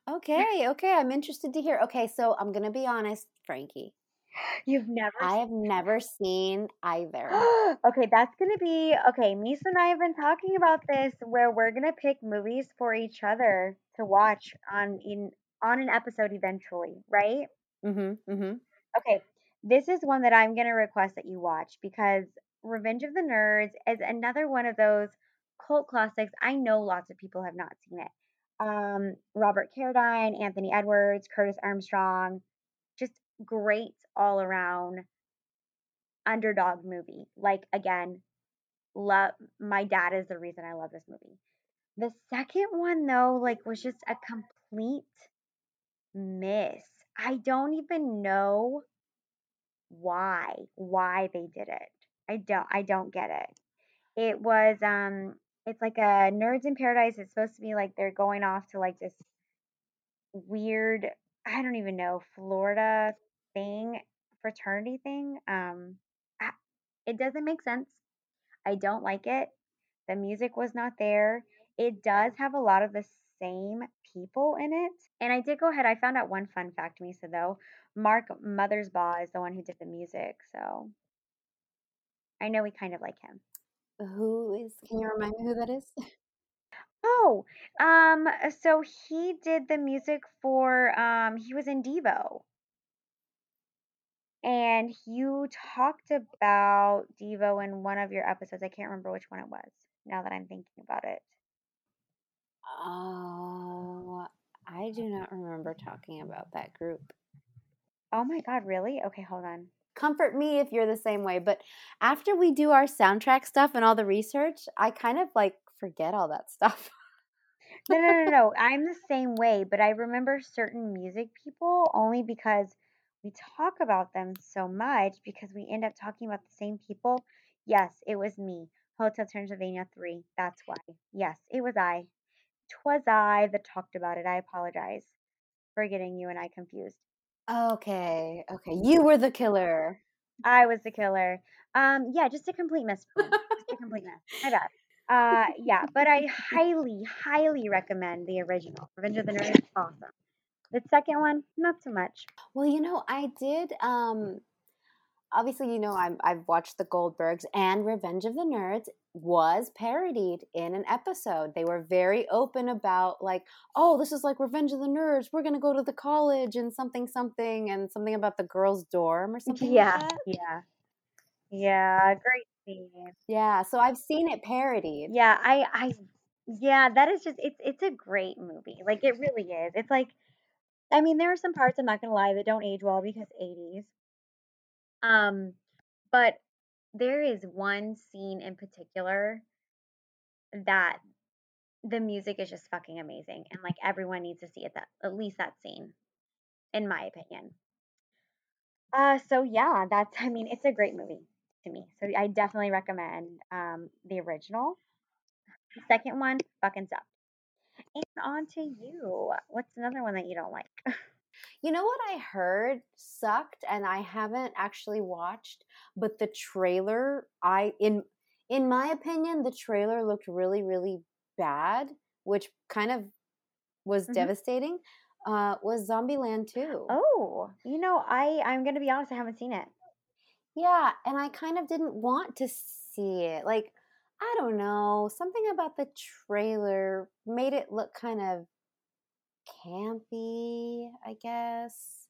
Okay, okay, I'm interested to hear. Okay, so I'm gonna be honest, Frankie. You've never I have never seen either. okay, that's gonna be okay. Misa and I have been talking about this where we're gonna pick movies for each other to watch on in on an episode eventually, right? Mm-hmm. Mm-hmm. Okay, this is one that I'm gonna request that you watch because Revenge of the Nerds is another one of those cult classics. I know lots of people have not seen it. Um, Robert Carradine, Anthony Edwards, Curtis Armstrong, just great all around underdog movie. Like again, love my dad is the reason I love this movie. The second one though, like was just a complete miss. I don't even know why why they did it. I don't I don't get it. It was um it's like a Nerds in Paradise. It's supposed to be like they're going off to like this weird I don't even know Florida thing fraternity thing. Um It doesn't make sense. I don't like it. The music was not there. It does have a lot of the same people in it. And I did go ahead, I found out one fun fact, Misa, though. Mark Mothersbaugh is the one who did the music, so I know we kind of like him. Who is? Can you remind me who that is? Oh, um, so he did the music for um he was in Devo. And you talked about Devo in one of your episodes. I can't remember which one it was now that I'm thinking about it. Oh, I do not remember talking about that group. Oh my God, really? Okay, hold on. Comfort me if you're the same way. But after we do our soundtrack stuff and all the research, I kind of like forget all that stuff. No, no, no, no. I'm the same way, but I remember certain music people only because we talk about them so much because we end up talking about the same people. Yes, it was me. Hotel Transylvania 3. That's why. Yes, it was I. Twas I that talked about it. I apologize for getting you and I confused. Okay, okay. You were the killer. I was the killer. Um, yeah, just a complete mess. for me. Just a complete mess. My bad. Uh, yeah, but I highly, highly recommend the original. Revenge of the Nerds, awesome. The second one, not so much. Well, you know, I did. Um, obviously, you know, I'm, I've watched The Goldbergs, and Revenge of the Nerds was parodied in an episode. They were very open about, like, oh, this is like Revenge of the Nerds. We're going to go to the college and something, something, and something about the girls' dorm or something. Yeah, Like that. yeah, yeah. Great scene. Yeah. So I've seen it parodied. Yeah, I, I, yeah. That is just it's it's a great movie. Like it really is. It's like, I mean, there are some parts I'm not gonna lie that don't age well because 80s. Um, but there is one scene in particular that the music is just fucking amazing, and like everyone needs to see it. That at least that scene, in my opinion. Uh, so yeah, that's. I mean, it's a great movie to me. So I definitely recommend um the original. The second one, fucking sucked. And on to you. What's another one that you don't like? You know what I heard sucked and I haven't actually watched, but the trailer I in in my opinion the trailer looked really really bad, which kind of was Mhm. devastating. Uh was Zombieland 2. Oh, you know, I I'm gonna be honest, I haven't seen it. Yeah, and I kind of didn't want to see it. Like I don't know, something about the trailer made it look kind of campy, I guess.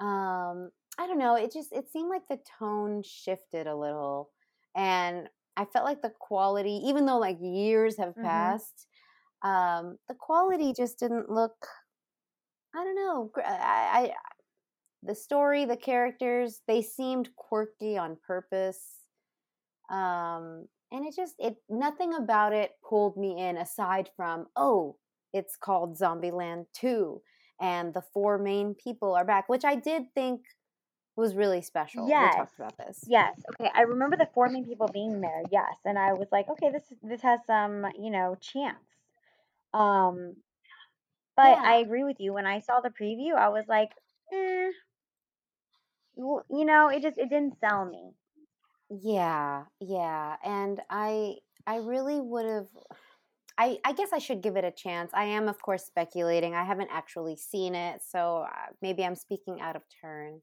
um i don't know it just it seemed like the tone shifted a little and i felt like the quality even though like years have Mhm. passed um the quality just didn't look i don't know I, I the story the characters they seemed quirky on purpose um and it just it nothing about it pulled me in aside from oh it's called zombieland 2 and the four main people are back which i did think was really special Yes. we talked about this Yes. Okay. I remember the four main people being there. Yes, and I was like, okay, this this has some, you know, chance. Um, but I agree with you. When I saw the preview, I was like, eh, well, you know, it just it didn't sell me. yeah yeah and i i really would have I, I guess I should give it a chance. I am, of course, speculating. I haven't actually seen it, so uh, maybe I'm speaking out of turn.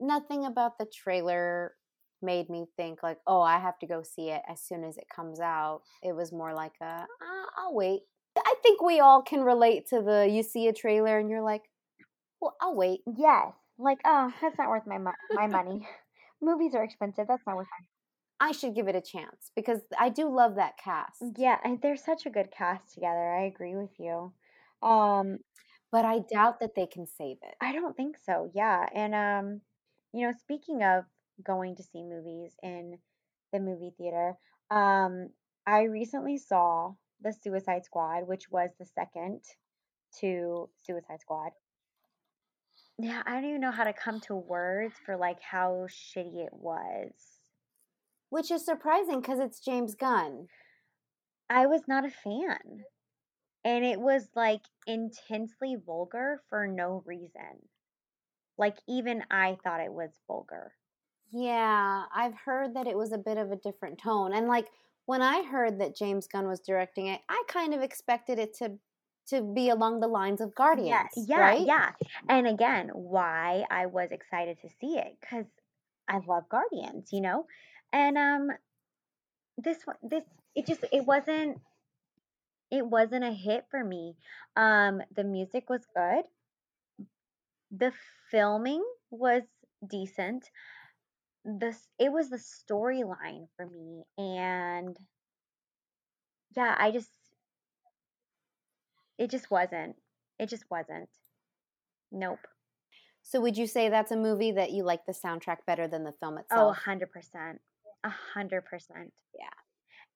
Nothing about the trailer made me think like, oh, I have to go see it as soon as it comes out. It was more like a, uh, I'll wait. I think we all can relate to the you see a trailer and you're like, well, I'll wait. Yes. Like, oh, that's not worth my mo- my money. Movies are expensive. That's not worth my I should give it a chance because I do love that cast. Yeah, and they're such a good cast together. I agree with you. Um, But I doubt that they can save it. I don't think so. Yeah, and um, you know, speaking of going to see movies in the movie theater, um, I recently saw The Suicide Squad, which was the second to Suicide Squad. Yeah, I don't even know how to come to words for like how shitty it was. Which is surprising because it's James Gunn. I was not a fan. And it was like intensely vulgar for no reason. Like even I thought it was vulgar. Yeah, I've heard that it was a bit of a different tone. And like when I heard that James Gunn was directing it, I kind of expected it to to be along the lines of Guardians, Yeah, yeah, right? yeah. And again, why I was excited to see it cuz I love Guardians, you know? And um this one this it just it wasn't it wasn't a hit for me. Um the music was good. The filming was decent. This it was the storyline for me and yeah, I just it just wasn't. It just wasn't. Nope. So would you say that's a movie that you like the soundtrack better than the film itself? Oh, itself? 100%. A 100%. Yeah.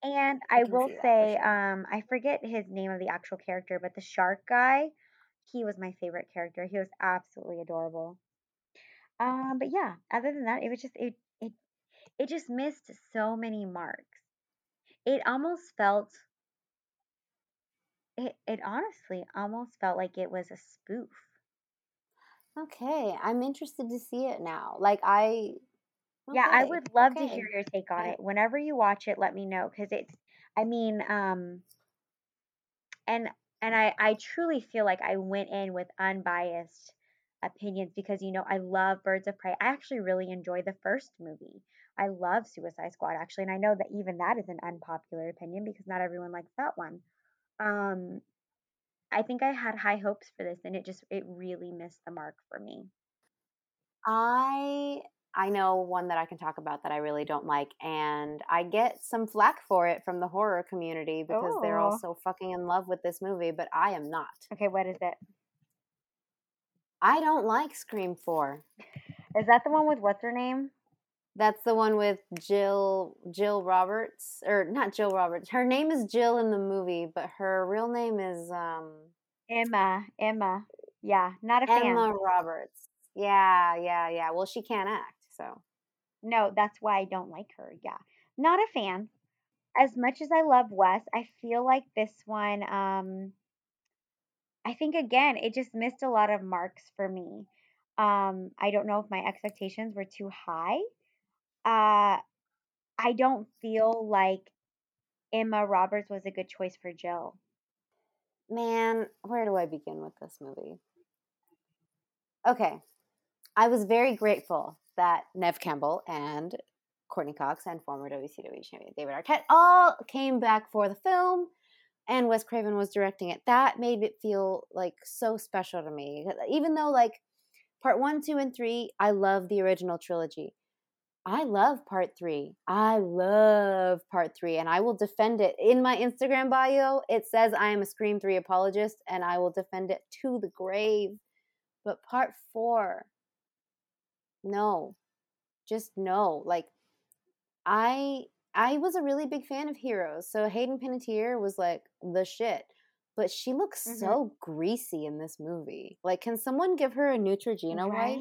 And I I will see that for say, sure. um, I forget his name of the actual character, but the shark guy, he was my favorite character. He was absolutely adorable. Um, but yeah, other than that, it was just it it it just missed so many marks. It almost felt it it honestly almost felt like it was a spoof. Okay, I'm interested to see it now. Like I Yeah, I would love to hear your take on it. Whenever you watch it, let me know because it's I mean, um and and I I truly feel like I went in with unbiased opinions because you know I love Birds of Prey. I actually really enjoy the first movie. I love Suicide Squad actually, and I know that even that is an unpopular opinion because not everyone likes that one. Um I think I had high hopes for this and it just it really missed the mark for me. I I know one that I can talk about that I really don't like, and I get some flack for it from the horror community because they're all Oh. so fucking in love with this movie, but I am not. Okay, what is it? I don't like Scream 4. Is that the one with what's her name? That's the one with Jill Jill Roberts or not Jill Roberts. Her name is Jill in the movie, but her real name is um Emma. Emma. Yeah, not a fan. Emma Roberts. Yeah, yeah, yeah. Well, she can't act, so. No, that's why I don't like her. Yeah. Not a fan. As much as I love Wes, I feel like this one, um, I think again, it just missed a lot of marks for me. Um, I don't know if my expectations were too high. Uh, I don't feel like Emma Roberts was a good choice for Jill. Man, where do I begin with this movie? Okay. I was very grateful that Neve Campbell and Courteney Cox and former WCW champion David Arquette all came back for the film and Wes Craven was directing it. That made it feel like so special to me. Uh, even though like part 1, 2 and 3, I love the original trilogy. I love part 3. I love part 3 and I will defend it. In my Instagram bio, it says I am a Scream 3 apologist and I will defend it to the grave. But part 4 no just no like i i was a really big fan of heroes so hayden panettiere was like the shit but she looks Mhm. so greasy in this movie like can someone give her a neutrogena wipe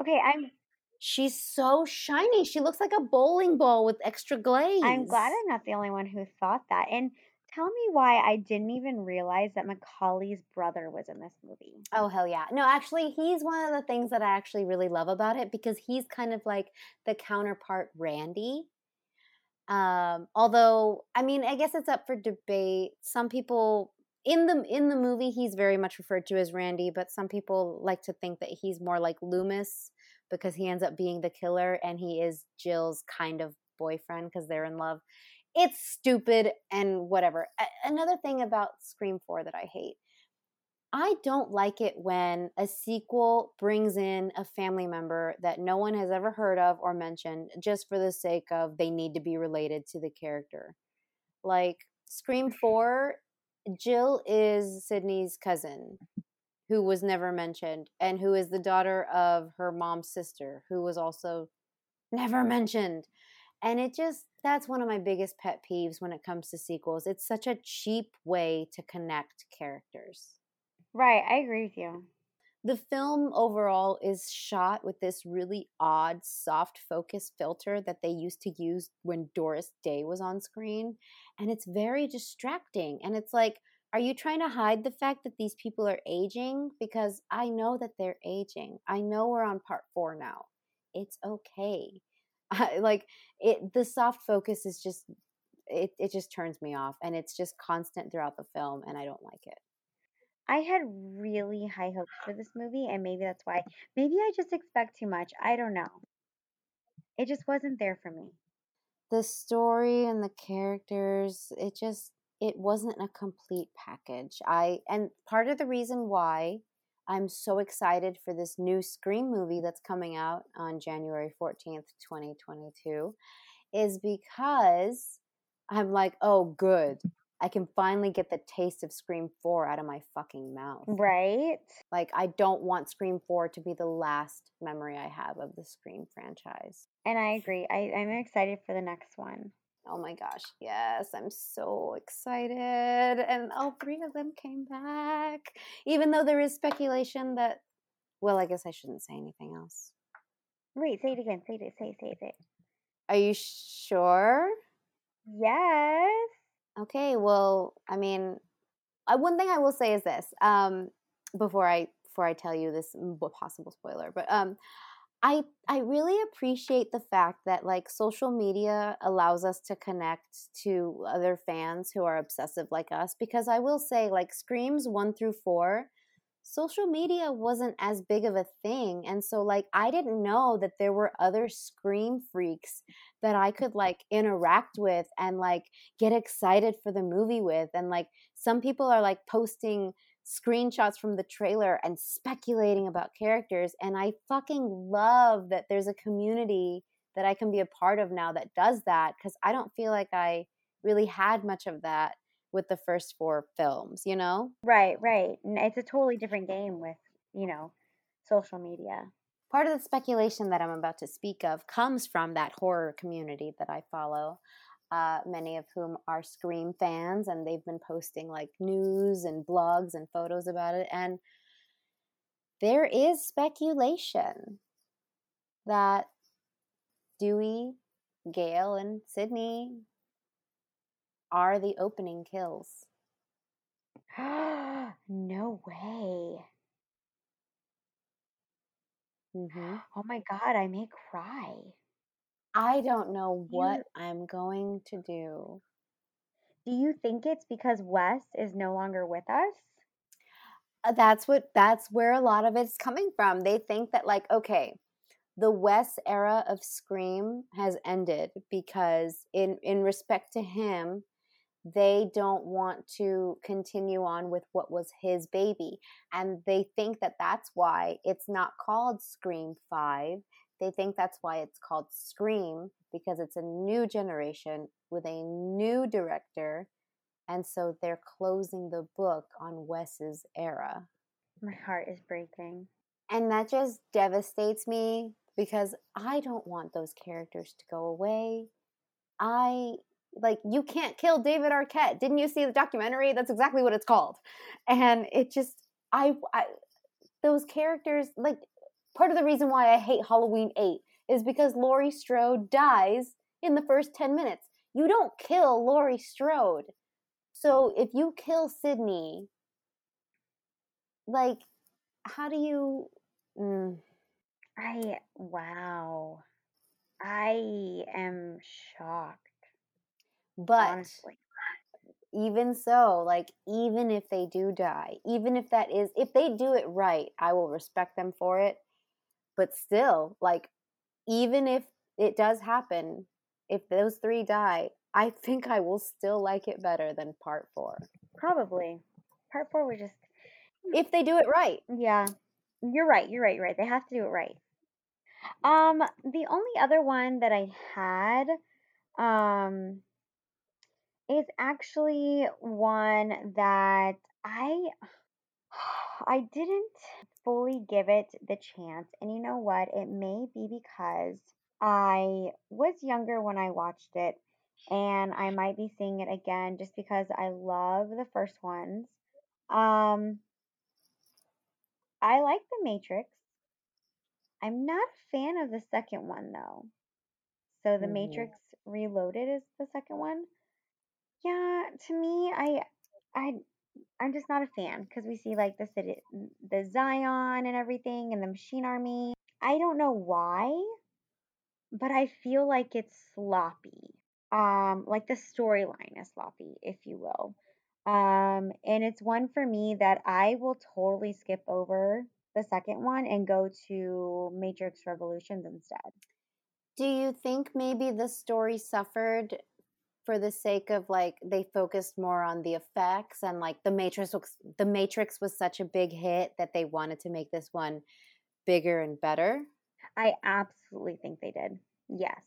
Okay, I'm she's so shiny she looks like a bowling ball with extra glaze I'm glad I'm not the only one who thought that. And tell me why I didn't even realize that Macaulay's brother was in this movie. Oh hell yeah. No, actually he's one of the things that I actually really love about it because he's kind of like the counterpart Randy. Um although I mean I guess it's up for debate. Some people in the in the movie he's very much referred to as Randy, but some people like to think that he's more like Loomis because he ends up being the killer and he is Jill's kind of boyfriend because they're in love. It's stupid and whatever. Another thing about Scream 4 that I hate I don't like it when a sequel brings in a family member that no one has ever heard of or mentioned just for the sake of they need to be related to the character. Like Scream 4, Jill is Sidney's cousin who was never mentioned and who is the daughter of her mom's sister who was also never mentioned. And it just that's one of my biggest pet peeves when it comes to sequels. It's such a cheap way to connect characters. Right, I agree with you. The film overall is shot with this really odd soft focus filter that they used to use when Doris Day was on screen. And it's very distracting. And it's like, are you trying to hide the fact that these people are aging? Because I know that they're aging. I know we're on part four now. it's okay. I, like it the soft focus is just it it just turns me off and it's just constant throughout the film and I don't like it. I had really high hopes for this movie, and maybe that's why. Maybe I just expect too much. I don't know. It just wasn't there for me. The story and the characters, it just it wasn't a complete package. I and part of the reason why I'm so excited for this new Scream movie that's coming out on January 14th, 2022 is because I'm like, "Oh, good. I can finally get the taste of Scream 4 out of my fucking mouth." Right? Like I don't want Scream 4 to be the last memory I have of the Scream franchise. And I agree. I, I'm excited for the next one. Oh my gosh, yes, I'm so excited. And all three of them came back. Even though there is speculation that, well, I guess I shouldn't say anything else. Wait, say it again. Say it. Say it. Say it. Are you sure? Yes. Okay, well, I mean, uh, one thing I will say is this um, before I before I tell you this possible spoiler, but um, I I really appreciate the fact that like social media allows us to connect to other fans who are obsessive like us because I will say like Screams 1 through 4 social media wasn't as big of a thing and so like I didn't know that there were other Scream freaks that I could like interact with and like get excited for the movie with and like some people are like posting screenshots from the trailer and speculating about characters and i fucking love that there's a community that i can be a part of now that does that because i don't feel like i really had much of that with the first four films you know Right. Right. And it's a totally different game with you know social media. part of the speculation that i'm about to speak of comes from that horror community that i follow uh, many of whom are Scream fans, and they've been posting like news and blogs and photos about it. And there is speculation that Dewey, Gail, and Sidney are the opening kills. no way. hmm Oh my god, I may cry. I don't know what You I'm going to do. do you think it's because Wes is no longer with us? Uh, That's what that's where a lot of it's coming from. They think that like okay, the Wes era of Scream has ended because in in respect to him, they don't want to continue on with what was his baby and they think that that's why it's not called Scream 5. They think that's why it's called Scream because it's a new generation with a new director and so they're closing the book on Wes's era. My heart is breaking. And that just devastates me because I don't want those characters to go away. I like you can't kill David Arquette. Didn't you see the documentary? That's exactly what it's called. And it just I, I those characters like part of the reason why I hate Halloween 8 is because Laurie Strode dies in the first 10 minutes. You don't kill Laurie Strode. So if you kill Sidney, like how do you mm, I wow. I am shocked, but honestly. even so like even if they do die even if that is if they do it right i will respect them for it but still like even if it does happen if those three die i think i will still like it better than part four Probably. Part four was just if they do it right yeah. You're right, you're right, you're right. They have to do it right. Um, the only other one that I had um is actually one that I I didn't fully give it the chance. And you know what? It may be because I was younger when I watched it and I might be seeing it again just because I love the first ones. Um I like The Matrix. I'm not a fan of the second one though. So The Mhm. Matrix Reloaded is the second one. Yeah, to me, I I I'm just not a fan because we see like the city, the Zion and everything, and the Machine Army. I don't know why, but I feel like it's sloppy. Um, like the storyline is sloppy, if you will. Um, and it's one for me that I will totally skip over the second one and go to Matrix Revolutions instead. Do you think maybe the story suffered for the sake of like they focused more on the effects and like the Matrix was the Matrix was such a big hit that they wanted to make this one bigger and better? I absolutely think they did. Yes.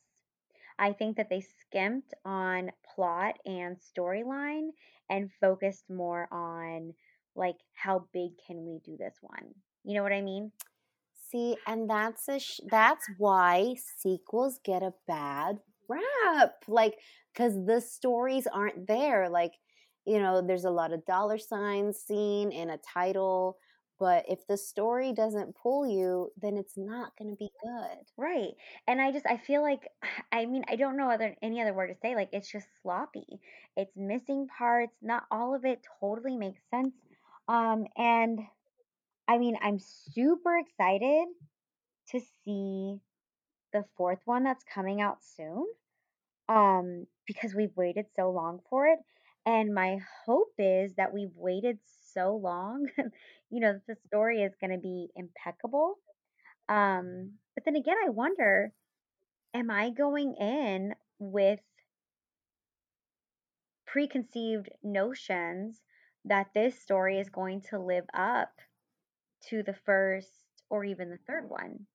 I think that they skimped on plot and storyline and focused more on like how big can we do this one? You know what I mean? See, and that's a sh- that's why sequels get a bad rap. Like cuz the stories aren't there. Like, you know, there's a lot of dollar signs seen in a title, but if the story doesn't pull you, then it's not going to be good. Right. And I just I feel like I mean, I don't know other any other word to say like it's just sloppy. It's missing parts, not all of it totally makes sense. Um and I mean, I'm super excited to see the fourth one that's coming out soon. Um because we've waited so long for it and my hope is that we've waited so long, you know, the story is going to be impeccable. Um but then again, I wonder am I going in with preconceived notions that this story is going to live up to the first or even the third one?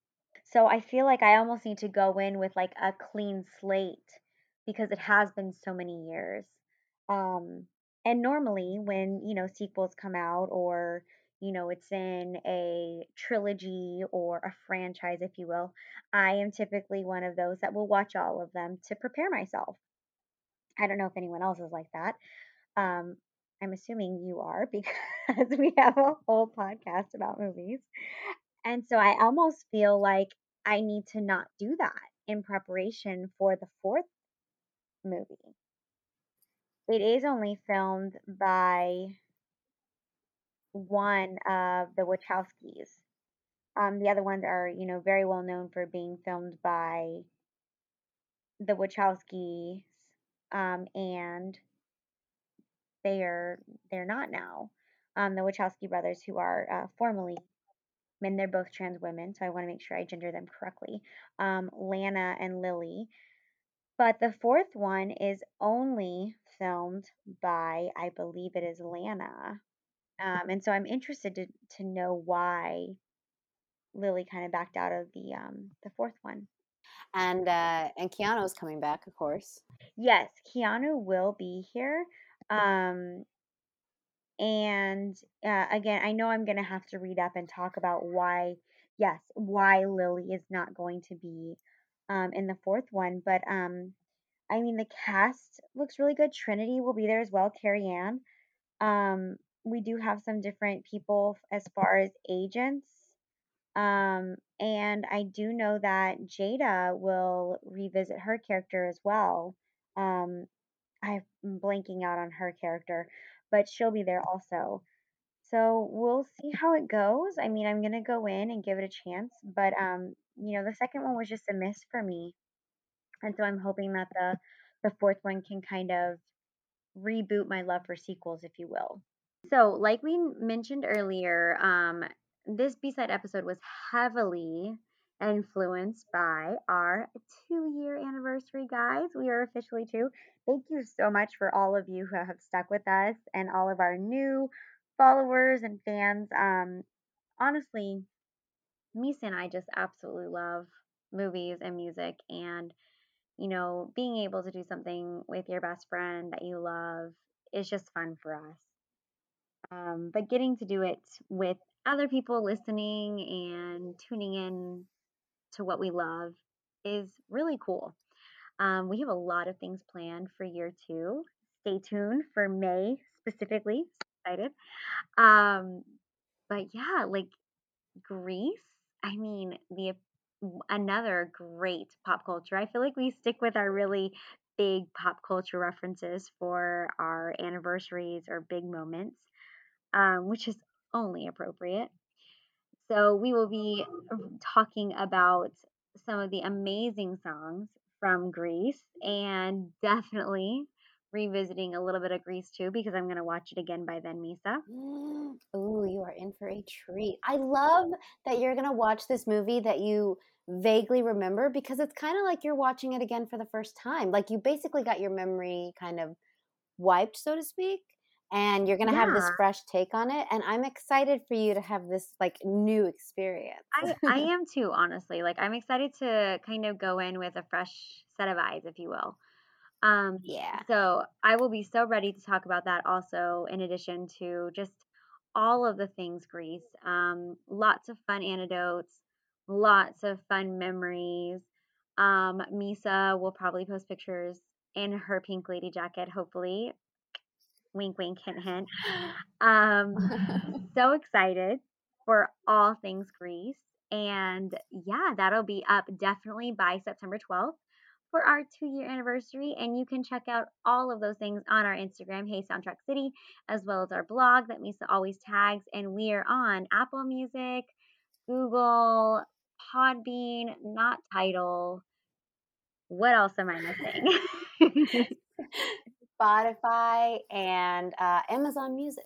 So I feel like I almost need to go in with like a clean slate because it has been so many years. Um, and normally when, you know, sequels come out or, you know, it's in a trilogy or a franchise, if you will, I am typically one of those that will watch all of them to prepare myself. I don't know if anyone else is like that. Um, I'm assuming you are because we have a whole podcast about movies. And so I almost feel like I need to not do that in preparation for the fourth movie. It is only filmed by one of the Wachowskis. Um, the other ones are, you know, very well known for being filmed by the Wachowskis, um, and they are they're not now. Um, the Wachowski brothers, who are uh, formerly men, they're both trans women, so I want to make sure I gender them correctly. Um, Lana and Lily. But the fourth one is only filmed by, I believe it is Lana. Um, and so I'm interested to, to know why Lily kind of backed out of the um, the fourth one. And uh and Keanu's coming back, of course. Yes, Keanu will be here. Um, and uh, again, I know I'm going to have to read up and talk about why, yes, why Lily is not going to be um, in the fourth one. But um, I mean, the cast looks really good. Trinity will be there as well, Carrie-Anne. Um, we do have some different people as far as agents. Um, and I do know that Jada will revisit her character as well. Um, I'm blanking out on her character, but she'll be there also. So we'll see how it goes. I mean, I'm gonna go in and give it a chance, but um, you know, the second one was just a miss for me, and so I'm hoping that the the fourth one can kind of reboot my love for sequels, if you will. So, like we mentioned earlier, um, this B-side episode was heavily influenced by our two-year anniversary, guys. We are officially two. Thank you so much for all of you who have stuck with us and all of our new followers and fans. Um, honestly, Misa and I just absolutely love movies and music and you know, being able to do something with your best friend that you love is just fun for us. Um, but getting to do it with other people listening and tuning in to what we love is really cool. Um, we have a lot of things planned for year two. Stay tuned for May specifically. Excited. Um, but yeah, like Grease. I mean, the another great pop culture. I feel like we stick with our really big pop culture references for our anniversaries or big moments, um, which is only appropriate. So we will be talking about some of the amazing songs from Grease and definitely revisiting a little bit of Grease too because I'm going to watch it again by then, Misa. Oh, you are in for a treat. I love that you're going to watch this movie that you vaguely remember because it's kind of like you're watching it again for the first time. Like you basically got your memory kind of wiped, so to speak, and you're going to have this fresh take on it. And I'm excited for you to have this like new experience. I, I am too, honestly. Like I'm excited to kind of go in with a fresh set of eyes, if you will. Um, yeah. so I will be so ready to talk about that also, in addition to just all of the things Grease. Um, lots of fun anecdotes, lots of fun memories. Um, Misa will probably post pictures in her pink lady jacket, hopefully. Wink, wink, hint, hint. Um, so excited for all things Grease. And yeah, that'll be up definitely by September 12th for our two year anniversary. And you can check out all of those things on our Instagram, Hey Soundtrack City, as well as our blog that Misa always tags. And we are on Apple Music, Google, Podbean, not Tidal. What else am I missing? Spotify and uh, Amazon Music.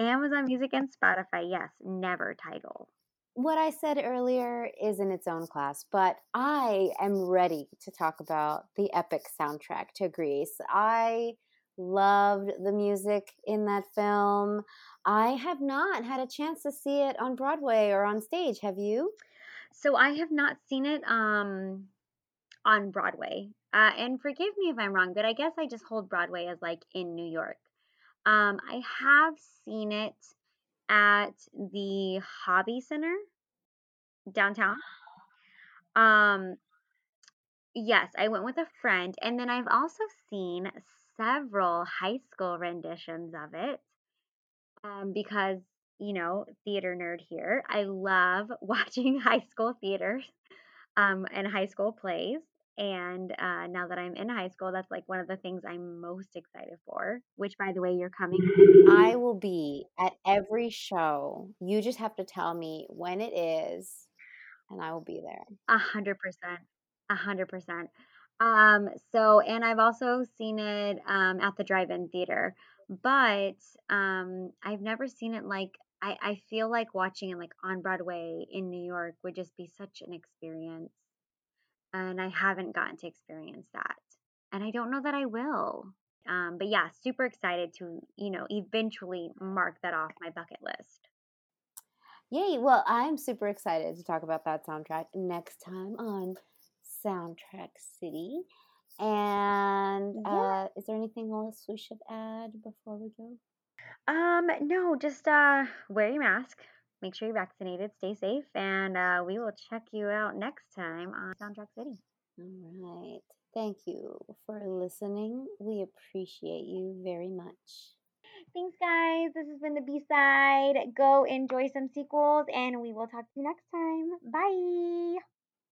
Amazon Music and Spotify. Yes, never Tidal. What I said earlier is in its own class, but I am ready to talk about the epic soundtrack to Grease. I loved the music in that film. I have not had a chance to see it on Broadway or on stage. Have you? So I have not seen it um on Broadway. Uh, and forgive me if I'm wrong, but I guess I just hold Broadway as like in New York. Um, I have seen it at the Hobby Center downtown. Um, yes, I went with a friend, and then I've also seen several high school renditions of it. Um, because you know, theater nerd here, I love watching high school theaters um, and high school plays. And uh, now that I'm in high school, that's like one of the things I'm most excited for. Which, by the way, you're coming. I will be at every show. You just have to tell me when it is, and I will be there. A hundred percent. A hundred percent. Um, so and I've also seen it um at the drive-in theater, but um I've never seen it like I, I feel like watching it like on Broadway in New York would just be such an experience. And I haven't gotten to experience that. And I don't know that I will. Um, but yeah, super excited to, you know, eventually mark that off my bucket list. Yay! Well, I'm super excited to talk about that soundtrack next time on Soundtrack City. And Yeah. uh, is there anything else we should add before we go? Um, no, just uh wear your mask, make sure you're vaccinated, stay safe, and uh we will check you out next time on Soundtrack City. All right. Thank you for listening. We appreciate you very much. Thanks guys. This has been the B side. Go enjoy some sequels and we will talk to you next time. Bye.